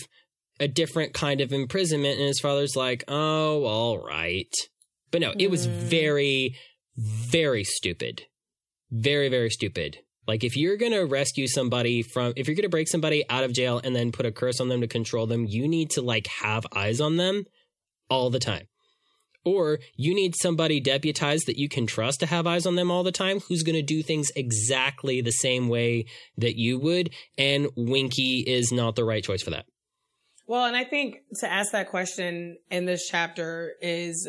a different kind of imprisonment. And his father's like, oh, all right. But no, it was mm. very, very stupid. Very, very stupid. Like if you're going to rescue somebody from if you're going to break somebody out of jail and then put a curse on them to control them, you need to like have eyes on them all the time. Or you need somebody deputized that you can trust to have eyes on them all the time who's going to do things exactly the same way that you would and Winky is not the right choice for that. Well, and I think to ask that question in this chapter is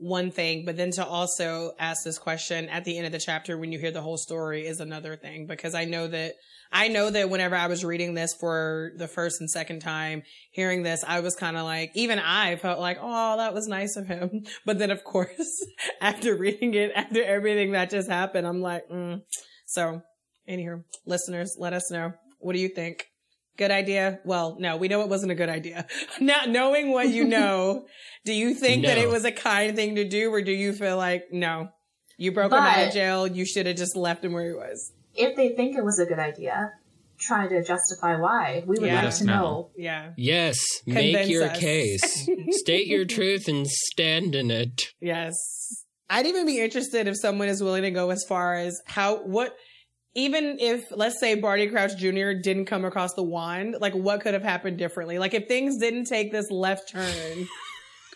one thing, but then to also ask this question at the end of the chapter when you hear the whole story is another thing because I know that I know that whenever I was reading this for the first and second time, hearing this, I was kind of like, even I felt like, oh, that was nice of him. But then, of course, after reading it, after everything that just happened, I'm like, mm. so, anywho, listeners, let us know. What do you think? Good idea? Well, no, we know it wasn't a good idea. Not knowing what you know, do you think that it was a kind thing to do, or do you feel like, no, you broke him out of jail, you should have just left him where he was? If they think it was a good idea, try to justify why. We would Yeah. like to know. know. Yeah. Yes, make your us. case. State your truth and stand in it. Yes. I'd even be interested if someone is willing to go as far as how, what, even if, let's say Barty Crouch Jr. didn't come across the wand, like what could have happened differently? Like if things didn't take this left turn.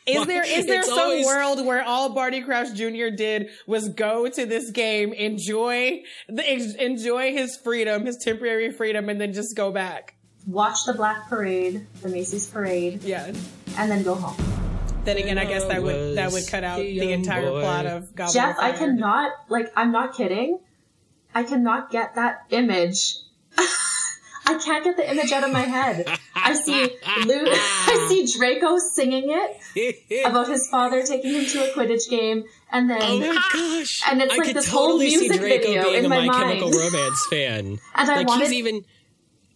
Is there is there it's some always- world where all Barty Crouch Jr. did was go to this game, enjoy the ex- enjoy his freedom, his temporary freedom, and then just go back? Watch the Black Parade, the Macy's Parade. Yeah. And then go home. Then again, I guess that would that would cut out the entire plot of Goblin Jeff, I Fire. cannot, like, I'm not kidding. I cannot get that image. I can't get the image out of my head. I see I see Draco singing it about his father taking him to a Quidditch game, and then Oh my gosh! and it's I like could this whole totally see music Draco video being in a my My mind. Chemical Romance fan. And I like wanted- he's even.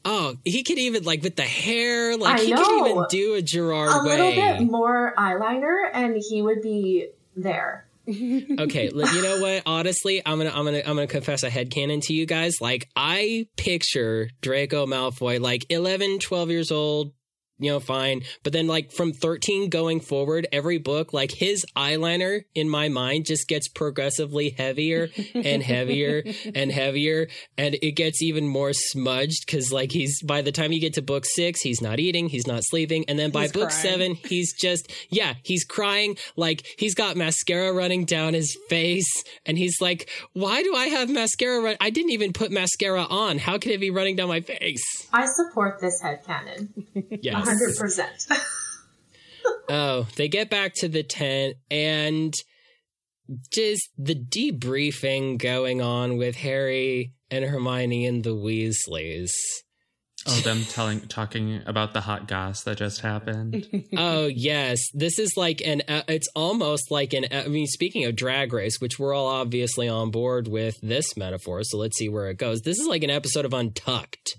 Oh, he could even like with the hair, like I he could even do a Gerard Way. a little bit more eyeliner, and he would be there. Okay, you know what? Honestly, I'm gonna I'm gonna I'm gonna confess a headcanon to you guys. Like I picture Draco Malfoy like 11, 12 years old, you know, fine. But then like from 13 going forward, every book, like his eyeliner in my mind just gets progressively heavier and heavier and heavier. And it gets even more smudged because like he's by the time you get to book six, he's not eating, he's not sleeping. And then by He's book crying. seven, he's just, yeah, he's crying. Like he's got mascara running down his face. And he's like, why do I have mascara run? I didn't even put mascara on. How could it be running down my face? I support this headcanon. Yes. 100%. Oh, they get back to the tent and just the debriefing going on with Harry and Hermione and the Weasleys. Oh, them telling, talking about the hot gas that just happened. oh yes, this is like an. Uh, it's almost like an. I mean, speaking of Drag Race, which we're all obviously on board with this metaphor, so let's see where it goes. This is like an episode of Untucked.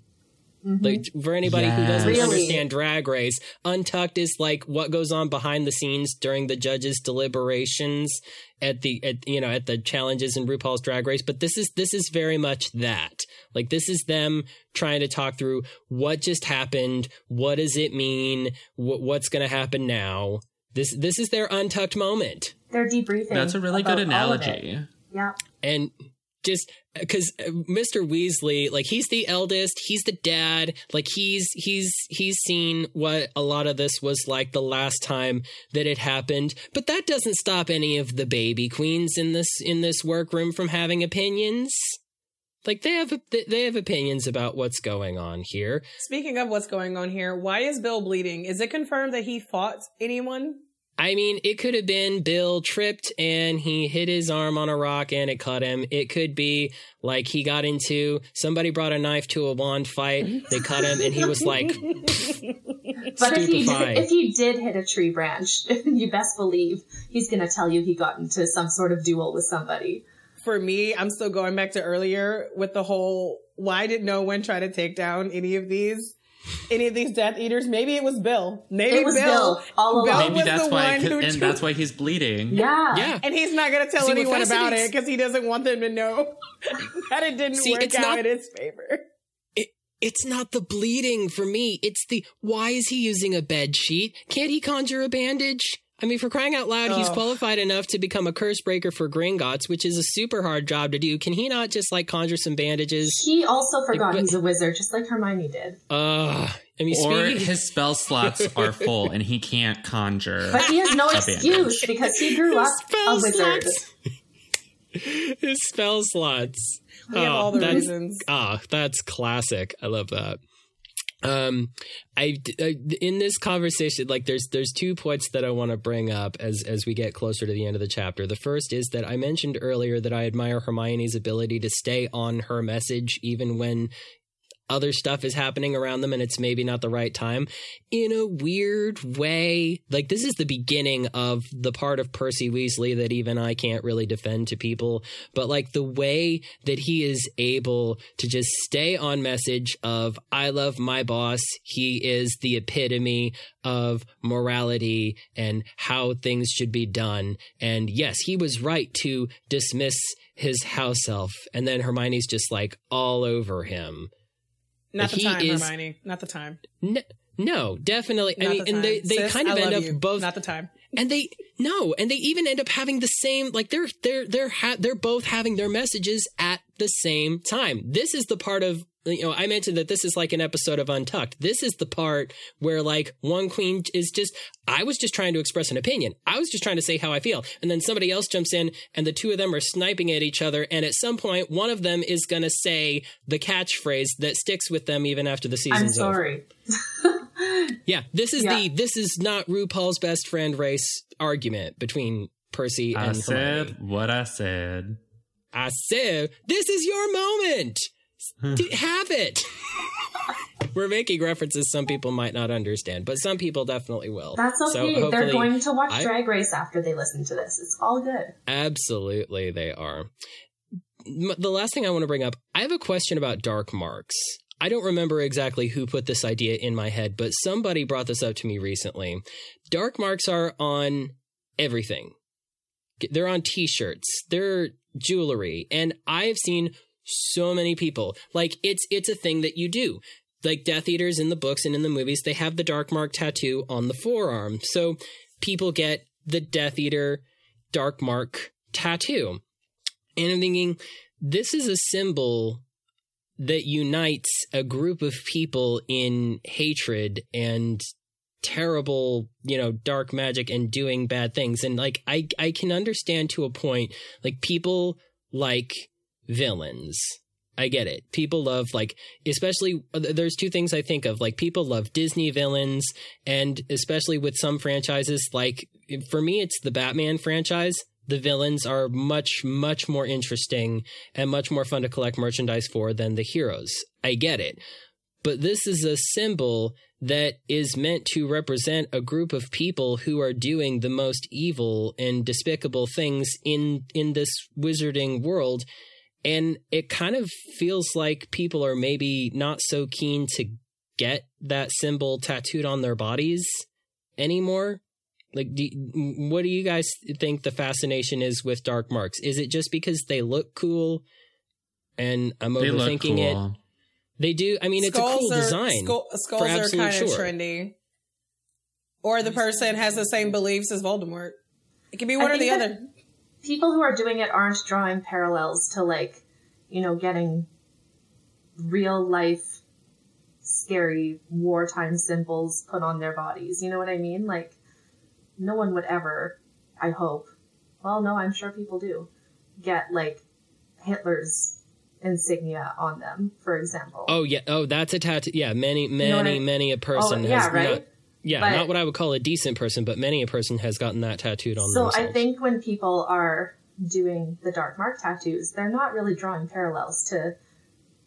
Mm-hmm. Like for anybody who doesn't Really? understand Drag Race, Untucked is like what goes on behind the scenes during the judges' deliberations at the at you know at the challenges in RuPaul's Drag Race. But this is this is very much that. Like this is them trying to talk through what just happened, what does it mean, wh- what's going to happen now. This this is their Untucked moment. They're debriefing. That's a really good about all of it. analogy. Yeah. and just uh, because uh, Mr. Weasley, like he's the eldest, he's the dad, like he's he's he's seen what a lot of this was like the last time that it happened, but that doesn't stop any of the baby queens in this in this workroom from having opinions. Like they have they have opinions about what's going on here. Speaking of what's going on here, why is Bill bleeding? Is it confirmed that he fought anyone? I mean, it could have been Bill tripped and he hit his arm on a rock and it cut him. It could be like he got into somebody brought a knife to a wand fight, they cut him, and he was like, But if he, stupefied. if he did hit a tree branch, you best believe he's going to tell you he got into some sort of duel with somebody. For me, I'm still going back to earlier with the whole why did no one try to take down any of these any of these Death Eaters? Maybe it was Bill. Maybe It was Bill all Bill. Maybe was that's the why, one who and took- that's why he's bleeding. Yeah. Yeah. And he's not going to tell See, anyone about it because he doesn't want them to know that it didn't See, work it's out not- in his favor. It's not the bleeding for me. It's the why is he using a bed sheet? Can't he conjure a bandage? I mean, for crying out loud, he's Oh. qualified enough to become a curse breaker for Gringotts, which is a super hard job to do. Can he not just like conjure some bandages? He also forgot but- he's a wizard, just like Hermione did. Uh, I mean, Or speaking, his spell slots are full and he can't conjure. But he has no excuse bandage. because he grew up a spell wizard. slots. his spell slots. We have Oh, all the that's- reasons. Ah, that's classic. I love that. Um, I, I in this conversation, like there's there's two points that I want to bring up as as we get closer to the end of the chapter. The first is that I mentioned earlier that I admire Hermione's ability to stay on her message even when other stuff is happening around them and it's maybe not the right time in a weird way. Like this is the beginning of the part of Percy Weasley that even I can't really defend to people, but like the way that he is able to just stay on message of I love my boss. He is the epitome of morality and how things should be done. And yes, he was right to dismiss his house elf. And then Hermione's just like all over him. Not the He time, is- Hermione. Not the time. No, no, definitely. I mean, the and they, they Sis, kind of I end up you. both Not the time. and they no, and they even end up having the same like they're they're they're ha- they're both having their messages at the same time. This is the part of you know I mentioned that this is like an episode of Untucked. This is the part where like one queen is just I was just trying to express an opinion. I was just trying to say how I feel, and then somebody else jumps in, and the two of them are sniping at each other. And at some point, one of them is going to say the catchphrase that sticks with them even after the season's I'm season's over. sorry. Yeah, this is Yeah. the this is not RuPaul's best friend race argument between Percy I and Hermione. said what I said. I said, this is your moment. Hmm. D- have it. We're making references some people might not understand, but some people definitely will. That's So okay. They're going to watch I- Drag Race after they listen to this. It's all good. Absolutely, they are. The last thing I want to bring up, I have a question about dark marks. I don't remember exactly who put this idea in my head, but somebody brought this up to me recently. Dark marks are on everything. They're on t-shirts, they're jewelry, and I've seen so many people. Like it's it's a thing that you do. Like Death Eaters in the books and in the movies, they have the dark mark tattoo on the forearm. So people get the Death Eater dark mark tattoo. And I'm thinking, this is a symbol that unites a group of people in hatred and terrible, you know, dark magic and doing bad things. And like, I, I can understand to a point, like people like villains. I get it. People love like, especially uh, there's two things I think of. Like people love Disney villains, and especially with some franchises, like for me, it's the Batman franchise. The villains are much, much more interesting and much more fun to collect merchandise for than the heroes. I get it. But this is a symbol that is meant to represent a group of people who are doing the most evil and despicable things in in this wizarding world and it kind of feels like people are maybe not so keen to get that symbol tattooed on their bodies anymore like do, what do you guys think the fascination is with dark marks is it just because they look cool and i'm They look overthinking it cool. they do i mean it's a cool are, design skull- skulls are absolute kind of sure. trendy. Or the person has the same beliefs as Voldemort. It can be one I or the that other. People who are doing it aren't drawing parallels to like, you know, getting real life scary wartime symbols put on their bodies. You know what I mean? Like, no one would ever, I hope, well, no, I'm sure people do, get like Hitler's insignia on them, for example. Oh yeah. Oh, that's a tattoo. Yeah, many, many, know what I- many a oh, person Oh, yeah, has right? Yeah, But- not what I would call a decent person, but many a person has gotten that tattooed on So themselves. I think when people are doing the dark mark tattoos, they're not really drawing parallels to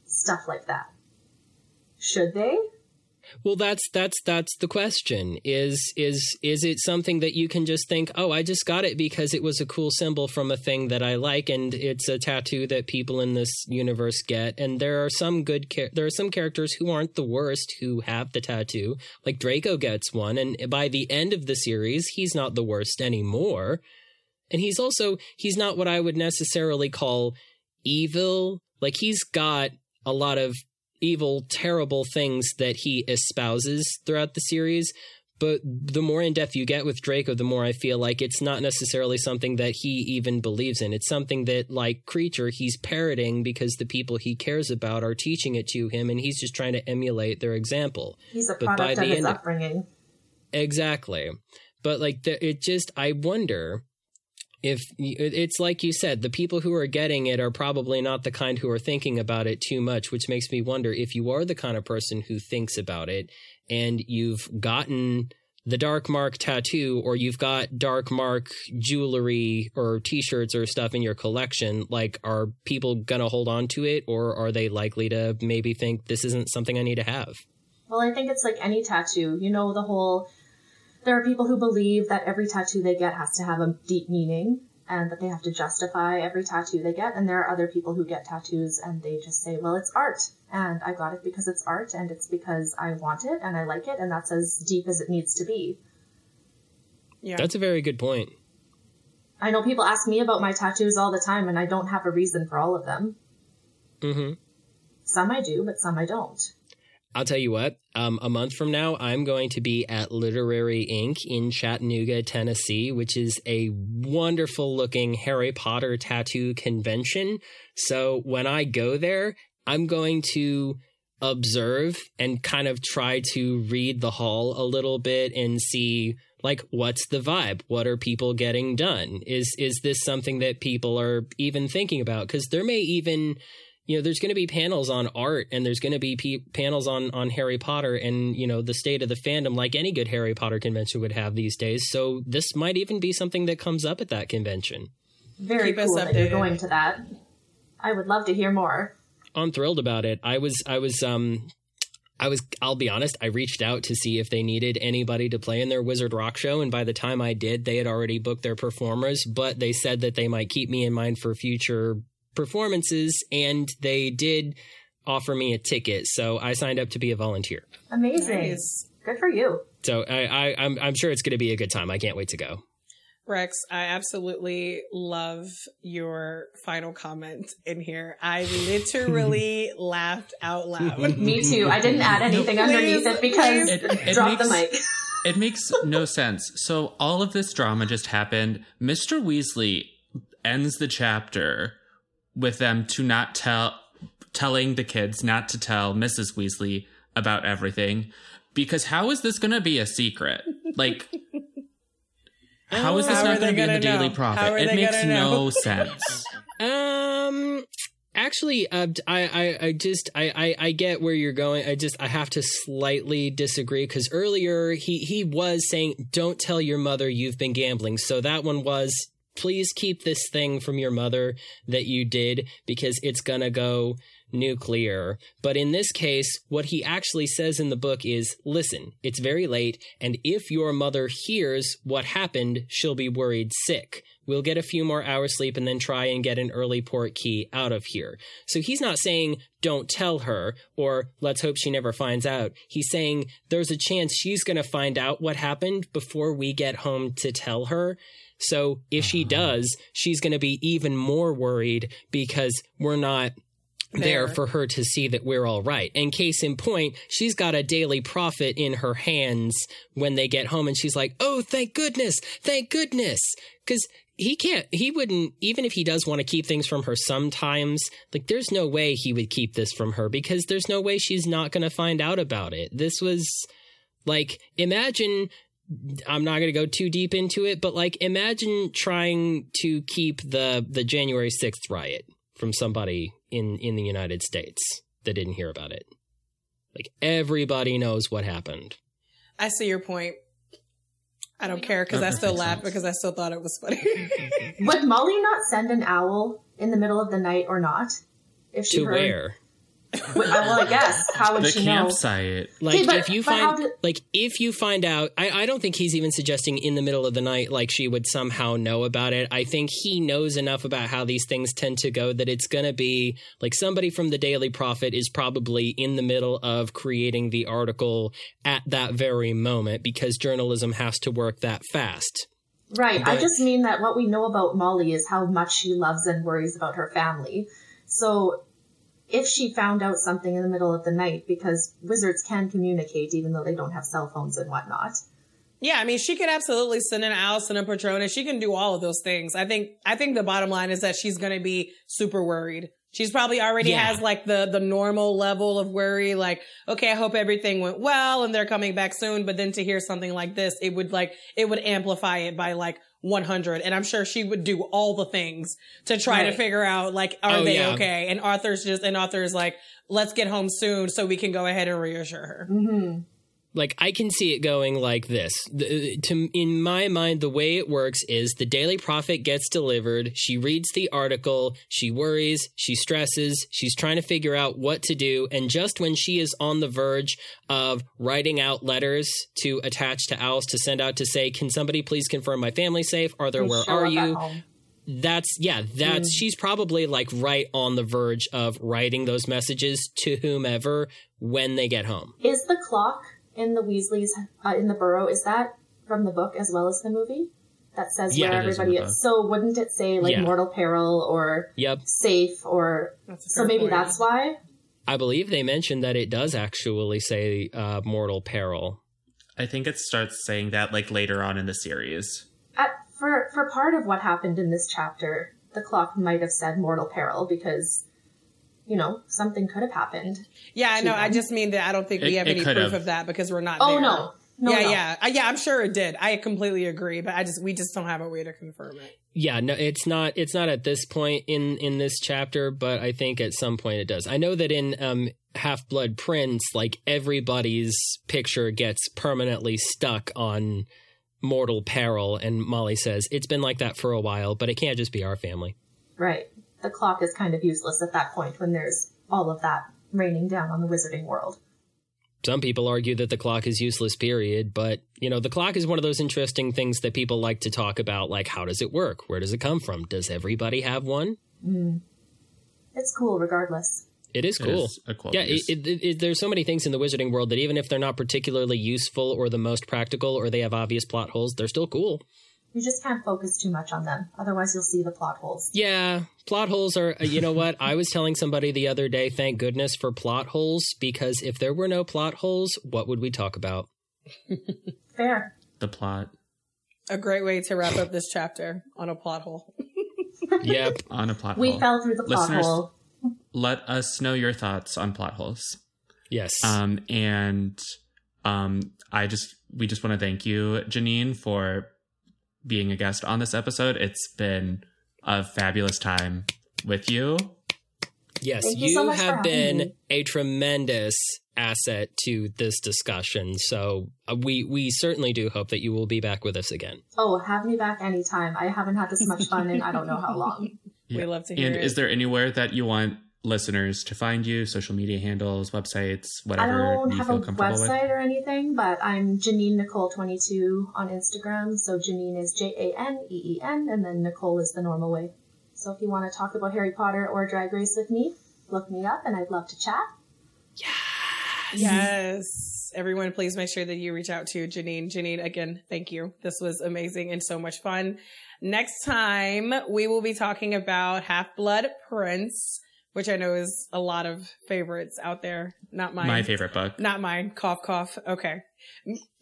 stuff like that. Should they? Well, that's that's that's the question. Is is is it something that you can just think, "Oh, I just got it because it was a cool symbol from a thing that I like and it's a tattoo that people in this universe get." And there are some good char- there are some characters who aren't the worst who have the tattoo. Like Draco gets one and by the end of the series, he's not the worst anymore. And he's also he's not what I would necessarily call evil. Like he's got a lot of evil, terrible things that he espouses throughout the series. But the more in depth you get with Draco, the more I feel like it's not necessarily something that he even believes in. It's something that, like Kreacher, he's parroting because the people he cares about are teaching it to him, and he's just trying to emulate their example. He's a product of his of- upbringing. Exactly. But like the, it just I wonder if it's like you said the people who are getting it are probably not the kind who are thinking about it too much which makes me wonder if you are the kind of person who thinks about it and you've gotten the dark mark tattoo or you've got dark mark jewelry or t-shirts or stuff in your collection like are people going to hold on to it or are they likely to maybe think this isn't something I need to have Well, I think it's like any tattoo. You know, the whole. There are people who believe that every tattoo they get has to have a deep meaning and that they have to justify every tattoo they get. And there are other people who get tattoos and they just say, well, it's art. And I got it because it's art and it's because I want it and I like it. And that's as deep as it needs to be. Yeah. That's a very good point. I know people ask me about my tattoos all the time and I don't have a reason for all of them. Mhm Some I do, but some I don't. I'll tell you what, um, a month from now, I'm going to be at Literary Ink in Chattanooga, Tennessee, which is a wonderful looking Harry Potter tattoo convention. So when I go there, I'm going to observe and kind of try to read the hall a little bit and see like what's the vibe what are people getting done is is this something that people are even thinking about because there may even you know there's going to be panels on art and there's going to be pe- panels on on Harry Potter and you know the state of the fandom like any good Harry Potter convention would have these days so this might even be something that comes up at that convention Very Keep cool that you're going to that. I would love to hear more. I'm thrilled about it. I was I was um I was I'll be honest, I reached out to see if they needed anybody to play in their Wizard Rock show and by the time I did, they had already booked their performers, but they said that they might keep me in mind for future performances and they did offer me a ticket. So I signed up to be a volunteer. Amazing. Nice. Good for you. So I, I I'm I'm sure it's going to be a good time. I can't wait to go. Rex, I absolutely love your final comment in here. I literally laughed out loud. Me too. I didn't add anything underneath it because It- it drop the mic. It makes no sense. So all of this drama just happened. Mr. Weasley ends the chapter with them to not tell telling the kids not to tell Mrs. Weasley about everything because how is this going to be a secret? Like how is this How not going to be in the gonna Daily know? Prophet? It makes gonna know? no sense. Um, actually, uh, I, I, I just, I, I, I get where you're going. I just, I have to slightly disagree because earlier he, he was saying, "Don't tell your mother you've been gambling." So that one was, please keep this thing from your mother that you did because it's gonna go nuclear. But in this case, what he actually says in the book is listen, it's very late, and if your mother hears what happened, she'll be worried sick. We'll get a few more hours sleep and then try and get an early Portkey out of here. So he's not saying don't tell her or let's hope she never finds out. He's saying there's a chance she's going to find out what happened before we get home to tell her. So if she mm-hmm. does, she's going to be even more worried because we're not there There. for her to see that we're all right. And case in point, she's got a Daily Prophet in her hands when they get home and she's like, "Oh, thank goodness. Thank goodness." Cuz he can't he wouldn't even if he does want to keep things from her sometimes, like there's no way he would keep this from her because there's no way she's not going to find out about it. This was like imagine I'm not going to go too deep into it, but like imagine trying to keep the the January 6th riot from somebody in in the United States that didn't hear about it. Like everybody knows what happened. I see your point. I don't care because I still makes laughed because I still thought it was funny. Would Molly not send an owl in the middle of the night or not? If she To heard, where? Well, uh, well, I guess. How would the she know? campsite. Like See, but- if you find did- like if you find out I, I don't think he's even suggesting in the middle of the night like she would somehow know about it. I think he knows enough about how these things tend to go that it's gonna be like somebody from the Daily Prophet is probably in the middle of creating the article at that very moment because journalism has to work that fast. Right. I just mean that what we know about Molly is how much she loves and worries about her family. So if she found out something in the middle of the night, because wizards can communicate even though they don't have cell phones and whatnot. Yeah, I mean, she could absolutely send an owl, send a Patronus. She can do all of those things. I think, I think the bottom line is that she's going to be super worried. She's probably already Yeah. has like the, the normal level of worry, like, okay, I hope everything went well and they're coming back soon. But then to hear something like this, it would like, it would amplify it by like 100. And I'm sure she would do all the things to try to figure out like, are Oh, they yeah. okay? And Arthur's just, and Arthur's like, let's get home soon so we can go ahead and reassure her. hmm like I can see it going like this. The, to in my mind, the way it works is the Daily Prophet gets delivered. She reads the article. She worries. She stresses. She's trying to figure out what to do. And just when she is on the verge of writing out letters to attach to owls to send out to say, "Can somebody please confirm my family's safe? Arthur, They where show are you?" That's yeah. That's Mm. she's probably like right on the verge of writing those messages to whomever when they get home. Is the clock in the Weasleys uh, in the burrow? Is that from the book as well as the movie? That says Yeah, where it is in everybody the is. So wouldn't it say like Yeah. mortal peril or Yep. safe or so maybe point. that's why? I believe they mentioned that it does actually say uh, mortal peril. I think it starts saying that like later on in the series. At, for for part of what happened in this chapter, the clock might have said mortal peril because you know something could have happened. Yeah, I to know. I just mean that I don't think we have any proof have. of that because we're not. Oh there. no, no, yeah, no. yeah, Uh, yeah. I'm sure it did. I completely agree, but I just we just don't have a way to confirm it. Yeah, no, it's not. It's not at this point in in this chapter, but I think at some point it does. I know that in um, Half Blood Prince, like everybody's picture gets permanently stuck on mortal peril, and Molly says it's been like that for a while, but it can't just be our family. Right. The clock is kind of useless at that point when there's all of that raining down on the wizarding world. Some people argue that the clock is useless, period. But, you know, the clock is one of those interesting things that people like to talk about. Like, how does it work? Where does it come from? Does everybody have one? Mm. It's cool regardless. It is cool. is a yeah, it, it, it, there's so many things in the wizarding world that even if they're not particularly useful or the most practical or they have obvious plot holes, they're still cool. You just can't focus too much on them, otherwise you'll see the plot holes. Yeah, plot holes are, uh, you know what? I was telling somebody the other day, thank goodness for plot holes, because if there were no plot holes, what would we talk about? Fair. The plot A great way to wrap up this chapter on a plot hole. Yep. on a plot We hole. We fell through the plot Listeners, hole. let us know your thoughts on plot holes. Yes. Um, and um, I just we just want to thank you, Janine, for being a guest on this episode. It's been a fabulous time with you. Yes, Thank you you, so have been me. a tremendous asset to this discussion. So uh, we we certainly do hope that you will be back with us again. Oh, have me back anytime. I haven't had this much fun in I don't know how long. We love to hear And it. is there anywhere that you want listeners to find you? Social media handles, websites, whatever I don't you have feel a comfortable with. website or anything, but I'm Janine Nicole 22 on Instagram. So Janine is J A N E E N, and then Nicole is the normal way. So if you want to talk about Harry Potter or Drag Race with me, look me up, and I'd love to chat. Yes. Yes. Everyone, please make sure that you reach out to Janine. Janine, again, thank you. This was amazing and so much fun. Next time, we will be talking about Half Blood Prince, which I know is a lot of favorites out there. Not mine. My favorite book. Not mine. Cough, cough. Okay.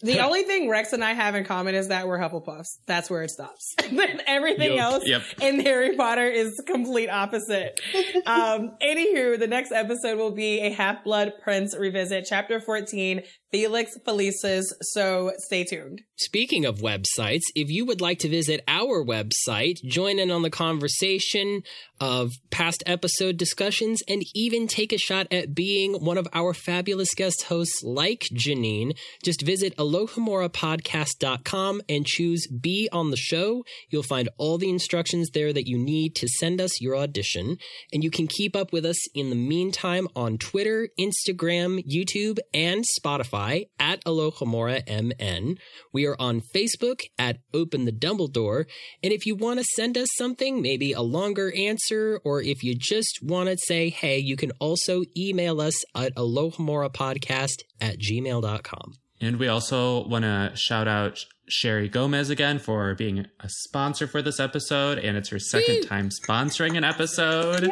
The only thing Rex and I have in common is that we're Hufflepuffs. That's where it stops. Everything Yep. else Yep. in Harry Potter is complete opposite. um, anywho, the next episode will be a Half Blood Prince revisit, chapter 14, Felix Felicis. So stay tuned. Speaking of websites, if you would like to visit our website, join in on the conversation of past episode discussions, and even take a shot at being one of our fabulous guest hosts like Janine, Just visit alohomorapodcast.com and choose Be on the Show. You'll find all the instructions there that you need to send us your audition. And you can keep up with us in the meantime on Twitter, Instagram, YouTube, and Spotify at Alohomora MN. We are on Facebook at Open the Dumbledore. And if you want to send us something, maybe a longer answer, or if you just want to say, hey, you can also email us at alohomorapodcast at gmail.com. And we also want to shout out Sherry Gomez again for being a sponsor for this episode. And it's her second time sponsoring an episode.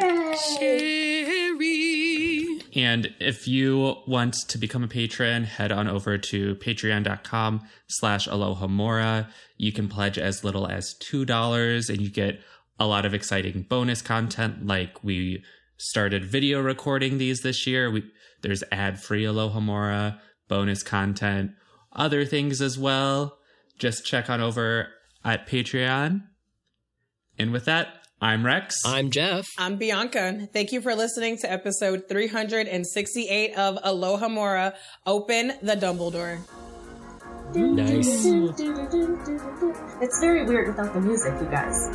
Sherry. And if you want to become a patron, head on over to patreon.com slash alohomora. You can pledge as little as $2 and you get a lot of exciting bonus content. Like we started video recording these this year. We, there's ad-free Alohomora, bonus content, other things as well. Just check on over at Patreon. And with that, I'm Rex. I'm Jeff. I'm Bianca. Thank you for listening to episode 368 of Alohomora. Open the Dumbledore. Nice. It's very weird without the music, you guys.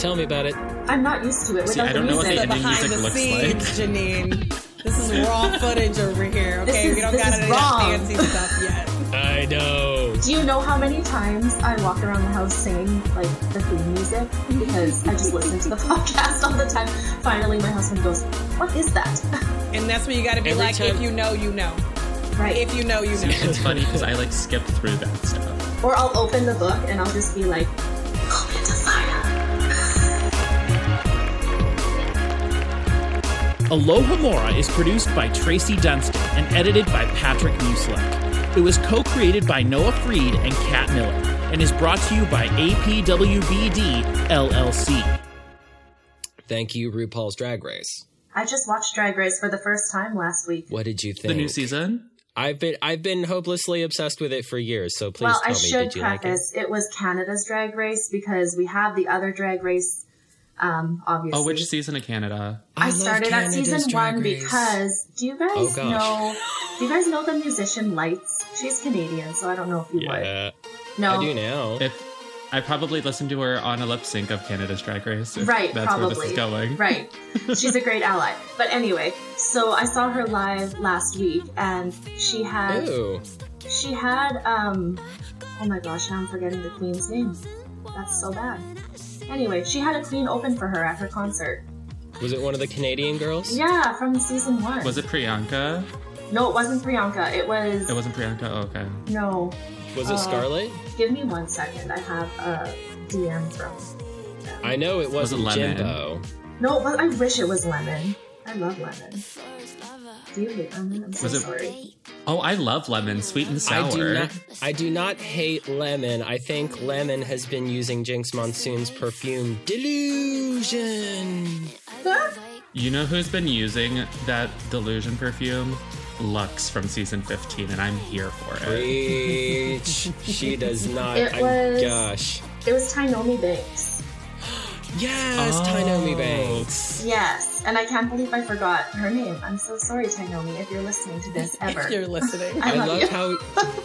Tell me about it. I'm not used to it without See, without I don't know what music. the ending Behind music the looks scenes, like. Janine. This is raw footage over here. Okay, is- we don't got is any wrong. fancy stuff yet. I know. Do you know how many times I walk around the house singing like the theme music because I just listen to the podcast all the time? Finally, my husband goes, "What is that?" And that's when you got to be Every like, time- if you know, you know. Right. If you know, you know. It's funny because I like skip through that stuff. Or I'll open the book and I'll just be like, "Call me to fire." Alohomora is produced by Tracy Dunstan and edited by Patrick Muslek. It was co-created by Noah Freed and Kat Miller and is brought to you by APWBD LLC. Thank you, RuPaul's Drag Race. I just watched Drag Race for the first time last week. What did you think? The new season? I've been I've been hopelessly obsessed with it for years. So please well, tell I me, should did you like it? preface it? was Canada's Drag Race because we have the other Drag Race. Um, obviously, Oh, which season of Canada? I, love started at season Drag one Race. because do you guys Oh, know? Do you guys know the musician Lights? She's Canadian, so I don't know if you would. Yeah, No, I do now. If I probably listened to her on a lip sync of Canada's Drag Race. if Right, that's probably. where this is going. Right. She's a great ally. But anyway, so I saw her live last week and she had Ooh, she had um oh my gosh, now I'm forgetting the queen's name. That's so bad. Anyway, she had a queen open for her at her concert. was it one of the Canadian girls? Yeah, from season one. Was it Priyanka? No, it wasn't Priyanka. It was It wasn't Priyanka? Oh, okay. no. Was it Uh, Scarlet? Give me one second. I have a DM from. I know it Was it wasn't Lemon? Jimbo. No, but I wish it was lemon. I love lemon. Do you hate lemon? I'm so Was it- sorry. Oh, I love lemon, sweet and sour. I do not. I do not hate Lemon. I think Lemon has been using Jinkx Monsoon's perfume Delusion. You know who's been using that Delusion perfume? Luxx from season 15, and I'm here for it. Preach. she does not. It I- was- gosh. It was Tynomi Banks. Yes, Oh. Tynomi Banks. Yes, and I can't believe I forgot her name. I'm so sorry, Tynomi, if you're listening to this ever. If you're listening. I I, love love you. how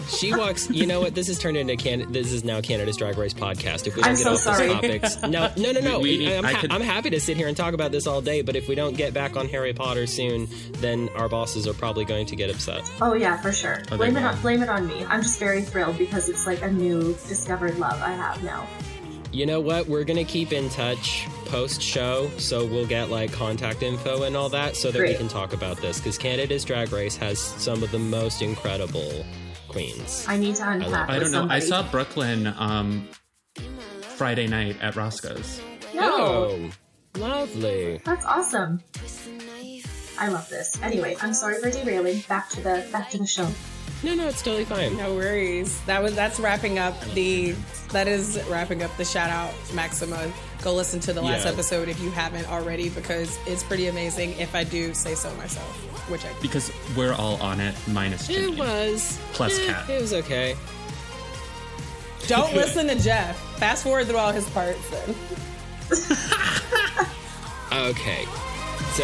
she walks. You know what? This has turned into Can. This is now Canada's Drag Race podcast. If we don't I'm get so off sorry. these topics, no, no, no, no. We- we- I'm, ha- could- I'm happy to sit here and talk about this all day. But if we don't get back on Harry Potter soon, then our bosses are probably going to get upset. Oh yeah, for sure. Oh, blame they it on blame it on me. I'm just very thrilled because it's like a new discovered love I have now. You know what? We're gonna keep in touch post show, so we'll get like contact info and all that, so that we can talk about this. Because Canada's Drag Race has some of the most incredible queens. I need to unpack. I with don't know. I saw Brooklyn um, Friday night at Roscoe's. No, Oh, lovely. that's awesome. I love this. Anyway, I'm sorry for derailing. Back to the back to the show. No, no, it's totally fine. No worries. That was that's wrapping up the that is wrapping up the shout out Maxima. Go listen to the last Yeah. episode if you haven't already because it's pretty amazing if I do say so myself, which I Because we're all on it, minus Jimmy, It was. Plus eh, Cat. It was okay. don't listen to Jeff. Fast forward through all his parts then. Okay. So